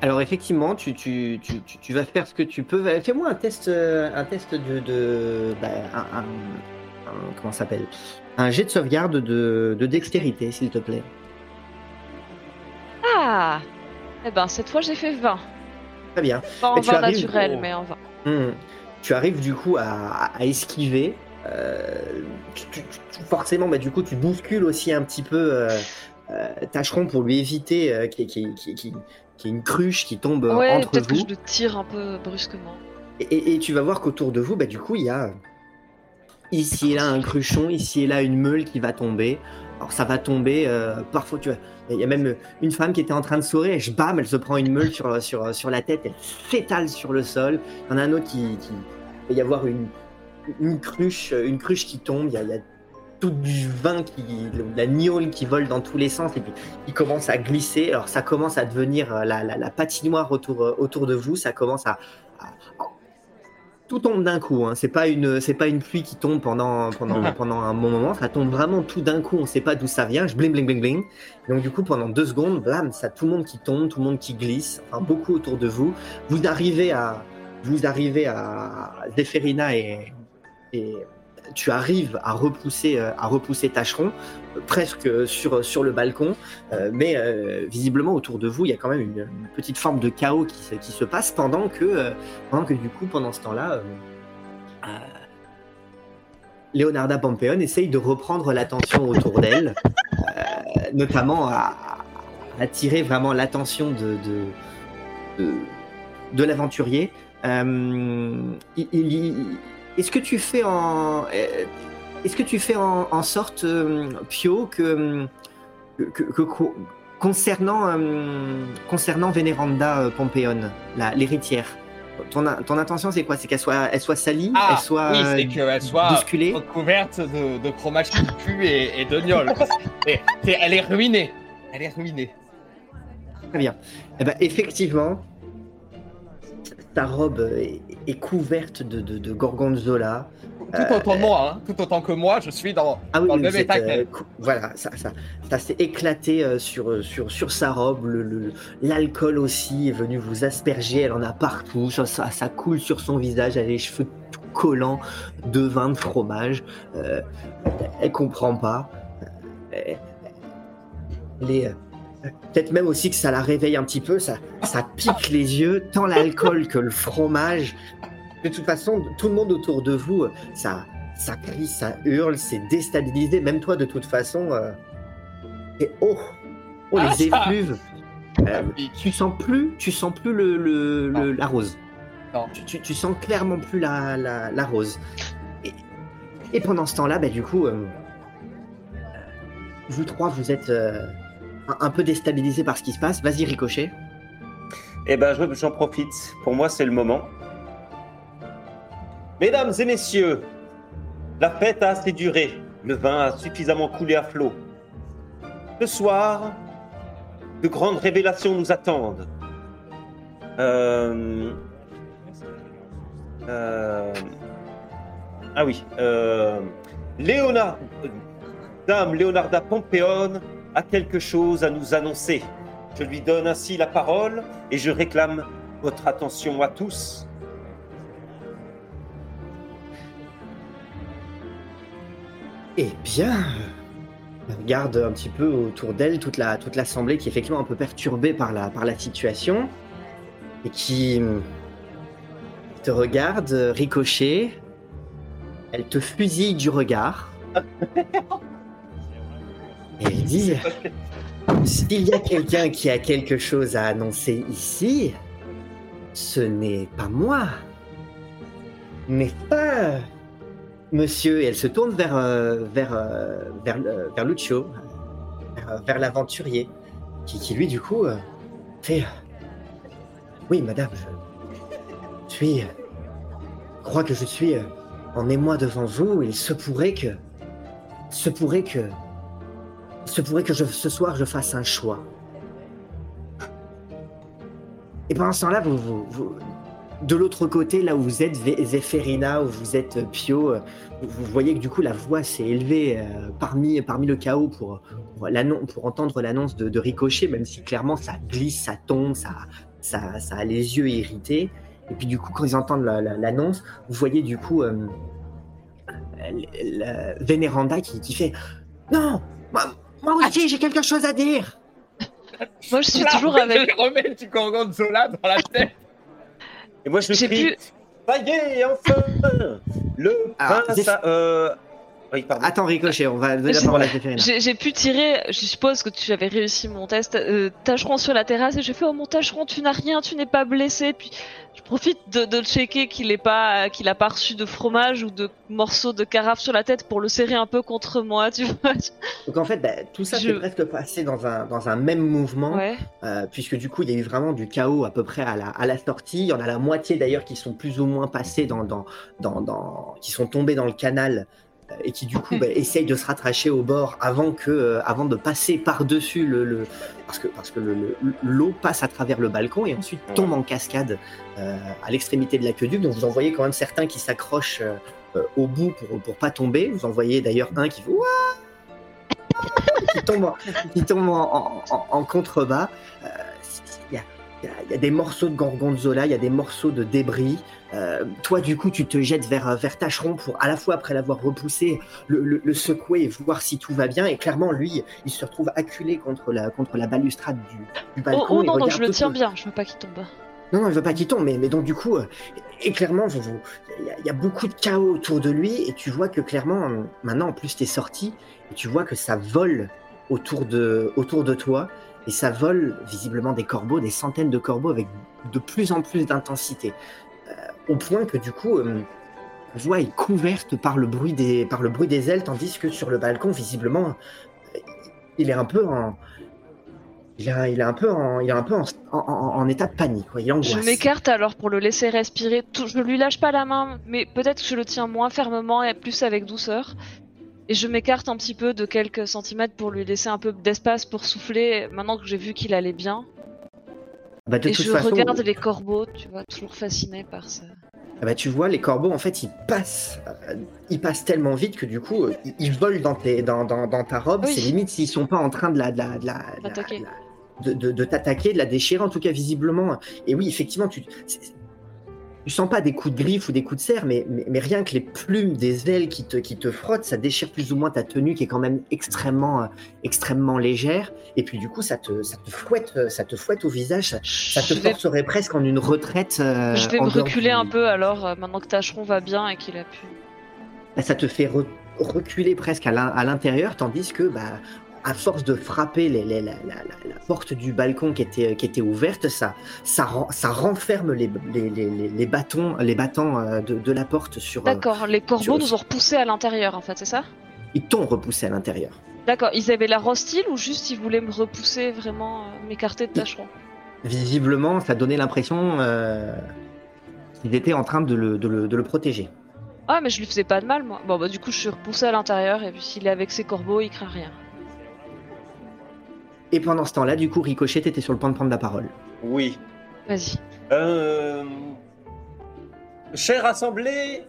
Alors effectivement, tu, tu, tu, tu, tu vas faire ce que tu peux. Fais-moi un test, euh, un test de, de bah, un, un- un- comment ça s'appelle? Un jet de sauvegarde de, de dextérité, s'il te plaît. Ah Eh ben, cette fois j'ai fait 20. Très bien. Pas en Mais tu 20 arrives naturel, au- mais en 20. Hmm. Tu arrives du coup à, esquiver. euh, tu- tu- tu- forcément, bah, du coup, tu bouscules aussi un petit peu euh, euh, Tâcheron pour lui éviter euh, qu'il ait- qu'il y ait une cruche qui tombe Ouais, entre peut-être que vous. je le tire un peu brusquement. Et, et- et tu vas voir qu'autour de vous, bah, du coup, il y a ici et là un cruchon, ici et là une meule qui va tomber. Alors ça va tomber, euh, parfois tu vois, il y a même une femme qui était en train de sourire, je bam, elle se prend une meule sur, sur, sur la tête, elle s'étale sur le sol. Il y en a un autre qui, il va y avoir une, une cruche, une cruche qui tombe, il y a, il tout du vin qui, de la gnôle qui vole dans tous les sens et puis qui commence à glisser. Alors ça commence à devenir euh, la, la, patinoire autour, euh, autour de vous, ça commence à- tout tombe d'un coup. Hein. C'est pas une, c'est pas une pluie qui tombe pendant, pendant, pendant un bon moment. Ça tombe vraiment tout d'un coup. On sait pas d'où ça vient. Je bling bling bling bling. Donc du coup, pendant deux secondes, blam, ça tout le monde qui tombe, tout le monde qui glisse. Enfin, beaucoup autour de vous. Vous arrivez à, vous arrivez à Zéphérina et, et tu arrives à repousser, euh, à repousser Tacheron euh, presque sur, sur le balcon. Euh, mais visiblement autour de vous, il y a quand même une, petite forme de chaos qui qui se passe pendant que, pendant que du coup, pendant ce temps-là, Leonarda Pompeon essaye de reprendre l'attention autour d'elle, notamment à, attirer vraiment l'attention de, de, de, l'aventurier. Il- Est-ce que tu fais en, euh, est-ce que tu fais en, en sorte, euh, Pio, que, que, que- que co- concernant, euh, concernant Vénéranda euh, Pompeon, la- l'héritière, ton, ton intention c'est quoi? C'est qu'elle soit, elle soit salie, Ah, elle soit oui, c'est qu'elle soit bousculée? recouverte de, de fromage qui pue et, et de gnôle. Et- et elle est ruinée. Elle est ruinée. Très bien. Eh ben, effectivement, ta robe est, est couverte de, de, de gorgonzola. Tout autant moi, hein. tout autant que moi, je suis dans, Ah oui, dans oui, le même état euh, voilà, ça, ça, ça s'est éclaté euh, sur, sur, sur sa robe. L'alcool aussi est venu vous asperger. Elle en a partout. Ça, ça, ça coule sur son visage. Elle a les cheveux tout collants de vin de fromage. Euh, elle comprend pas. Euh, Elle est, euh, Peut-être même aussi que ça la réveille un petit peu. Ça, ça pique les yeux, tant l'alcool que le fromage. De toute façon, tout le monde autour de vous, ça, ça crie, ça hurle, c'est déstabilisé. Même toi, de toute façon, euh, et oh, oh Ah, les ça. effluves. Euh, tu sens plus, tu sens plus le, le- le- la rose. Non. Tu, tu- tu sens clairement plus la, la, la rose. Et, et pendant ce temps-là, bah, du coup, euh, vous trois, vous êtes euh, un, peu déstabilisés par ce qui se passe. Vas-y, Ricochet. Eh ben, je- j'en profite. Pour moi, c'est le moment. Mesdames et messieurs, la fête a assez duré. Le vin a suffisamment coulé à flot. Ce soir, de grandes révélations nous attendent. Euh... euh, Ah oui. Euh... Léonard... Dame Leonarda Pompeon a quelque chose à nous annoncer. Je lui donne ainsi la parole et je réclame votre attention à tous. Eh bien, elle regarde un petit peu autour d'elle toute la toute l'assemblée qui est effectivement un peu perturbée par la par la situation. et qui te regarde ricocher. Elle te fusille du regard. Et elle dit S'il y a quelqu'un qui a quelque chose à annoncer ici, ce n'est pas moi. N'est pas monsieur. Et elle se tourne vers, euh, vers, euh, vers, euh, vers Lucio, l'aventurier, qui, qui lui, du coup, fait Oui, madame, je suis. Je crois que je suis en émoi devant vous. Il se pourrait que. Se pourrait que. Se pourrait que ce soir je fasse un choix. Et pendant ce temps-là, vous, vous- vous- de l'autre côté, là où vous êtes, Zéphérina, où vous êtes euh, Pio, euh, vous, voyez que du coup la voix s'est élevée euh, parmi, parmi le chaos pour, pour, pour entendre l'annonce de, Ricochet, même si clairement ça glisse, ça tombe, ça, ça, ça a les yeux irrités. Et puis du coup, quand ils entendent la- la- l'annonce, vous voyez du coup la- Vénéranda qui, qui fait Non moi aussi, j'ai quelque chose à dire Moi, je suis Là, toujours je avec. remets du gorgonzola dans la tête. Et moi, je J'ai crie pu- Ça y est, enfin Le Ah, prince Zéph- a- euh... Oui, pardon. Attends, Ricochet, on va donner la parole à. J'ai j'ai pu tirer, je suppose que tu avais réussi mon test, euh, tâcheron sur la terrasse et j'ai fait oh mon tâcheron tu n'as rien, tu n'es pas blessé. Puis je profite de, de checker qu'il est pas qu'il a pas reçu de fromage ou de morceaux de carafe sur la tête pour le serrer un peu contre moi, tu vois. Donc en fait, bah, tout ça Je- s'est presque passé dans un, dans un même mouvement, Ouais. euh, puisque du coup, il y a eu vraiment du chaos à peu près à la, à la sortie. Il y en a la moitié d'ailleurs qui sont plus ou moins passés dans, dans, dans, dans- qui sont tombés dans le canal euh, et qui du coup bah, essayent de se rattracher au bord avant que, euh, avant de passer par dessus le, le- parce que parce que le- le- l'eau passe à travers le balcon et ensuite tombe en cascade euh, à l'extrémité de l'aqueduc. Donc vous en voyez quand même certains qui s'accrochent euh, au bout pour pour pas tomber. Vous en voyez d'ailleurs un qui fait qui tombe en, qui tombe en, en- en- en contrebas. Euh, Il y, a, y des morceaux de gorgonzola, il y a des morceaux de débris. Euh, toi, du coup, tu te jettes vers, vers Tacheron pour, à la fois après l'avoir repoussé, le, le- le secouer et voir si tout va bien. Et clairement, lui, il se retrouve acculé contre la, contre la balustrade du, du Oh, balcon. oh non, non, je le tiens bien, je veux pas qu'il tombe. non, non, il veut pas qu'il tombe, mais, mais donc du coup, euh, et clairement, il y, a- il y a beaucoup de chaos autour de lui, et tu vois que clairement, euh, maintenant, en plus, t'es sorti, et tu vois que ça vole autour de, autour de toi, et ça vole visiblement des corbeaux, des centaines de corbeaux avec de plus en plus d'intensité, Euh, au point que du coup, euh, la voix est couverte par le bruit des, par le bruit des ailes, tandis que sur le balcon, visiblement, euh, il est un peu en il est, il est un peu en, il est un peu en, en- état de panique. Quoi. Il Je m'écarte alors pour le laisser respirer. Je lui lâche pas la main, mais peut-être que je le tiens moins fermement et plus avec douceur. Et je m'écarte un petit peu de quelques centimètres pour lui laisser un peu d'espace pour souffler maintenant que j'ai vu qu'il allait bien. Bah, de et toute je façon, regarde les corbeaux, tu vois, toujours fasciné par ça. ah bah, tu vois, les corbeaux, en fait, ils passent, euh, ils passent tellement vite que du coup, euh, ils, volent dans, tes, dans, dans, dans ta robe. Oui. C'est limite s'ils sont pas en train de la, de la, de la- de de t'attaquer, de la déchirer, en tout cas visiblement. Et oui, effectivement, tu, tu sens pas des coups de griffe ou des coups de serre, mais, mais, mais rien que les plumes des ailes qui te, qui te frottent, ça déchire plus ou moins ta tenue qui est quand même extrêmement, euh, extrêmement légère. Et puis du coup, ça te, ça te fouette, euh, ça te fouette au visage. Ça, ça te vais, forcerait presque en une retraite. euh, je vais me reculer du- un peu alors, euh, maintenant que Tacheron va bien et qu'il a pu. Bah, ça te fait re- reculer presque à l'intérieur, tandis que, bah, à force de frapper les- les- la, la- la- la porte du balcon qui était, qui était ouverte, ça, ça, ren- ça renferme les, les, les- les- les bâtons, les battants euh, de, de la porte sur. euh, D'accord, les corbeaux sur- nous ont repoussés à l'intérieur en fait, c'est ça? Ils t'ont repoussé à l'intérieur. D'accord, ils avaient l'air hostiles ou juste ils voulaient me repousser vraiment, euh, m'écarter de Tacheron Visiblement, ça donnait l'impression euh, qu'ils étaient en train de le, de le- de le protéger. Ah, mais je lui faisais pas de mal moi. Bon, bah du coup, je suis repoussé à l'intérieur et puis s'il est avec ses corbeaux, il craint rien. Et pendant ce temps-là, du coup, Ricochet était sur le point de prendre la parole. Oui. Vas-y. Euh... Chère assemblée,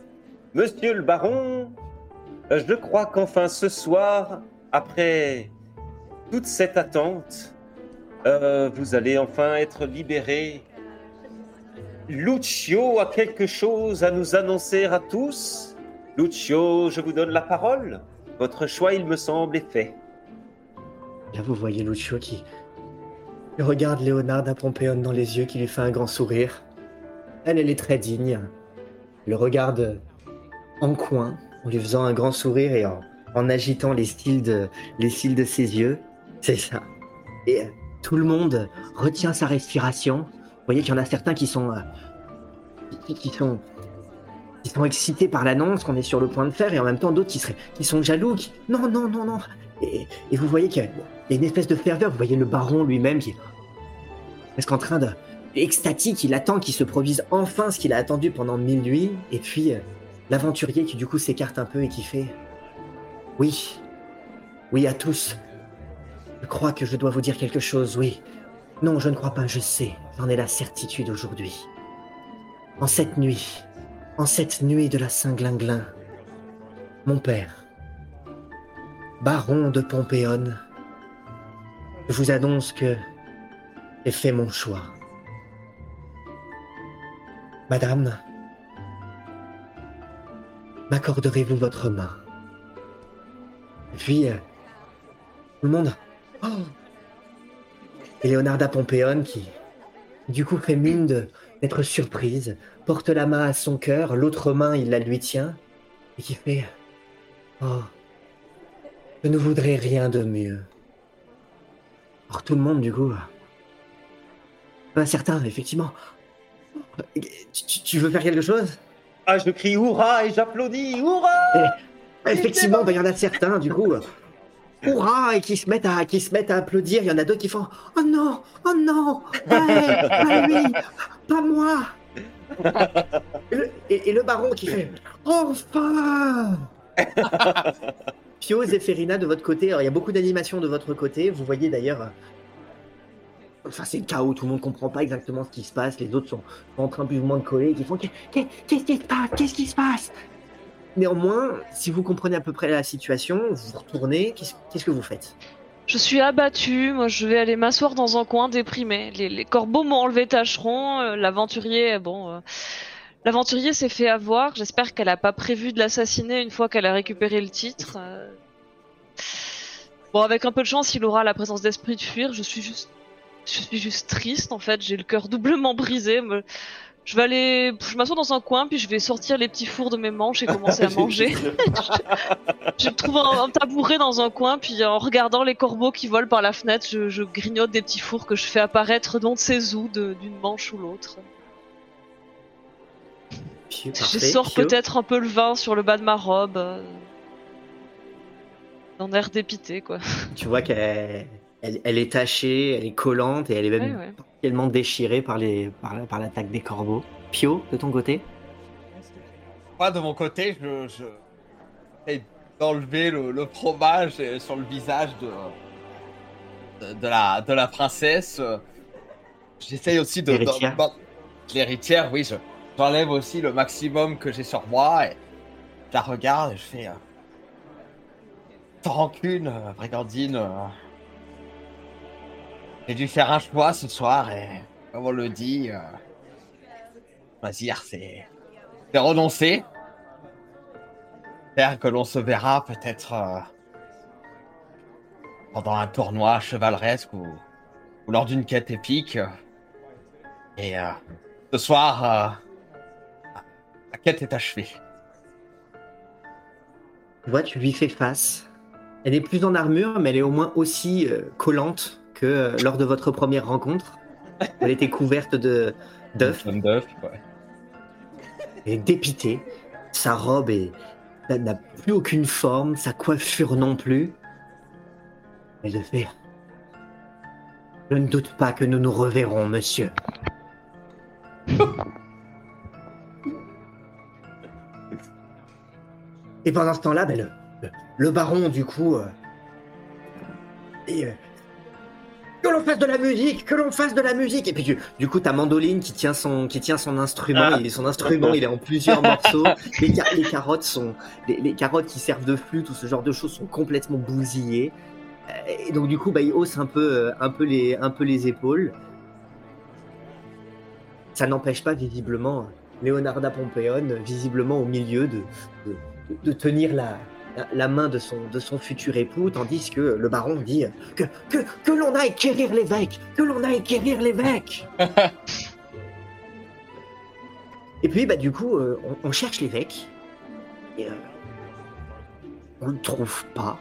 monsieur le baron, je crois qu'enfin ce soir, après toute cette attente, euh, vous allez enfin être libéré. Lucio a quelque chose à nous annoncer à tous. Lucio, je vous donne la parole. Votre choix, il me semble, est fait. Là, vous voyez Lucio qui, regarde Léonard Pompéon dans les yeux qui lui fait un grand sourire. Elle, elle est très digne. Le regarde en coin, en lui faisant un grand sourire et en, agitant les cils de, ses yeux. C'est ça. Et euh, tout le monde retient sa respiration. Vous voyez qu'il y en a certains qui sont, euh, qui, sont, qui sont excités par l'annonce qu'on est sur le point de faire, et en même temps d'autres qui sont jaloux. Qui... Non, non, non, non. Et vous voyez qu'il y, a- il y a une espèce de ferveur. Vous voyez le baron lui-même qui est presque en train de extatique. Il attend qu'il se produise enfin ce qu'il a attendu pendant mille nuits. Et puis euh, l'aventurier qui du coup s'écarte un peu et qui fait oui, oui à tous. Je crois que je dois vous dire quelque chose, oui. Non, je ne crois pas, je sais. J'en ai la certitude aujourd'hui. En cette nuit, en cette nuit de la Saint-Glinglin, mon père, baron de Pompéone, je vous annonce que j'ai fait mon choix. Madame, m'accorderez-vous votre main? Puis, euh, tout le monde. Oh Et Leonarda Pompéon qui, du coup, fait mine d'être surprise, porte la main à son cœur, l'autre main, il la lui tient, et qui fait Oh, je ne voudrais rien de mieux. Tout le monde, du coup. Pas certain, effectivement. Tu, tu- tu veux faire quelque chose? Ah, je crie hurrah et j'applaudis, hurrah Effectivement, bah, il y en a certains, du coup. Hurrah Et qui se mettent à qui se mettent à applaudir. Il y en a d'autres qui font Oh non Oh non Pas lui Pas moi et le, et- et le baron qui fait Enfin Pio et de votre côté, il y a beaucoup d'animation de votre côté. Vous voyez d'ailleurs. euh, Enfin, c'est le chaos, tout le monde comprend pas exactement ce qui se passe. Les autres sont, en train plus ou moins de coller, qui font Qu'est- qu'est- Qu'est-ce qui se passe Qu'est-ce qui se passe? Néanmoins, si vous comprenez à peu près la situation, vous retournez, qu'est-ce que vous faites? Je suis abattue, moi je vais aller m'asseoir dans un coin déprimé. Les, corbeaux m'ont enlevé tâcheron, euh, l'aventurier, bon... euh, L'aventurier s'est fait avoir, j'espère qu'elle a pas prévu de l'assassiner une fois qu'elle a récupéré le titre. euh. Bon, avec un peu de chance, il aura la présence d'esprit de fuir, je suis juste... Je suis juste triste en fait, j'ai le cœur doublement brisé. Je vais aller... Je m'assois dans un coin, puis je vais sortir les petits fours de mes manches et commencer à manger. Je trouve un, un tabouret dans un coin, puis en regardant les corbeaux qui volent par la fenêtre, je, je grignote des petits fours que je fais apparaître dans ces où de- d'une manche ou l'autre. Pio, Je sors peut-être un peu le vin sur le bas de ma robe. euh, D'un air dépité, quoi. Tu vois qu'elle elle, elle est tachée, elle est collante et elle est même Ouais, ouais. tellement déchirée par les par, la- par l'attaque des corbeaux. Pio, de ton côté? Moi, de mon côté, je, je... j'essaie d'enlever le, le fromage euh, sur le visage de, de, de la, de la princesse. J'essaye aussi de... L'héritière. de- de- L'héritière, oui, je, j'enlève aussi le maximum que j'ai sur moi et je la regarde et je fais... Euh, sans rancune, euh, brigandine. euh, J'ai dû faire un choix ce soir et, comme on le dit, euh, c'est... c'est renoncer. J'espère que l'on se verra peut-être euh, pendant un tournoi chevaleresque ou, lors d'une quête épique. Et euh, ce soir, euh, quête est achevée. Tu vois, tu lui fais face. Elle est plus en armure, mais elle est au moins aussi euh, collante que euh, lors de votre première rencontre. Elle était couverte de d'œufs. Ouais. Elle est dépitée. Sa robe est- n'a plus aucune forme, sa coiffure non plus. Elle le fait. Je ne doute pas que nous nous reverrons, monsieur. Et pendant ce temps-là, ben, le, le- baron, du coup, euh, et, euh, que l'on fasse de la musique, que l'on fasse de la musique. Et puis du, du coup, ta mandoline qui tient son, qui tient son instrument. Ah. Il, son instrument, il est en plusieurs morceaux. Les, ca- les carottes sont, les, les carottes qui servent de flûte ou ce genre de choses sont complètement bousillées. Et donc du coup, bah, il hausse un peu, euh, un peu les, un peu les épaules. Ça n'empêche pas visiblement Leonarda Pompéon, visiblement au milieu de, de, de tenir la, la, la main de son, de son futur époux, tandis que le baron dit que, que, que l'on aille quérir l'évêque, que l'on aille quérir l'évêque. et puis, bah, du coup, euh, on, on cherche l'évêque, et euh, on le trouve pas.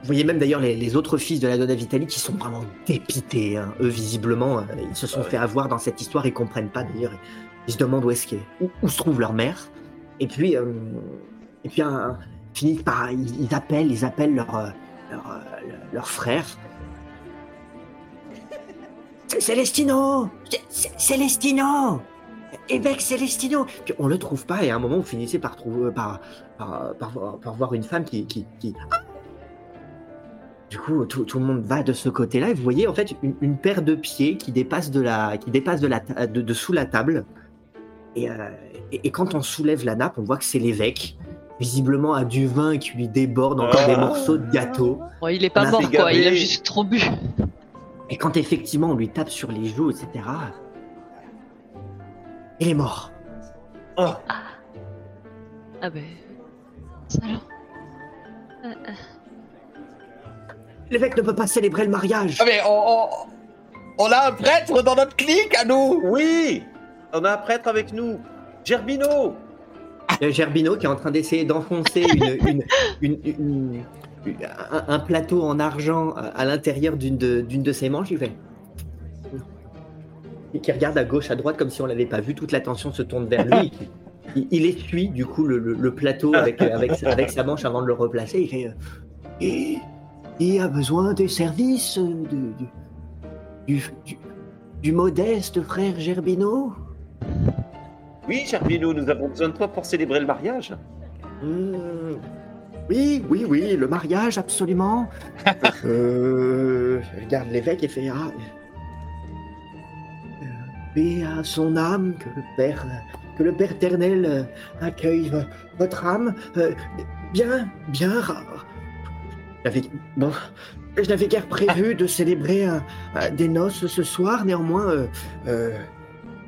Vous voyez même d'ailleurs les, les autres fils de la Donna Vitali qui sont vraiment dépités. hein. Eux, visiblement, euh, ils se sont ouais. fait avoir dans cette histoire, ils comprennent pas d'ailleurs. Ils se demandent où est-ce qu'est, où, où se trouve leur mère. Et puis, euh, et puis, finissent par, ils, appellent, ils appellent leur, euh, leur, euh, leur frère. Célestino, Célestino, évêque Célestino. Puis on le trouve pas et à un moment vous finissez par trouver, par, par, voir- une femme qui, qui, qui- du coup, tout, tout le monde va de ce côté-là et vous voyez en fait une, paire de pieds qui dépasse de la, qui dépasse de la, de sous la table. Et, euh, et, et quand on soulève la nappe, on voit que c'est l'évêque, visiblement a du vin qui lui déborde encore des Ah. morceaux de gâteau. Il est On pas mort, quoi. Il a juste trop bu. Et quand effectivement on lui tape sur les joues, etc., il est mort. Oh, Ah ben. Salaud. Euh, euh. L'évêque ne peut pas célébrer le mariage. Ah, mais on, on, on a un prêtre dans notre clique à nous oui On a un prêtre avec nous Gerbino Gerbino qui est en train d'essayer d'enfoncer une, une- un, plateau en argent à, l'intérieur d'une de, ses manches. Il fait. Et qui regarde à gauche, à droite, comme si on l'avait pas vu. Toute l'attention se tourne vers lui. Il, essuie du coup le, plateau avec, sa manche avant de le replacer. Il fait. euh, Et il a besoin des services euh, du modeste frère Gerbino? Oui, Gerbino, nous avons besoin de toi pour célébrer le mariage. Hmm, Oui, oui, oui, le mariage, absolument. euh, regarde l'évêque et fait Ah. euh, Paix à son âme, que le Père, que le Père éternel euh, accueille vo- votre âme. Euh, bien, bien rare. Bon, je n'avais guère prévu de célébrer un- un- des noces ce soir, néanmoins. euh, euh,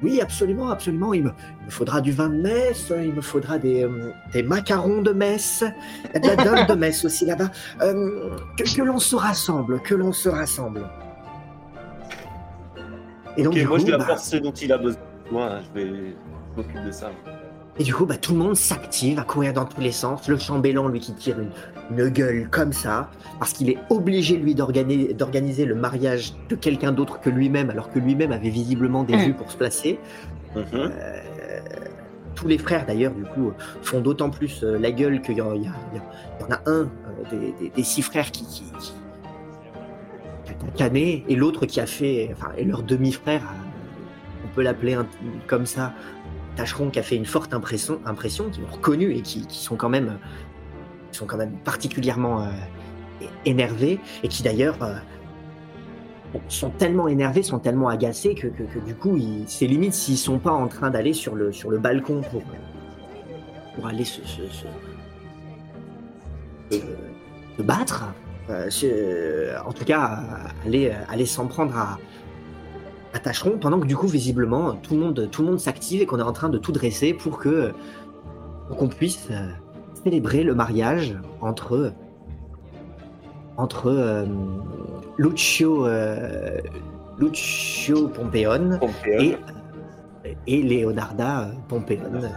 oui, absolument, absolument. Il me, il me faudra du vin de messe, il me faudra des, euh, des macarons de messe, de la dinde de messe aussi là-bas. Euh, que que l'on se rassemble, que l'on se rassemble. Et donc, moi coup, je vais bah, apporter ce dont il a besoin. hein, Je vais m'occuper de ça. Et du coup, bah, tout le monde s'active à courir dans tous les sens. Le chambellan, lui, qui tire une, une gueule comme ça, parce qu'il est obligé, lui, d'organi- d'organiser le mariage de quelqu'un d'autre que lui-même, alors que lui-même avait visiblement des vues pour se placer. Mhm. Euh, tous les frères d'ailleurs du coup font d'autant plus euh, la gueule qu'il y, en- y a- il y a- il y en a un euh, des, des- des six frères qui, qui, qui- qui a cané et l'autre qui a fait enfin et leur demi-frère on peut l'appeler comme ça Qui a fait une forte impression impression qui l'ont reconnu et qui, sont quand même qui sont quand même particulièrement euh, énervés et qui d'ailleurs euh, sont tellement énervés, sont tellement agacés que, que, du coup, c'est limite s'ils sont pas en train d'aller sur le, sur le balcon pour, pour aller se, se, battre. Euh, en tout cas, aller, aller s'en prendre à, à pendant que du coup, visiblement, tout le monde, tout le monde s'active et qu'on est en train de tout dresser pour que pour qu'on puisse euh, célébrer le mariage entre entre euh, Lucio euh, Lucio Pompeone et, et Leonarda Pompeone.